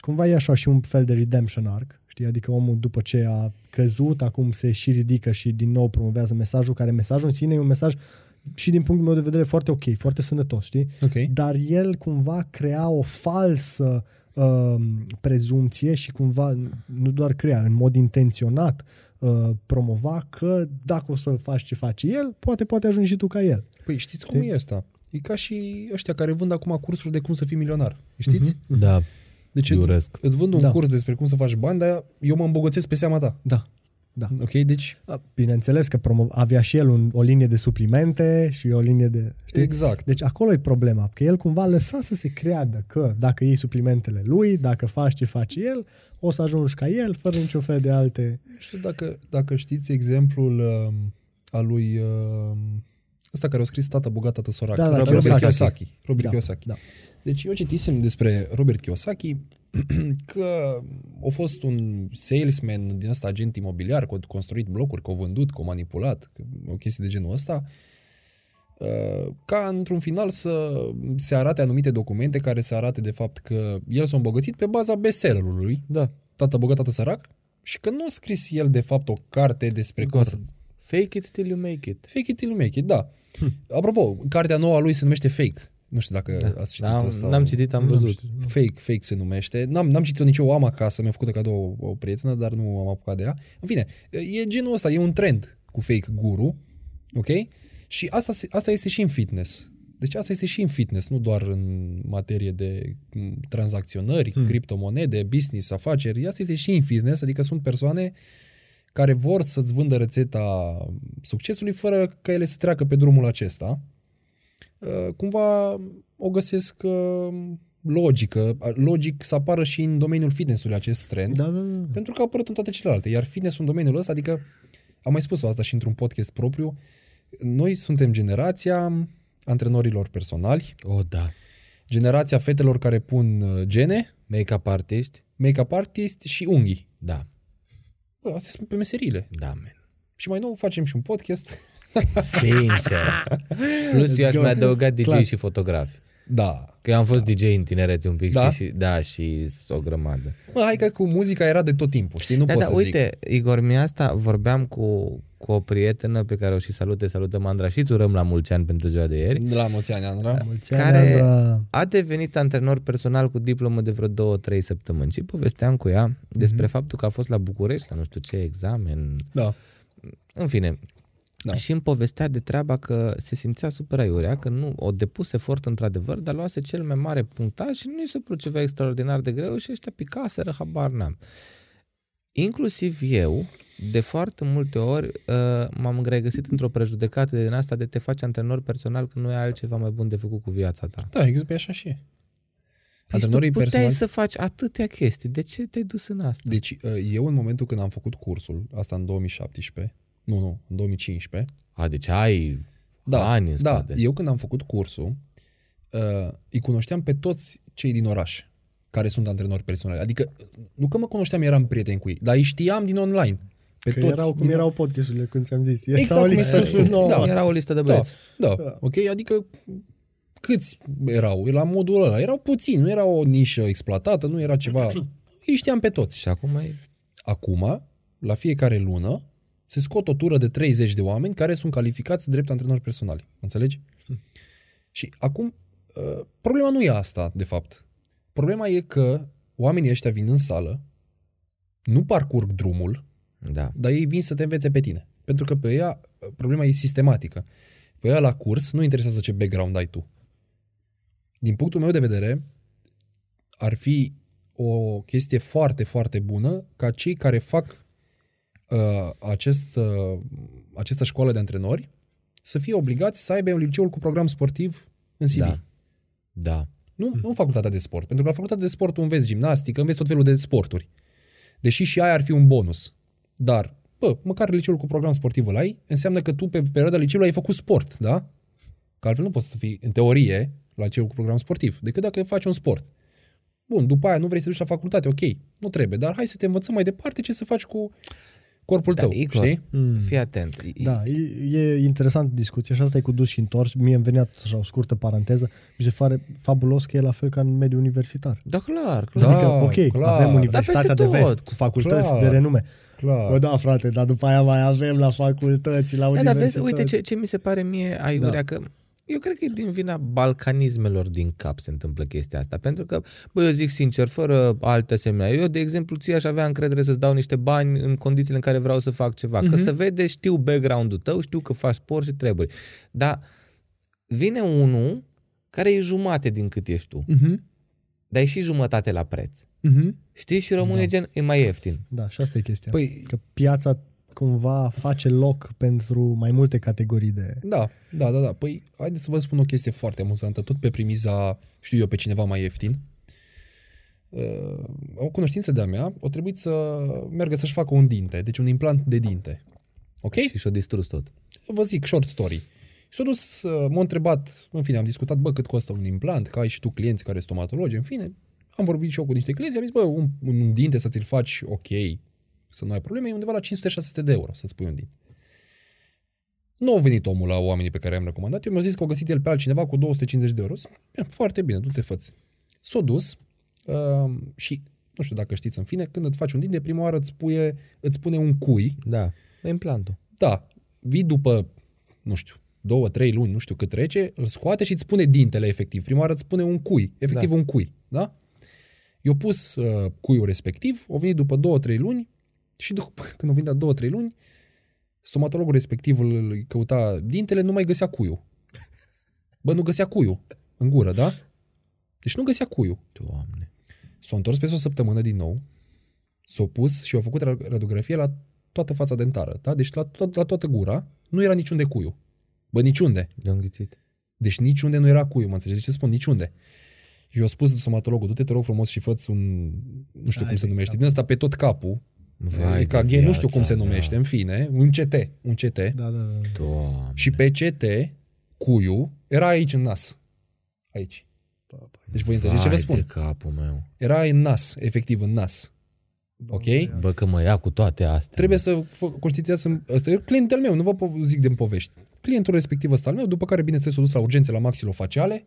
cumva e așa și un fel de redemption arc, știi? Adică omul după ce a căzut, acum se și ridică și din nou promovează mesajul, care mesajul în sine e un mesaj și din punctul meu de vedere foarte ok, foarte sănătos, știi? ok. dar el cumva crea o falsă uh, prezumție și cumva nu doar crea, în mod intenționat uh, promova că dacă o să faci ce face el, poate poate ajungi și tu ca el. Păi știți cum Știi? e asta? E ca și ăștia care vând acum cursuri de cum să fii milionar. Știți? Mhm. Da, Deci îți, iuresc. îți vând un Da. curs despre cum să faci bani, dar eu mă îmbogățesc pe seama ta. Da. Da. Ok? Deci, Bineînțeles că promo- avea și el un, o linie de suplimente și o linie de... Știi? exact. Deci acolo e problema, că el cumva lăsa să se creadă că dacă iei suplimentele lui, dacă faci ce face el, o să ajungi ca el, fără niciun fel de alte... Nu știu dacă, dacă știți exemplul uh, al lui uh, ăsta care a scris Tată bogat, tată sărac. Da, da, Robert Kiyosaki. Kiyosaki. Robert Da, Kiyosaki. da. Deci eu citisem despre Robert Kiyosaki că a fost un salesman din ăsta agent imobiliar, că a construit blocuri, că a vândut, că a manipulat, că o chestie de genul ăsta, uh, ca într-un final să se arate anumite documente care să arate de fapt că el s-a îmbogățit pe baza bestsellerului, Da. Tată bogat, tată sărac, și că nu a scris el de fapt o carte despre cum Corect. să... Fake it till you make it. Fake it till you make it, da. Apropo, cartea nouă a lui se numește Fake. Nu știu dacă Da. ați citit-o N-am, sau... n-am citit, am Nu am văzut. citit. Fake, fake se numește. N-am, n-am citit-o nici eu, o am acasă, mi-a făcut cadou o, o prietenă, dar nu am apucat de ea. În fine, e genul ăsta, e un trend cu fake guru, ok? Și asta, se- asta este și în fitness. Deci asta este și în fitness, nu doar în materie de m, tranzacționări, hmm. criptomonede, business, afaceri. Asta este și în fitness, adică sunt persoane care vor să-ți vândă rețeta succesului fără ca ele să treacă pe drumul acesta. Uh, Cumva o găsesc uh, logică, logic să apară și în domeniul fitnessului acest trend, Da, da, da. pentru că a apărut în toate celelalte. Iar fitness în domeniul ăsta, adică am mai spus asta și într-un podcast propriu, noi suntem generația antrenorilor personali, Oh, da. generația fetelor care pun uh, gene, Make-up artist? make-up artist și unghii. Da. Bă, astea sunt pe meserile. Da, man. Și mai nou facem și un podcast. Sincer. Plus eu aș go. mai adăuga DJ Clar. și fotografi. Da. Că eu am fost DJ în tinerețe un pic, Da? știi? Și, da, și o grămadă. Mă, hai că cu muzica era de tot timpul, știi? Nu Da, pot da, să uite, Igor, mi asta vorbeam cu cu o prietenă pe care o și salute, salutăm Andra și îți urăm la mulți ani pentru ziua de ieri. De la mulți ani, Andra. Mulți ani, Care- Andra. A devenit antrenor personal cu diplomă de vreo două, trei săptămâni și povesteam cu ea despre faptul că a fost la București, la nu știu ce examen, Da. în fine. Da. Și îmi povestea de treaba că se simțea super aiurea, că nu o depus efort într-adevăr, dar luase cel mai mare punctaj și nu i se părut ceva extraordinar de greu și ăștia picaseră, habar n-am. Inclusiv eu, de foarte multe ori, uh, m-am regăsit într-o prejudecată din asta de te faci antrenor personal că nu ai altceva mai bun de făcut cu viața ta. Da, exact, e așa și e. Deci tu Antrenorii puteai personali... să faci atâtea chestii. De ce te-ai dus în asta? Deci, uh, eu în momentul când am făcut cursul, asta în 2017, nu, nu, în 2015, A, deci ai da, ani în da, spate. eu când am făcut cursul, uh, îi cunoșteam pe toți cei din oraș care sunt antrenori personali. Adică, nu că mă cunoșteam, eram prieten cu ei, dar îi știam din online. Pe Că toți erau cum din... erau podcasturile când ți-am zis. Exact Era o cum listă ai spus tu. nouă. Da. Era o listă de Da, băieți. da, Da. ok, adică câți erau? La modul ăla. Erau puțini, nu era o nișă exploatată, nu era ceva... Îi știam pe toți. Și acum ai... Acum, la fiecare lună, se scot o tură de 30 de oameni care sunt calificați drept antrenori personali. Înțelegi? Și acum, uh, problema nu e asta, de fapt. Problema e că oamenii ăștia vin în sală, nu parcurg drumul, Da. dar ei vin să te învețe pe tine. Pentru că pe ea, problema e sistematică. Pe ea la curs nu interesează ce background ai tu. Din punctul meu de vedere, ar fi o chestie foarte, foarte bună ca cei care fac uh, acest, uh, această școală de antrenori să fie obligați să aibă un liceul cu program sportiv în CV. Da. Da. Nu, nu facultatea de sport. Pentru că la facultatea de sport tu înveți gimnastică, înveți tot felul de sporturi. Deși și aia ar fi un bonus. Dar, bă, măcar liceul cu program sportiv îl ai, înseamnă că tu pe perioada liceului ai făcut sport, da? Că altfel nu poți să fii, în teorie, la liceul cu program sportiv, decât dacă faci un sport. Bun, după aia nu vrei să duci la facultate, ok, nu trebuie, dar hai să te învățăm mai departe ce să faci cu corpul Da, tău, Igor, știi? Mm. Fii atent. E- Da, e, e interesant discuția și asta e cu dus și întors. Mie îmi venea așa o scurtă paranteză. Mi se pare fabulos că e la fel ca în mediul universitar. Da, clar, clar. Da, adică, ok, clar. avem Universitatea Dar de peste Vest tot. cu facultăți Clar. de renume. Clar. Bă, da, frate, dar după aia mai avem la facultăți, la Da, dar universități. vezi, uite ce, ce mi se pare mie aiurea, Da. că eu cred că e din vina balcanismelor din cap se întâmplă chestia asta. Pentru că, bă, eu zic sincer, fără alte asemenea, eu, de exemplu, ție aș avea încredere să-ți dau niște bani în condițiile în care vreau să fac ceva. Că se vede, știu background-ul tău, știu că faci sport și treburi. Dar vine unul care e jumate din cât ești tu, Mhm, dar e și jumătate la preț. mhm. Știi? Și rămâne gen, e mai ieftin. Da, și asta e chestia. Păi, Că piața cumva face loc pentru mai multe categorii de... Da, da, da, da. Păi, haideți să vă spun o chestie foarte amuzantă, tot pe primiza, știu eu, pe cineva mai ieftin. Uh, o cunoștință de-a mea, o trebuit să meargă să-și facă un dinte, deci un implant de dinte. Ok? Și și-o distrus tot. Vă zic, short story. Și s-a dus, uh, m-a întrebat, în fine, am discutat, bă, cât costă un implant, că ai și tu clienți care sunt stomatologi, în fine, am vorbit și eu cu niște clienți, am zis, bă, un, un dinte să ți-l faci ok, să nu ai probleme, e undeva la 500-600 de euro să-ți pui un dinte. Nu a venit omul la oamenii pe care i-am recomandat. Eu mi-a zis că o găsit el pe altcineva cu 250 de euro. Zic, "E, Foarte bine, du-te făți. S-a dus uh, și, nu știu dacă știți, în fine, când îți faci un dinte, prima oară îți, puie, îți pune un cui. Da, implantul. Da, vii după, nu știu, două, trei luni, nu știu cât trece, îl scoate și îți pune dintele efectiv. Prima oară îți pune un cui, efectiv Da. un cui, da? Eu pus uh, cuiul respectiv, o venit după două, trei luni și după, când au venit la două, trei luni, stomatologul respectiv îl îl căuta dintele, nu mai găsea cuiul. Bă, nu găsea cuiul în gură, da? Deci nu găsea cuiul. Doamne. S-a întors peste o săptămână din nou, s-a pus și a făcut ra- radiografie la toată fața dentară, da? Deci la, to- la toată gura nu era niciunde cuiu. Bă, niciunde. Le-am înghițit. Deci niciunde nu era cuiu, mă înțelegi ce spun? Niciunde. Eu a spus stomatologul, du-te, te rog frumos și fă un, nu știu Hai cum se de numește, cap. din ăsta pe tot capul, Vai e ca de ghe, nu știu cum viața se mea. numește, în fine, un CT, un CT. Da, da, da. Doamne. Și pe CT, cuiu, era aici în nas. Aici. Deci voi înțelegeți ce vă Vai spun? de capul meu. Era în nas, efectiv în nas. Ok? Bă, că mă ia cu toate astea. Trebuie să fă- conștientizați, ăsta e clientul meu, nu vă po- zic din povești. Clientul respectiv ăsta al meu, după care, bineînțeles, s-a dus la urgențe la maxilofaciale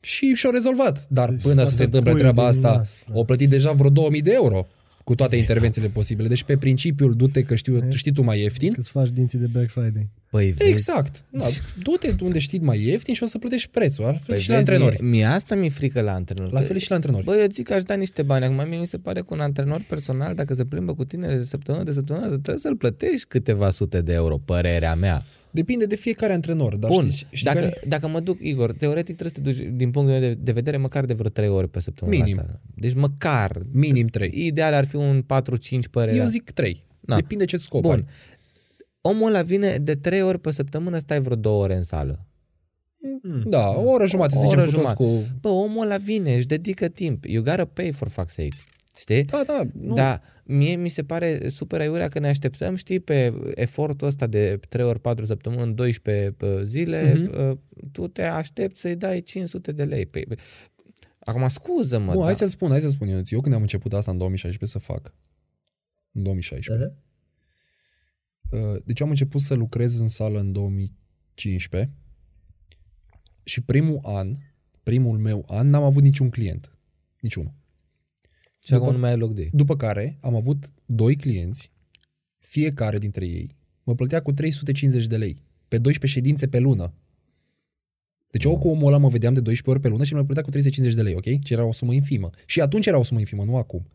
și și-au rezolvat. Dar Să-i până să scoată se întâmple cuiul treaba din asta, nas, da. au plătit deja vreo 2000 de euro. Cu toate intervențiile posibile. Deci pe principiul du-te că știu, tu știi tu mai ieftin. Că-ți faci dinții de Black Friday. Păi vezi, Exact. Da, du-te unde știi mai ieftin și o să plătești prețul. La fel păi și la vezi, antrenori. Mie, mie asta mi-e frică la antrenori. La că- fel și la antrenori. Băi, eu zic că aș da niște bani. Acum mie mi se pare că un antrenor personal, dacă se plimbă cu tine de săptămână de săptămână, trebuie să-l plătești câteva sute de euro, părerea mea. Depinde de fiecare antrenor. Dar Bun, știi, știi dacă, care... dacă mă duc, Igor, teoretic trebuie să te duci, din punctul meu de, de vedere, măcar de vreo 3 ori pe săptămână Minim. la sală. Deci măcar. Minim 3. Ideal ar fi un 4-5 părerea. Eu zic 3. Da. Depinde ce scop Bun. ai. Omul ăla vine de 3 ori pe săptămână, stai vreo 2 ore în sală. Da, o oră jumate, să O zicem, oră cu tot jumate. cu... Bă, omul ăla vine, își dedică timp. You gotta pay for fuck's sake. Știi? Da, da, nu. Da, mie mi se pare super aiurea că ne așteptăm, știi, pe efortul ăsta de 3 ori 4 săptămâni, 12 pe zile, Mhm. uh, tu te aștepți să-i dai 500 de lei. Păi, acum scuză-mă, Nu, da. hai să spun, hai să spun eu. Eu când am început asta în 2016 să fac, în 2016, uh, deci am început să lucrez în sală în 2015 și primul an, primul meu an, n-am avut niciun client. Niciunul. Și acum după- nu mai ai loc de ei. După care am avut doi clienți, fiecare dintre ei mă plătea cu 350 de lei pe 12 ședințe pe lună. Deci eu cu omul ăla mă vedeam de 12 ori pe lună și mă plătea cu 350 de lei, ok? Ce era o sumă infimă. Și atunci era o sumă infimă, nu acum.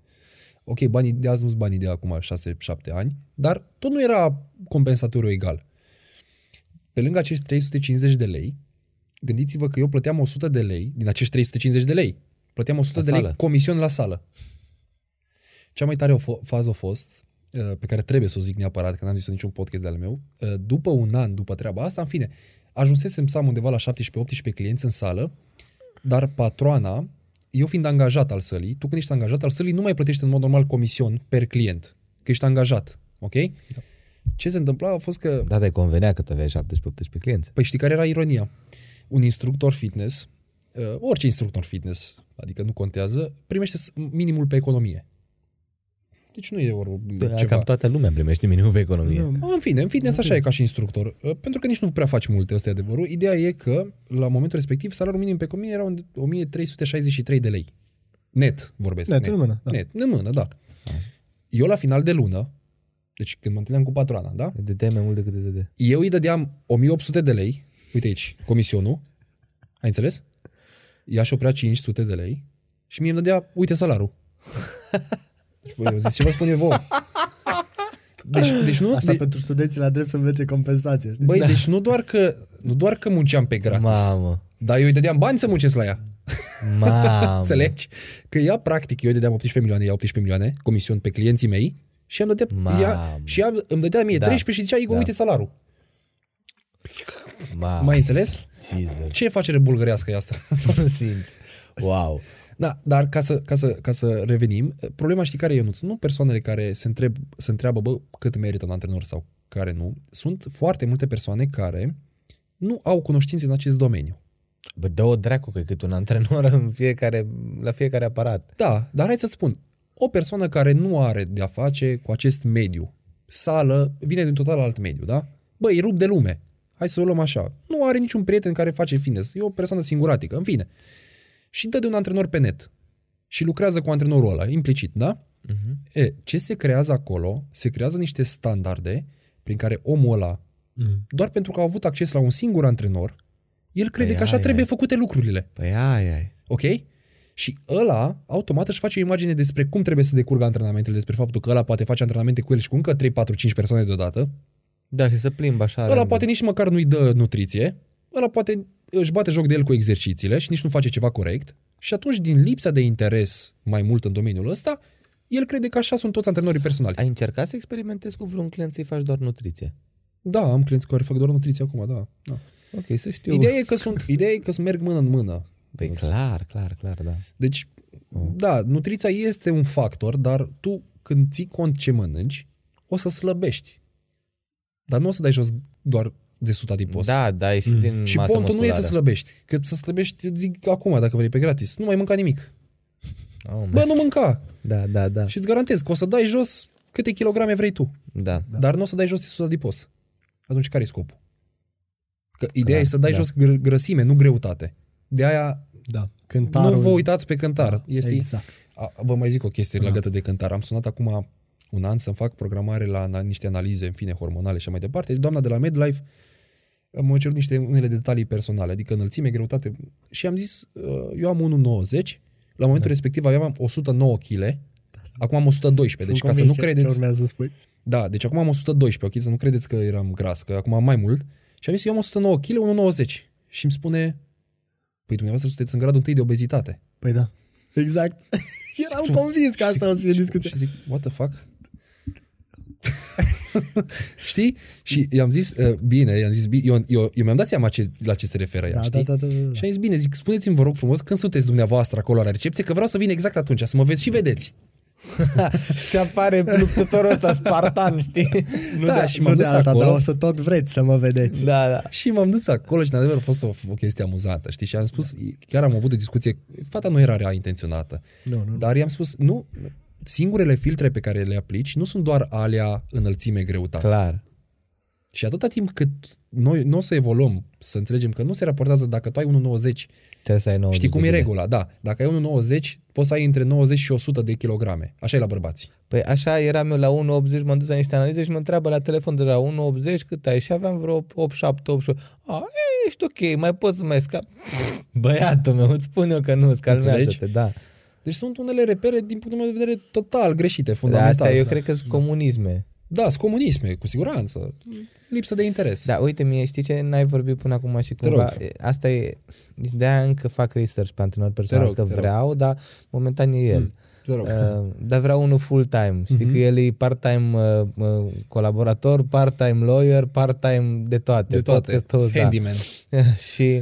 Ok, banii de azi nu sunt banii de acum 6-7 ani, dar tot nu era compensatoriu egal. Pe lângă acești 350 de lei, gândiți-vă că eu plăteam 100 de lei, din acești 350 de lei, plăteam 100 La de lei sală. comision la sală. Cea mai tare o fo- fază a fost, uh, pe care trebuie să o zic neapărat, că n-am zis-o niciun podcast de-al meu, uh, după un an, după treaba asta, în fine, ajunsesem să am undeva la 17-18 clienți în sală, dar patroana, eu fiind angajat al sălii, tu când ești angajat al sălii nu mai plătești în mod normal comision per client, că ești angajat, ok? Da. Ce se întâmpla a fost că Da, de convenea că tu aveai 17-18 clienți. Păi știi care era ironia? Un instructor fitness, uh, orice instructor fitness, adică nu contează, primește s- minimul pe economie. Deci nu e o, Da, ceva. cam toată lumea primește minimul pe economie. Nu. În fine, în fitness așa e ca și instructor. Uh, Pentru că nici nu prea faci multe, ăsta e adevărul. Ideea e că, la momentul respectiv, salariul minim pe economie era un- 1363 de lei. Net, vorbesc. Net, în mână, da. Net, în mână, da. Eu la final de lună, deci când mă întâlneam cu patroana, da? De dai mai mult decât de dădea. Eu îi dădeam 1800 de lei, uite aici, comisionul, ai înțeles? Ea și oprea 500 de lei și mie îmi dădea, uite salarul. Deci voi, eu zic, ce vă spun eu vouă? Deci, deci nu, Asta de, pentru studenții la drept să învețe compensație. știi? băi, da. deci nu doar, că, nu doar că munceam pe gratis, Mamă, dar eu îi dădeam bani să muncesc la ea. mamă. Înțelegi? Că ea, practic, eu îi dădeam 18 milioane, ea 18 milioane, comision pe clienții mei și, îmi dădea, Mamă. ea, și ea îmi dădea mie Da. 13 și zicea, Igor, Da. uite salarul. Mamă. Mai înțeles? Jesus. Ce facere bulgărească e asta? Sincer. Wow. Da, dar ca să, ca, să, ca să revenim, problema știi care e, Ionuț? Nu persoanele care se, întreb, se întreabă, bă, cât merită un antrenor sau care nu. Sunt foarte multe persoane care nu au cunoștințe în acest domeniu. Bă, dă o dracu că e cât un antrenor în fiecare, la fiecare aparat. Da, dar hai să-ți spun, o persoană care nu are de-a face cu acest mediu, sală, vine din total alt mediu, da? Bă, îi rup de lume. Hai să o luăm așa. Nu are niciun prieten care face fitness. E o persoană singuratică, în fine. Și dă de un antrenor pe net. Și lucrează cu antrenorul ăla, implicit, da? Uh-huh. E, ce se creează acolo? Se creează niște standarde prin care omul ăla, Mm. doar pentru că a avut acces la un singur antrenor, el crede Păi că așa aia trebuie e. făcute lucrurile. Păi ai, ai. Ok? Și ăla, automat, își face o imagine despre cum trebuie să decurgă antrenamentele, despre faptul că ăla poate face antrenamente cu el și cu încă 3, 4, 5 persoane deodată. Da, și să plimbă așa. Ăla random. poate nici măcar nu-i dă nutriție. Ăla poate își bate joc de el cu exercițiile și nici nu face ceva corect. Și atunci, din lipsa de interes mai mult în domeniul ăsta, el crede că așa sunt toți antrenorii personali. Ai încercat să experimentezi cu vreun client să-i faci doar nutriție? Da, am clienți care fac doar nutriție acum, da. da. Ok, să știu. Ideea e că sunt, ideea e că să merg mână în mână. Păi clar, clar, clar, da. Deci, Oh. da, nutriția este un factor, dar tu când ții cont ce mănânci, o să slăbești. Dar nu o să dai jos doar de suta din post. Da, da, e și din Și masă pontul nu e să musculară. slăbești. Că să slăbești, eu zic acum, dacă vrei pe gratis. Nu mai mânca nimic. Oh, Bă, nu mânca. Da, da, da. Și îți garantez că o să dai jos câte kilograme vrei tu. Da. Da. Dar nu o să dai jos de suta din post. Atunci care e scopul? Că ideea Clar, e să dai da. jos gr- grăsime, nu greutate. De aia Da. Cântarul. nu vă uitați pe cântar. Da, este, Exact. A, vă mai zic o chestie legată de cântare. Am sunat acum un an să-mi fac programare la ana- niște analize, în fine, hormonale și așa mai departe. Doamna de la MedLife m-a cerut niște unele detalii personale, adică înălțime, greutate. Și am zis, uh, eu am 1,90, la momentul respectiv aveam 109 kg, acum am 112, Sunt deci ca să nu convins ce- Ce credeți... urmează să spui. Da, deci acum am 112, ok, să nu credeți că eram gras, că acum am mai mult. Și am zis, eu am 109 kg, 1,90. Și îmi spune, păi dumneavoastră sunteți în gradul întâi de obezitate. Păi da. Exact. Eram convins că asta o să fie discuția. Și zic, what the fuck? știi? Și i-am zis, uh, bine, i-am zis, bine, eu, eu, eu mi-am dat seama ce, la ce se referă ea, Da, știi? da, da, da, da. Și am zis, bine, zic, spuneți-mi, vă rog frumos, când sunteți dumneavoastră acolo la recepție, că vreau să vin exact atunci, să mă veți și vedeți. și apare luptătorul ăsta spartan, știi? Nu da, da, și m-am nu de dus alta, acolo. dar o să tot vreți să mă vedeți. Da, da. Și m-am dus acolo și, în adevăr, a fost o, o chestie amuzantă, știi? Și am spus, chiar am avut o discuție, fata nu era rea intenționată, Nu, nu. dar i-am spus, nu, singurele filtre pe care le aplici nu sunt doar alea înălțime, greutate. Clar. Și atâta timp cât noi nu o să evoluăm, să înțelegem că nu se raportează dacă tu ai 1,90, Trebuie să ai 90 știi cum de e kg. regula, da. Dacă ai 1,90, poți să ai între 90 și 100 de kilograme. Așa e la bărbați. Păi așa eram eu la 1,80, m-am dus la niște analize și mă întreabă la telefon de la 1,80 cât ai și aveam vreo 8, 7, 8, 8. A, e, ești ok, mai poți să mai scap. Băiatul meu, îți spun eu că nu, îți calmează-te, Înțelegi? da. Deci sunt unele repere, din punctul meu de vedere, total greșite, Dar fundamental. astea eu da. cred că sunt comunisme. Da, sunt comunisme, cu siguranță. Lipsă de interes. Da, uite, mie știi ce n-ai vorbit până acum și Te cumva, rog. e, asta e, de aia încă fac research pe antrenor personal, rog, că te rog. vreau, dar momentan e el. Te rog. Uh, dar vreau unul full-time. Știi Mhm. că el e part-time uh, uh, colaborator, part-time lawyer, part-time de toate. de toate. Podcast host, da. Handyman. și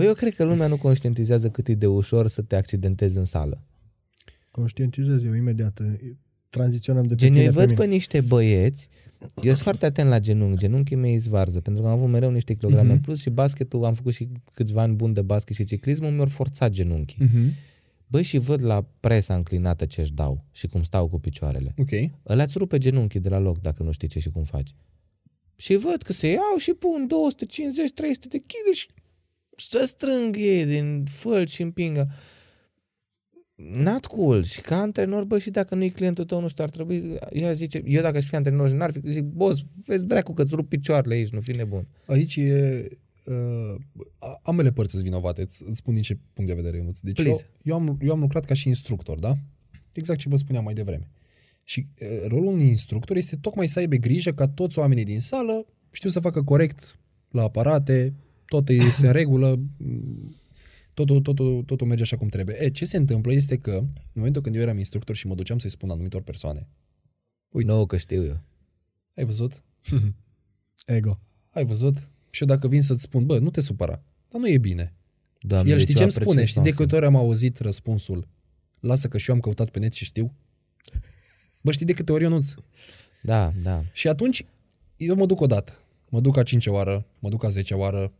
bă, eu cred că lumea nu conștientizează cât e de ușor să te accidentezi în sală. Conștientizez eu imediat. Tranziționăm de pe Gen, eu tine îi văd pe pe mine. niște băieți, eu sunt foarte atent la genunchi, genunchii mei îi zvarză, pentru că am avut mereu niște kilograme Mhm. în plus și basketul, am făcut și câțiva ani bun de basket și ciclismul, mi-au forțat genunchii. Mhm. Băi, și văd la presa înclinată ce își dau și cum stau cu picioarele. Ok. Ăla îți rupe genunchii de la loc dacă nu știi ce și cum faci. Și văd că se iau și pun 250-300 de kg și să strâng ei din făl și împingă. Not cool. Și ca antrenor, bă, și dacă nu-i clientul tău, nu știu, ar trebui... Eu, zice, eu dacă aș fi antrenor, n-ar fi... Zic, boss, vezi dracu că-ți rup picioarele aici, nu fi nebun. Aici e... Uh, ambele părți sunt vinovate, îți, îți spun din ce punct de vedere, Ionuț. Deci eu, Please. eu, am, eu am lucrat ca și instructor, da? Exact ce vă spuneam mai devreme. Și uh, rolul unui instructor este tocmai să aibă grijă ca toți oamenii din sală știu să facă corect la aparate, tot este în regulă, m, totul, totul, totul merge așa cum trebuie. E, ce se întâmplă este că, în momentul când eu eram instructor și mă duceam să-i spun anumitor persoane, Uite. Nu, că știu eu. ai văzut? Ego. Ai văzut? Și eu dacă vin să-ți spun, bă, nu te supăra, dar nu e bine. Doamne, El deci știi eu ce îmi apreciez spune? Știi de maxim. câte ori am auzit răspunsul? Lasă că și eu am căutat pe net și știu. Bă, știi de câte ori eu nu Da, da. Și atunci eu mă duc odată. Mă duc a cincea oară, mă duc a zecea oară,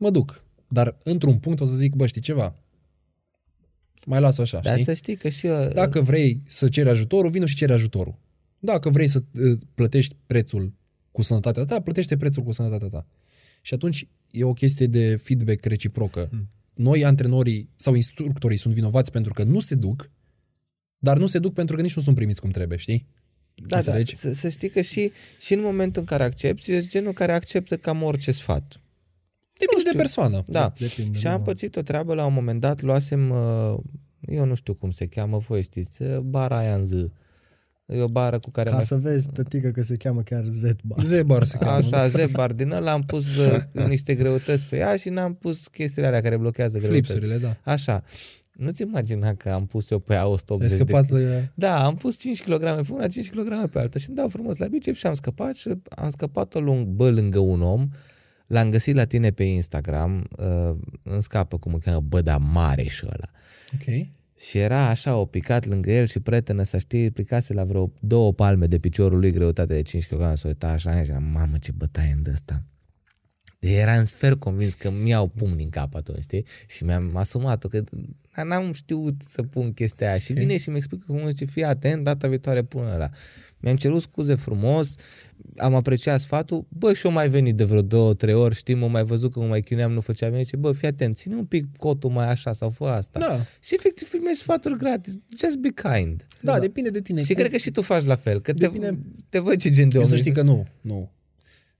mă duc. Dar într-un punct o să zic, bă, știi ceva? Mai las așa, Dar știi? să știi că și eu... Dacă vrei să ceri ajutorul, vino și ceri ajutorul. Dacă vrei să uh, plătești prețul cu sănătatea ta, plătește prețul cu sănătatea ta. Și atunci e o chestie de feedback reciprocă. Hmm. Noi, antrenorii sau instructorii, sunt vinovați pentru că nu se duc, dar nu se duc pentru că nici nu sunt primiți cum trebuie, știi? Da, da, Înțelegi? să, să știi că și, și în momentul în care accepti, ești genul care acceptă cam orice sfat. Depinde de știu. persoană. Da. Depinde, și da. am pățit o treabă la un moment dat, luasem, uh, eu nu știu cum se cheamă, voi știți, uh, bara aia în Z. E o bară cu care Ca mai... să vezi, tătică, că se cheamă chiar Z-bar. Zebar se cheamă. Așa, zebar din ăla, am pus uh, niște greutăți pe ea și n-am pus chestiile alea care blochează greutăți. Flipsurile, da. Așa. Nu-ți imagina că am pus eu pe ea Ai 180 de scăpat la... Da, am pus 5 kg pe una, 5 kg pe alta și îmi dau frumos la biceps și am scăpat și am scăpat-o lung, bă, lângă un om. L-am găsit la tine pe Instagram, uh, îmi scapă cum îl cheamă, bă, da mare și ăla. Ok. Și era așa, o picat lângă el și prietenă să știi, plicase la vreo două palme de piciorul lui, greutate de 5 kg, să uita așa, și eram, mamă, ce bătaie în ăsta. De eram sfer convins că mi iau pumn din cap atunci, știi? Și mi-am asumat-o, că n-am știut să pun chestia aia. Și vine și mi explică cum zice, fii atent, data viitoare pun ăla. Mi-am cerut scuze frumos, am apreciat sfatul, bă, și eu mai venit de vreo două, trei ori, știi, mă mai văzut că mă mai chinuiam, nu făceam, zice, bă, fii atent, ține un pic cotul mai așa sau fă asta. Da. Și efectiv primești sfaturi gratis, just be kind. Da, depinde de tine. Și Cum- cred că și tu faci la fel, că te, Depinde- te văd ce gen de Eu om să ești. știi că nu, nu.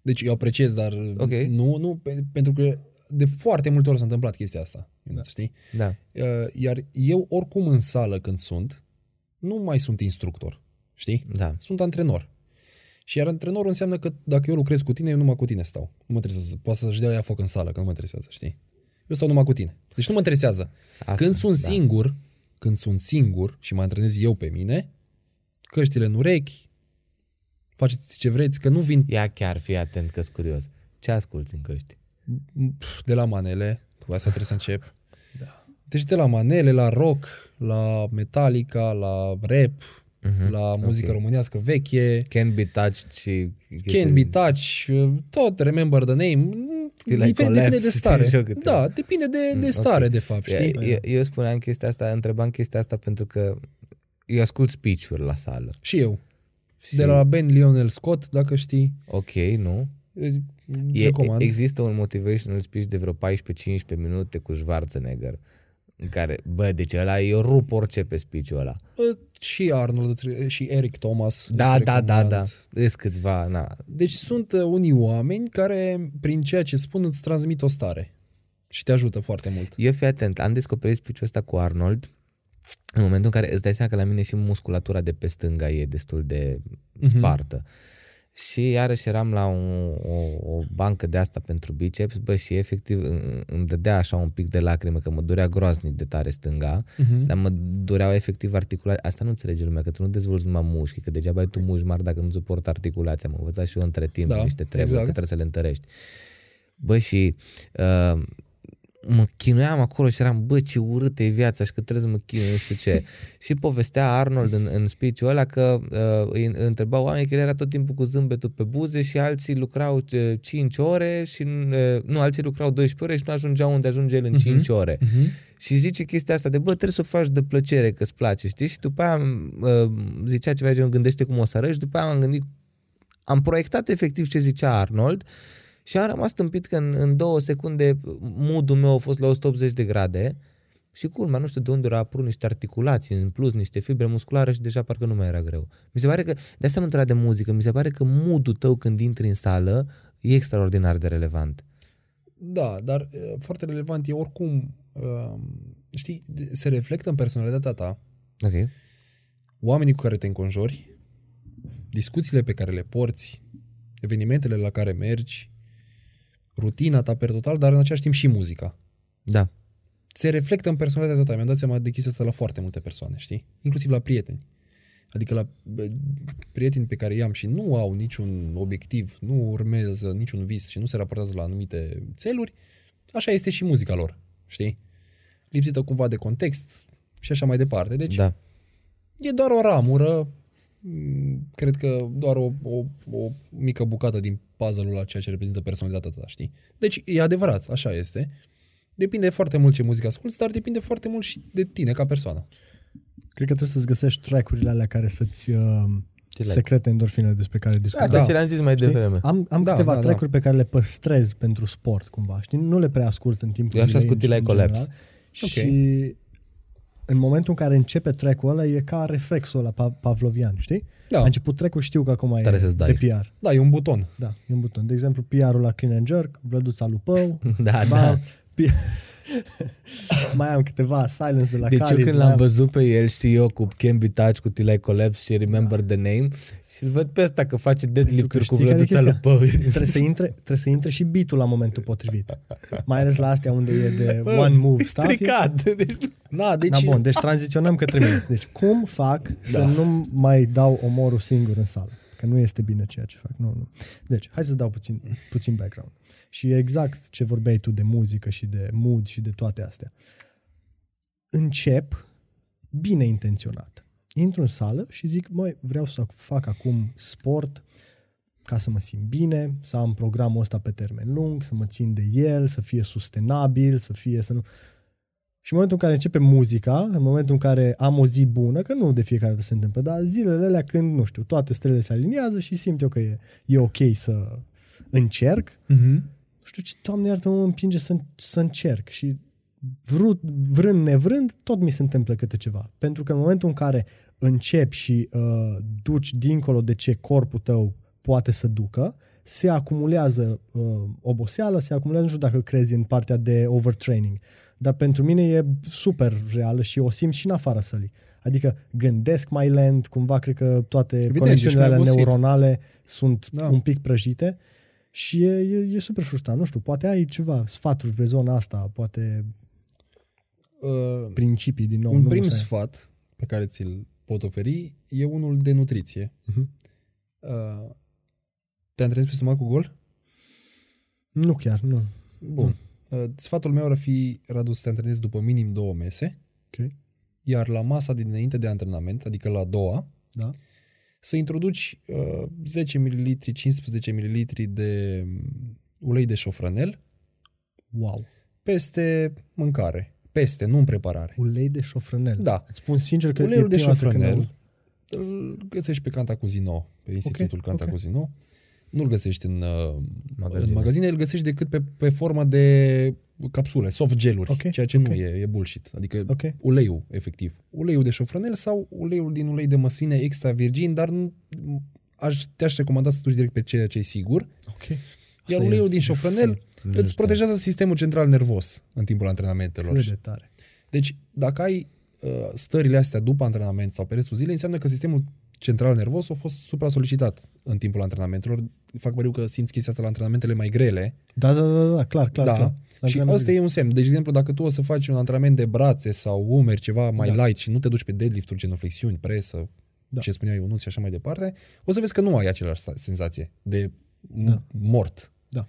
Deci eu apreciez, dar Ok. nu, nu, pe- pentru că de foarte multe ori s-a întâmplat chestia asta, da. știi? Da. Uh, Iar eu oricum în sală când sunt, nu mai sunt instructor, știi? Da. Sunt antrenor. Și iar antrenorul înseamnă că dacă eu lucrez cu tine, eu numai cu tine stau. Nu mă interesează. Poate să-și dea ea foc în sală, că nu mă interesează, știi? Eu stau numai cu tine. Deci nu mă interesează. Asta, când sunt da. singur, când sunt singur și mă antrenez eu pe mine, căștile în urechi, faceți ce vreți, că nu vin Ia chiar, fii atent că curios. Ce asculti în căști? pf, de la manele, cu asta trebuie să încep. Da. Deci de la manele, la rock, la Metallica, la rap, Mhm, la muzică ok. românească veche, Can be touched și... Can Be Touch, tot Remember the Name, Till I depinde, depinde collapse, de stare. știu eu câte. Da, depinde de, de Mm, stare, ok. de fapt, știi? Eu, eu, eu spuneam chestia asta, întrebam chestia asta pentru că eu ascult speech-uri la sală. Și eu. Și, De la Ben Lionel Scott, dacă știi, Ok, nu? îți E, recomand. există un motivational speech de vreo 14-15 minute cu Schwarzenegger în care, bă, deci ăla, eu rup orice pe speech-ul ăla. Uh, Și Arnold îți- și Eric Thomas. Da, îți da, da, recomand. da. Îs câțiva, na. Deci sunt uh, unii oameni care, prin ceea ce spun, îți transmit o stare. Și te ajută foarte mult. Eu fii atent, am descoperit speech ăsta cu Arnold în momentul în care îți dai seama că la mine și musculatura de pe stânga e destul de spartă. Și iarăși eram la un, o, o bancă de asta pentru biceps, bă, și efectiv î- îmi dădea așa un pic de lacrime, că mă durea groaznic de tare stânga, Mhm. dar mă dureau efectiv articulații. Asta nu înțelege lumea, că tu nu dezvolți numai mușchi, că degeaba ai tu mușchi mari dacă nu suport articulația. Am învățat și eu între timp Da, niște treburi, exact. că trebuie să le întărești. Bă, și uh, mă chinuiam acolo și eram, bă, ce urâtă e viața și că trebuie să mă chinui, nu știu ce. și povestea Arnold în, în speech-ul ăla că uh, îi întreba oamenii că el era tot timpul cu zâmbetul pe buze și alții lucrau uh, 5 ore și uh, nu, alții lucrau 12 ore și nu ajungeau unde ajunge el în 5 ore. Și zice chestia asta de, bă, trebuie să o faci de plăcere, că îți place, știi? Și după aia uh, zicea ceva ce gândește cum o să arăți și după aia am gândit, am proiectat efectiv ce zicea Arnold și am rămas tâmpit că în, în două secunde mood-ul meu a fost la 180 de grade și culmea, nu știu de unde au apărut niște articulații, în plus niște fibre musculare și deja parcă nu mai era greu. Mi se pare că, de asta am întrebat de muzică, mi se pare că mood-ul tău când intri în sală e extraordinar de relevant. Da, dar uh, foarte relevant e oricum, uh, știi, de- se reflectă în personalitatea ta, Ok. oamenii cu care te înconjori, discuțiile pe care le porți, evenimentele la care mergi, rutina ta per total, dar în același timp și muzica. Da. Se reflectă în personalitatea ta. Mi-am dat seama de chestia asta la foarte multe persoane, știi? Inclusiv la prieteni. Adică la bă, prieteni pe care i-am și nu au niciun obiectiv, nu urmează niciun vis și nu se raportează la anumite țeluri, așa este și muzica lor, știi? Lipsită cumva de context și așa mai departe. Deci Da. E doar o ramură, mm, cred că doar o, o, o mică bucată din puzzle-ul la ceea ce reprezintă personalitatea ta, știi? Deci e adevărat, așa este. Depinde foarte mult ce muzică asculti, dar depinde foarte mult și de tine ca persoană. Cred că trebuie să-ți găsești track-urile alea care să-ți uh, Ce secrete endorfine despre care discutăm. Asta Da. ce le-am zis mai Știi? devreme. Am, am Da, câteva da, da. track-uri pe care le păstrez pentru sport, cumva. Știi? Nu le prea ascult în timpul Eu așa zilei, ascult în- Till I în Collapse. general. Ok. Și în momentul în care începe track-ul ăla, e ca reflexul ăla pa- pavlovian, știi? Da, A început track-ul, știu că acum Tare e să-ți dai. de PR. da, e un buton. Da, e un buton. De exemplu, PR-ul la Clean and Jerk, Blăduța Lupău, Da, ba, da. P- mai am câteva Silence de la Deci Cali. eu când mai l-am am- văzut pe el, știi eu, cu Can Be Touch, cu Till I Collapse și Remember the Name și îl văd pe ăsta că face deadlift-uri cu știi care e vlăduța lui chestia? Pău. trebuie să intre, trebuie să intre și beat la momentul potrivit. Mai ales la astea unde e de Bă, one move stuff. e- Stricat. Deci, Da, deci... Da, bun, deci tranziționăm către mine. Deci cum fac să Da. nu mai dau omorul singur în sală? Că nu este bine ceea ce fac. Nu, nu. Deci, hai să dau puțin, puțin background. Și exact ce vorbeai tu de muzică și de mood și de toate astea. Încep bine intenționat. Intru în sală și zic, măi, vreau să fac acum sport ca să mă simt bine, să am programul ăsta pe termen lung, să mă țin de el, să fie sustenabil, să fie să nu... Și în momentul în care începe muzica, în momentul în care am o zi bună, că nu de fiecare dată se întâmplă, dar zilele alea când, nu știu, toate stelele se aliniază și simt eu că e, e ok să încerc, Mm-hmm. nu știu ce, Doamne iartă mă împinge să, să încerc și vrut, vrând nevrând, tot mi se întâmplă câte ceva. Pentru că în momentul în care începi și uh, duci dincolo de ce corpul tău poate să ducă, se acumulează uh, oboseală, se acumulează, nu știu dacă crezi în partea de overtraining, dar pentru mine e super reală și o simt și în afara sălii. Adică gândesc mai lent, cumva cred că toate Evident, conexiunile ești mai alea obosit. neuronale sunt Da. un pic prăjite și e, e, e super frustrant. Nu știu, poate ai ceva sfaturi pe zona asta, poate Uh, principii din nou. un nu prim musai. sfat pe care ți-l pot oferi e unul de nutriție. Mhm. Uh, te antrenezi pe stomacul gol? Nu chiar, nu. Bun. Uh, sfatul meu ar fi, Radu, să te antrenezi după minim două mese, Ok. iar la masa dinainte de antrenament, adică la a doua, Da. să introduci uh, 10 ml, 15 ml de mm, ulei de șofranel Wow. peste mâncare. Peste, nu în preparare. Ulei de șofrănel. Da. Îți spun sincer că Uleiul e de prima dată când șofranel aud. îl găsești pe Cantacuzino, pe Institutul ok. Cantacuzino. Nu-l găsești în, uh, Magazine. în magazine, îl găsești decât pe, pe formă de capsule, soft geluri, Ok, ceea ce ok. nu e, e bullshit. Adică Ok. uleiul, efectiv. Uleiul de șofranel sau uleiul din ulei de măsline extra virgin, dar nu, aș, te-aș recomanda să duci direct pe ceea ce e sigur. Ok. Iar Asta uleiul e- din e șofranel Nu îți știu. protejează sistemul central nervos în timpul antrenamentelor. Cât de tare. Deci, dacă ai uh, stările astea după antrenament sau pe restul zilei, înseamnă că sistemul central nervos a fost supra-solicitat în timpul antrenamentelor. Fac pariu că simți chestia asta la antrenamentele mai grele. Da, da, da, da, clar, clar, da. clar. Și Antrenament asta e un semn. Deci, de exemplu, dacă tu o să faci un antrenament de brațe sau umeri, ceva mai Da. light și nu te duci pe deadlift-uri, genuflexiuni, presă, Da. ce spunea Ionuț și așa mai departe, o să vezi că nu ai aceleași senzație de Da. mort. Da.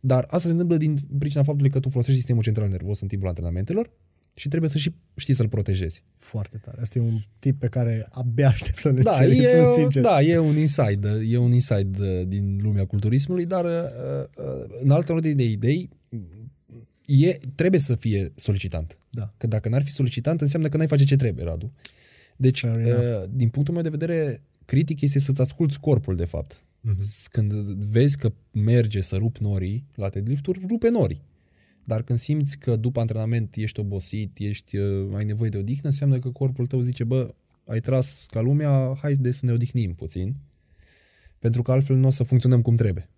Dar asta se întâmplă din pricina faptului că tu folosești sistemul central nervos în timpul antrenamentelor și trebuie să și știi să-l protejezi. Foarte tare. Asta e un tip pe care abia aștept să ne Da, cer, îți e, spun o- sincer. da, e un inside, e un inside uh, din lumea culturismului, dar uh, uh, în altă ordine de idei, e, trebuie să fie solicitant. Da. Că dacă n-ar fi solicitant, înseamnă că n-ai face ce trebuie, Radu. Deci, Fair uh, enough. din punctul meu de vedere, critic este să-ți asculți corpul, de fapt. Mhm. Când vezi că merge să rup norii la deadlift-uri, rupe norii. Dar când simți că după antrenament ești obosit, ești, uh, ai nevoie de odihnă, înseamnă că corpul tău zice, bă, ai tras ca lumea, hai de să ne odihnim puțin, pentru că altfel nu o să funcționăm cum trebuie.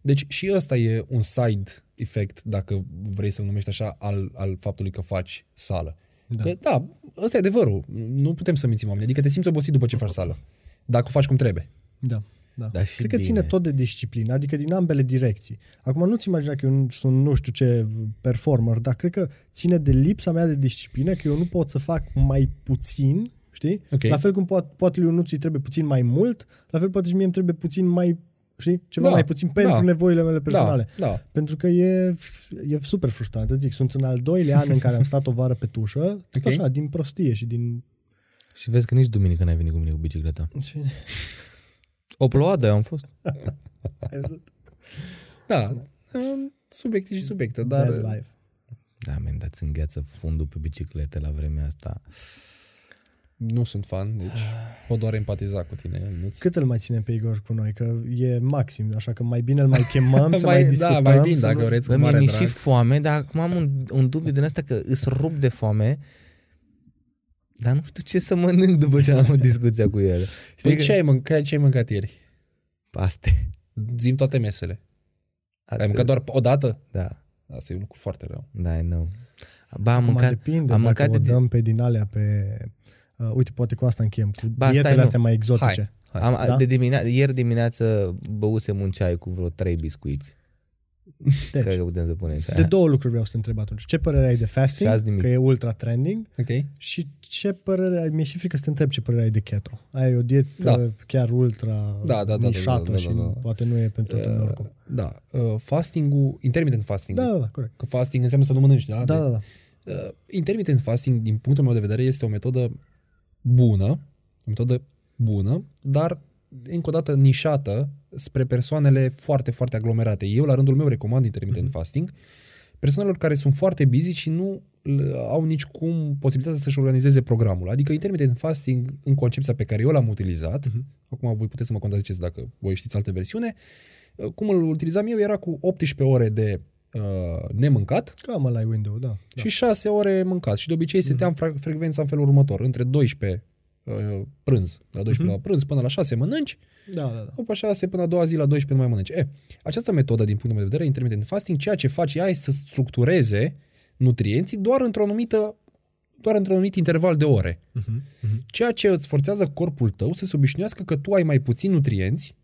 Deci și ăsta e un side effect, dacă vrei să-l numești așa, al, al faptului că faci sală. Da. Că, da, ăsta e adevărul. Nu putem să mințim oamenii. Adică te simți obosit după ce faci sală. Dacă o faci cum trebuie. Da. Da. Da, și Cred că bine. ține tot de disciplină, adică din ambele direcții. Acum nu-ți imagina că eu nu sunt nu știu ce performer, dar cred că ține de lipsa mea de disciplină, că eu nu pot să fac mai puțin, știi? Ok. La fel cum poate, poate lui Ionuț îi trebuie puțin mai mult, la fel poate și mie îmi trebuie puțin mai, știi? Ceva Da, mai puțin pentru da. nevoile mele personale. Da, da. Pentru că e, e super frustrant, îți zic, sunt în al doilea an în care am stat o vară pe tușă, tot Ok. așa, din prostie și din... Și vezi că nici duminică n-ai venit cu mine cu bicicleta. Și... O plouadă eu am fost. Ai văzut? Da. um, Subiecte și subiecte, dar... Dead life. Da, men, dați îngheață fundul pe biciclete la vremea asta. Nu sunt fan, deci pot doar empatiza cu tine. Nu Cât îl mai ținem pe Igor cu noi? Că e maxim, așa că mai bine îl mai chemăm, să mai, mai, discutăm. da, mai bine să dacă nu... vreți, cu Bă, mie mare mi drag. și foame, dar acum am un, un dubiu din asta că îs rup de foame, dar nu știu ce să mănânc după ce am avut discuția cu el. Păi că- ce ai, mâncat, ce ai mâncat ieri? Paste. Zim toate mesele. Atât. Ai mâncat doar o dată? Da, Asta e un lucru foarte rău. da, I know. Ba, am Acum mâncat, depinde am dacă mâncat o de, dăm pe din alea pe... Uh, uite, poate cu asta încheiem, cu Ba, stai, dietele nu. astea mai exotice. Hai. am, da? da? de dimine- ieri dimineață băusem un ceai cu vreo trei biscuiți. Deci, Cred că putem să punem și de aia. două lucruri vreau să te întreb atunci. Ce părere ai de Și azi fasting, nimic. că e ultra trending, Ok? și ce părere ai, mi-e și frică să te întreb ce părere ai de keto. Ai o dietă Da. chiar ultra Da, da, da, da, nișată da, da, și da, da. poate nu e pentru toată lumea oricum. Uh, da. Uh, fasting-ul, intermittent fasting Da, da, da, corect. Că fasting înseamnă să nu mănânci, da? Da, De- da, da. Uh, intermittent fasting, din punctul meu de vedere, este o metodă bună, o metodă bună, dar încă o dată nișată spre persoanele foarte, foarte aglomerate. Eu, la rândul meu, recomand intermittent Mhm. fasting persoanelor care sunt foarte busy și nu l- au nici cum posibilitatea să-și organizeze programul. Adică intermittent fasting, în concepția pe care eu l-am utilizat, uh-huh. acum voi puteți să mă contraziceți dacă voi știți alte versiune, uh, cum îl utilizam eu era cu 18 ore de uh, nemâncat Cam la window, da. da. și 6 ore mâncat. Și de obicei seteam fre- frecvența în felul următor, între 12 uh, prânz, la 12 la prânz până la 6 mănânci, Da, da, da. după 6 până a doua zi la 12 nu mai mănânci. E, această metodă, din punctul meu de vedere, intermittent fasting, ceea ce face ea e să structureze nutrienții doar într-o anumită doar într-un anumit interval de ore. Uh-huh. Uh-huh. Ceea ce îți forțează corpul tău să se obișnuiască că tu ai mai puțini nutrienți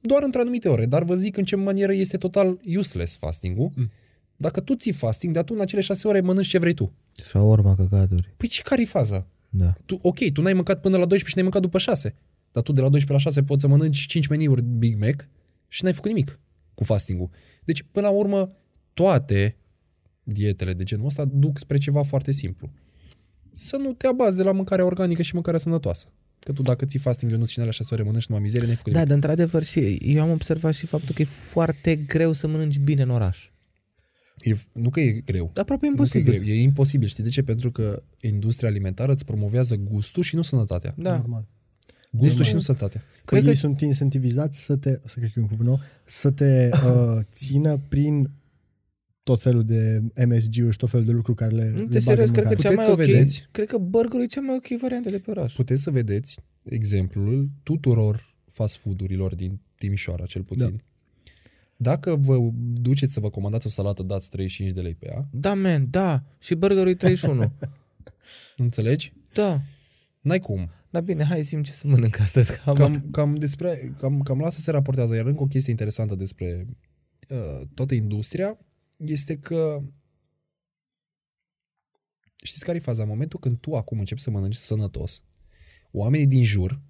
doar într-o anumite ore. Dar vă zic în ce manieră este total useless fasting-ul. Mm. Dacă tu ții fasting, dar tu în acele șase ore mănânci ce vrei tu. Sau urma căcaturi. Păi și care-i faza? Da. Tu, ok, tu n-ai mâncat până la 12 și n-ai mâncat după 6. Dar tu de la 12 la 6 poți să mănânci 5 meniuri Big Mac și n-ai făcut nimic cu fasting-ul. Deci, până la urmă, toate dietele de genul ăsta duc spre ceva foarte simplu. Să nu te abazi de la mâncarea organică și mâncarea sănătoasă. Că tu dacă ții fasting de și în alea 6 ore mănânci numai mizerie, n-ai făcut Da, nimic. dar într-adevăr și eu am observat și faptul că e foarte greu să mănânci bine în oraș. E, nu că e greu. Aproape Nu că e imposibil. greu. E imposibil. Știi de ce? Pentru că industria alimentară îți promovează gustul și nu sănătatea. Da. Normal. Gustul E, și nu sănătatea. Păi Cred ei că- sunt incentivizați să te, să cred că e un cuvânt nou, să te uh, țină prin tot felul de MSG-uri și tot felul de lucruri care le, Nu le te bagă serios, în cred că mâncare. cea mai Puteți ok, să vedeți. cred că burgerul e cea mai ok variantă de pe oraș. puteți să vedeți exemplul tuturor fast food-urilor din Timișoara, cel puțin. Da. Dacă vă duceți să vă comandați o salată, dați 35 de lei pe ea, Da, man, da. Și burgerul e 31. înțelegi? da. N-ai cum. Dar bine, hai zi ce să mănânc astăzi. Că am... Cam, cam, despre, cam, cam la asta se raportează. Iar încă o chestie interesantă despre uh, toată industria este că știți care e faza? În momentul când tu acum începi să mănânci sănătos, oamenii din jur,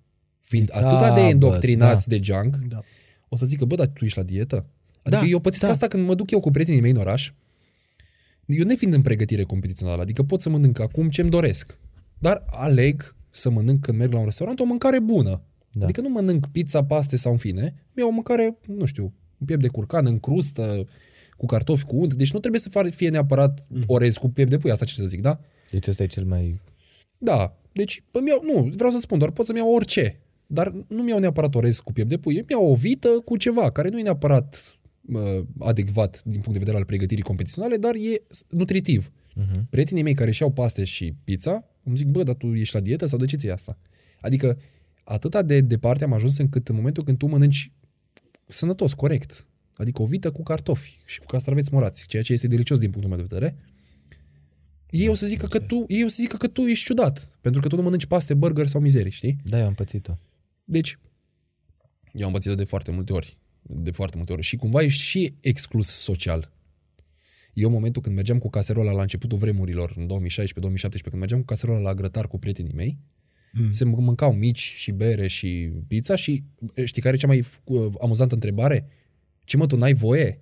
fiind Da, atât de bă, indoctrinați de junk, Da. o să zică, bă, dar tu ești la dietă? Adică Da, eu pățesc da. asta când mă duc eu cu prietenii mei în oraș, eu nefiind în pregătire competițională, adică pot să mănânc acum ce-mi doresc, dar aleg să mănânc când merg la un restaurant o mâncare bună. Da. Adică nu mănânc pizza, paste sau în fine, iau o mâncare, nu știu, un piept de curcan în crustă, cu cartofi, cu unt, deci nu trebuie să fie- fie neapărat orez cu piept de pui, asta ce să zic, da? Deci ăsta e cel mai... Da, deci îmi iau, nu, vreau să spun, doar pot să-mi iau orice, dar nu mi-au neapărat orez cu piept de pui, îmi iau o vită cu ceva, care nu e neapărat uh, adecvat din punct de vedere al pregătirii competiționale, dar e nutritiv. Uh-huh. Prietenii mei care și-au paste și pizza, îmi zic, bă, dar tu ești la dietă sau de ce ți asta? Adică atâta de departe am ajuns încât în momentul când tu mănânci sănătos, corect, adică o vită cu cartofi și cu castraveți morați, ceea ce este delicios din punctul meu de vedere, ei o să zică că tu, ei o să zică că tu ești ciudat, pentru că tu nu mănânci paste, burger sau mizerii, știi? Da, eu am pățit-o. Deci, eu am pățit de foarte multe ori. De foarte multe ori. Și cumva ești și exclus social. Eu, în momentul când mergeam cu caserola la începutul vremurilor, în 2016-2017, când mergeam cu caserola la grătar cu prietenii mei, mm. se mân- mâncau mici și bere și pizza și știi care e cea mai uh, amuzantă întrebare? Ce mă, tu n-ai voie?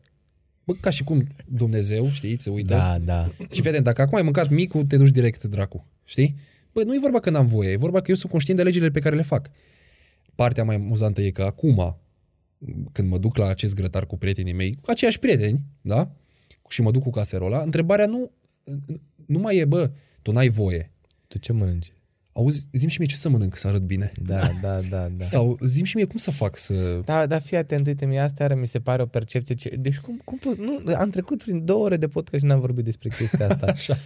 Bă, ca și cum Dumnezeu, știi, se uită. Da, da. Și fii atent, dacă acum ai mâncat micul, te duci direct dracu. Știi? Bă, nu e vorba că n-am voie, e vorba că eu sunt conștient de legile pe care le fac. Partea mai amuzantă e că acum, când mă duc la acest grătar cu prietenii mei, cu aceiași prieteni, da? Și mă duc cu caserola, întrebarea nu, nu mai e, bă, tu n-ai voie. Tu ce mănânci? Auzi, zim și mie ce să mănânc să arăt bine. Da, da, da, da. Sau zim și mie cum să fac să... Da, da, fii atent, uite, mie asta iară mi se pare o percepție. Ce... Deci cum, cum pot, nu, am trecut prin două ore de podcast și n-am vorbit despre chestia asta. Așa.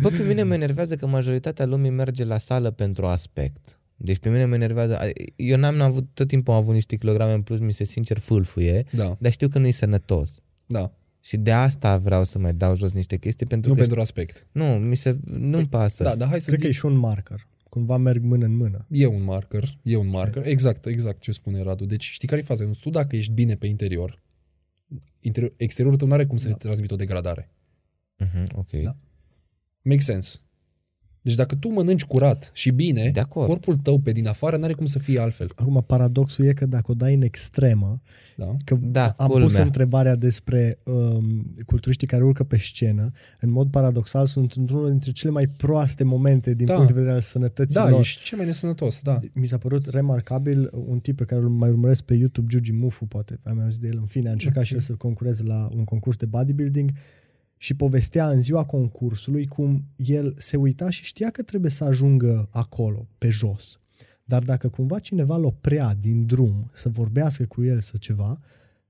Bă, pe mine mă enervează că majoritatea lumii merge la sală pentru aspect. Deci pe mine mă enervează, eu n-am avut, tot timpul am avut niște kilograme în plus, mi se sincer fâlfâie, Da, dar știu că nu e sănătos. da. Și de asta vreau să mai dau jos niște chestii pentru Nu că pentru aspect. nu, mi se nu-mi pasă. Da, dar hai să Cred că zic, e și un marker. Cumva merg mână în mână. e un marker, e un marker. Exact, exact ce spune Radu. Deci știi care e faza? Tu dacă ești bine pe interior, interior exteriorul tău nu are cum să da. transmită o degradare. Uh-huh, ok. Da. Make sense. Deci dacă tu mănânci curat și bine, De acord. corpul tău pe din afară n-are cum să fie altfel. Acum, paradoxul e că dacă o dai în extremă, Da? că Da, am culmea. pus întrebarea despre um, culturiștii care urcă pe scenă, în mod paradoxal sunt într-unul dintre cele mai proaste momente din Da. punct de vedere al sănătății Da, lor. ești cel mai nesănătos, da. Mi s-a părut remarcabil un tip pe care îl mai urmăresc pe YouTube, Giugi Mufu, poate am auzit de el, în fine, a încercat și el să concureze la un concurs de bodybuilding și povestea în ziua concursului cum el se uita și știa că trebuie să ajungă acolo, pe jos. Dar dacă cumva cineva îl oprea din drum să vorbească cu el să ceva,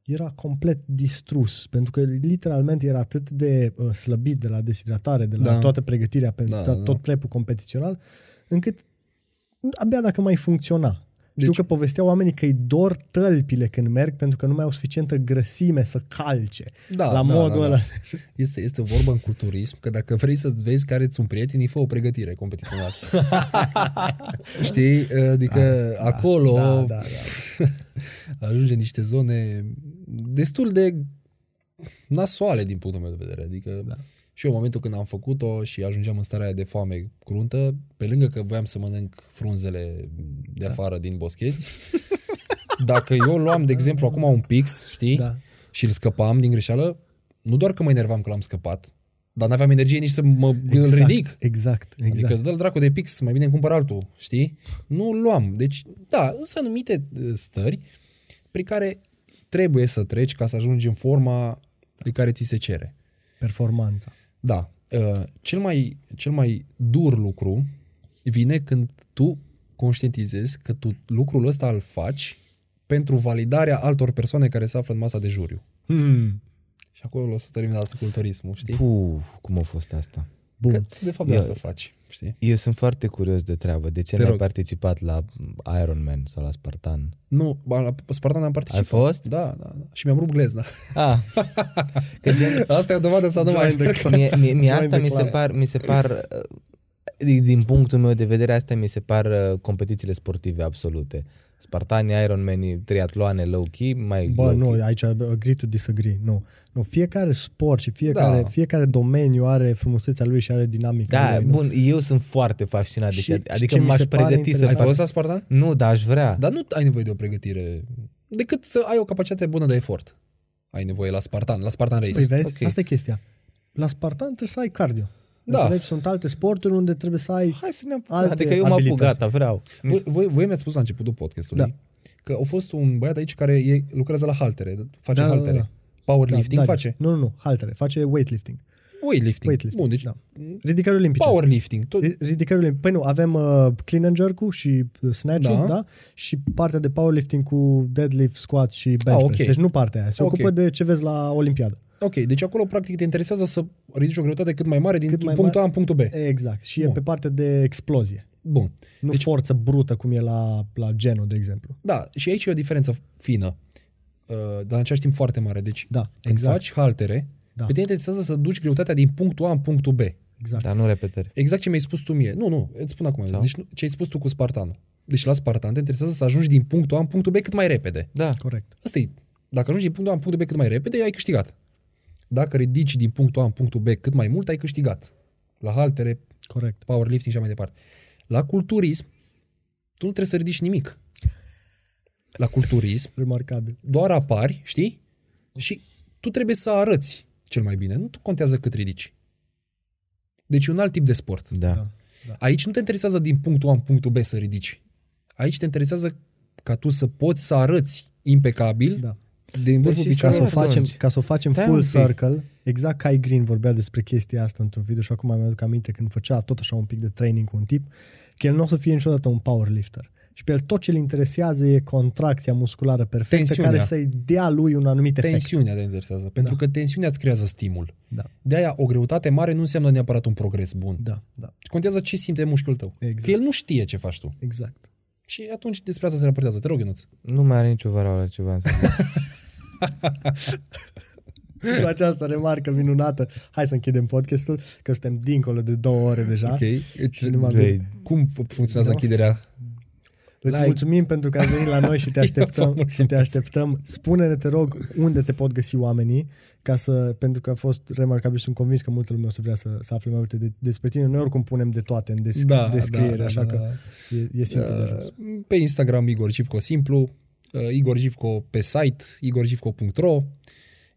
era complet distrus, pentru că literalmente era atât de uh, slăbit de la deshidratare, de la Da. toată pregătirea pentru Da, da, da. tot prepul competițional, încât abia dacă mai funcționa. Știu Deci- că povesteau oamenii că îi dor tălpile când merg pentru că nu mai au suficientă grăsime să calce. Da, la da, modul da, ăla. Da. Este, este vorba în culturism că dacă vrei să vezi care îți sunt prietenii, fă o pregătire competițională. Știi? Adică da, acolo Da, da, da. ajunge în niște zone destul de nasoale din punctul meu de vedere. Adică da. Și eu în momentul când am făcut-o și ajungeam în starea aia de foame cruntă, pe lângă că voiam să mănânc frunzele de afară din boscheți, dacă eu luam, de exemplu, acum un pix, știi? Da. Și îl scăpam din greșeală, nu doar că mă enervam că l-am scăpat, dar n-aveam energie nici să mă îl ridic. Exact, exact. Adică dă-l dracu de pix, mai bine îmi cumpăr altul, știi? Nu îl luam. Deci, da, sunt anumite uh, stări prin care trebuie să treci ca să ajungi în forma de care ți se cere. Performanța. Da. Uh, Cel mai, cel mai dur lucru vine când tu conștientizezi că tu lucrul ăsta îl faci pentru validarea altor persoane care se află în masa de juriu. Hmm. Și acolo o să termină culturismul, știi? Puf, cum a fost asta? Bun. Că, de fapt, de Eu- asta faci, știi? Eu sunt foarte curios de treabă. De ce Te n-ai rog. participat la Iron Man sau la Spartan? Nu, ba, la Spartan am participat. Ai fost? Da, da, da. Și mi-am rupt glezna. Ah, că gen, Asta e o dovadă să nu mai Join the club. mie, mie, mie Join asta the mi se club. par, mi se par uh, din din punctul meu de vedere, asta mi se par uh, competițiile sportive absolute. Spartanii, Ironmanii, triatloane low-key, mai Bă, low-key. nu, aici agree to disagree. Nu. nu. Fiecare sport și fiecare, Da. fiecare domeniu are frumusețea lui și are dinamica Da, lui. nu? bun, eu sunt foarte fascinat de Și- și, și Adică ce mi m-aș se pare pregăti să Ai interesant- fac... fost la Spartan? Nu, dar aș vrea. Dar nu ai nevoie de o pregătire, decât să ai o capacitate bună de efort. Ai nevoie la Spartan, la Spartan Race. Păi vezi, Ok. asta e chestia. La Spartan trebuie să ai cardio. Da. Înțelegi? Sunt alte sporturi unde trebuie să ai... Hai să ne apucăm. Alte Adică eu mă apuc, abilități. gata, vreau. Voi, voi, voi mi-ați spus la începutul podcastului Da. că a fost un băiat aici care e, lucrează la haltere, face Da, da, haltere. da. Powerlifting da, face? Nu, nu, nu, haltere. Face weightlifting. Weightlifting. Weightlifting, Bun, deci da. Ridicări olimpice. powerlifting. Tot, Ri- Ridicări olimpice. Păi nu, avem uh, clean and jerk și uh, snatch-ul, da. Da. da? Și partea de powerlifting cu deadlift, squat și bench Ah, press. ok. Deci nu partea aia. Se Ok. ocupă de ce vezi la Olimpiadă. Ok, deci acolo practic te interesează să ridici o greutate cât mai mare din Cât mai punctul mare. A în punctul B. Exact. Și e Bun. pe partea de explozie. Bun. Nu Deci- deci, forță brută cum e la, la genul, de exemplu. Da, și aici e o diferență fină, uh, dar în același timp foarte mare. Deci Da, când exact. faci haltere, Da. pe tine te interesează să duci greutatea din punctul A în punctul B. Exact. Dar nu repetări. Exact ce mi-ai spus tu mie. Nu, nu, îți spun acum. Sau? Deci, nu- ce ai spus tu cu Spartanul. Deci la Spartan te interesează să ajungi din punctul A în punctul B cât mai repede. Da. Corect. Asta e. Dacă ajungi din punctul A în punctul B cât mai repede, ai câștigat. Dacă ridici din punctul A în punctul B cât mai mult, ai câștigat. La haltere, Corect. powerlifting și așa mai departe. La culturism, tu nu trebuie să ridici nimic. La culturism, Remarcabil. doar apari, știi? Și tu trebuie să arăți cel mai bine. Nu contează cât ridici. Deci e un alt tip de sport. Da. Da. Aici nu te interesează din punctul A în punctul B să ridici. Aici te interesează ca tu să poți să arăți impecabil Da. Din vârful și Ca să, o Stai picioarelor. facem, atunci. ca să o facem Stai full un pic. circle, exact Kai Green vorbea despre chestia asta într-un video și acum mi-aduc aminte când făcea tot așa un pic de training cu un tip, că el nu o să fie niciodată un powerlifter. Și pe el tot ce îl interesează e contracția musculară perfectă Tensiunea. care să-i dea lui un anumit efect. Tensiunea te interesează. Pentru că tensiunea îți creează stimul. Da, De aia o greutate mare nu înseamnă neapărat un progres bun. da, da, Contează ce simte mușchiul tău. Exact. Că el nu știe ce faci tu. exact. Și atunci despre asta se raportează. Te rog, Ionuț. Nu mai are nicio valoare ce vreau să zic. Și cu această remarcă minunată, hai să închidem podcastul, că suntem dincolo de două ore deja. Ok. Deci, numai Vei- cum f- funcționează Da. închiderea? Îți Like. mulțumim pentru că ai venit la noi și te Eu vă așteptăm. și te mulțumesc. așteptăm. Spune-ne, te rog, unde te pot găsi oamenii, ca să, pentru că a fost remarcabil și sunt convins că multă lume o să vrea să, să afle mai multe de, despre tine. Noi oricum punem de toate în desc- Da, descriere, da, da, așa da, că da. e, e simplu de ajuns. Uh, Pe Instagram Igor Givco simplu, uh, Igor Givco pe site, igorgivco.ro,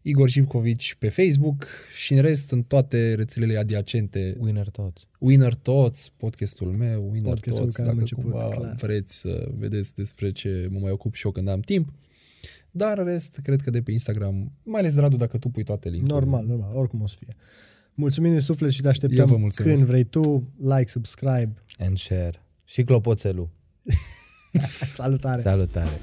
Igor Givcovici pe Facebook și în rest în toate rețelele adiacente Winner toți. Winner Tots, podcastul meu, Winner Podcastul Tots, care am dacă început, cumva clar. vreți să vedeți despre ce mă mai ocup și eu când am timp. Dar în rest, cred că de pe Instagram, mai ales Radu, dacă tu pui toate linkurile. Normal, normal, oricum o să fie. Mulțumim din suflet și te Eu așteptăm vă mulțumesc. când vrei tu. Like, subscribe. And share. Și clopoțelul. Salutare! Salutare.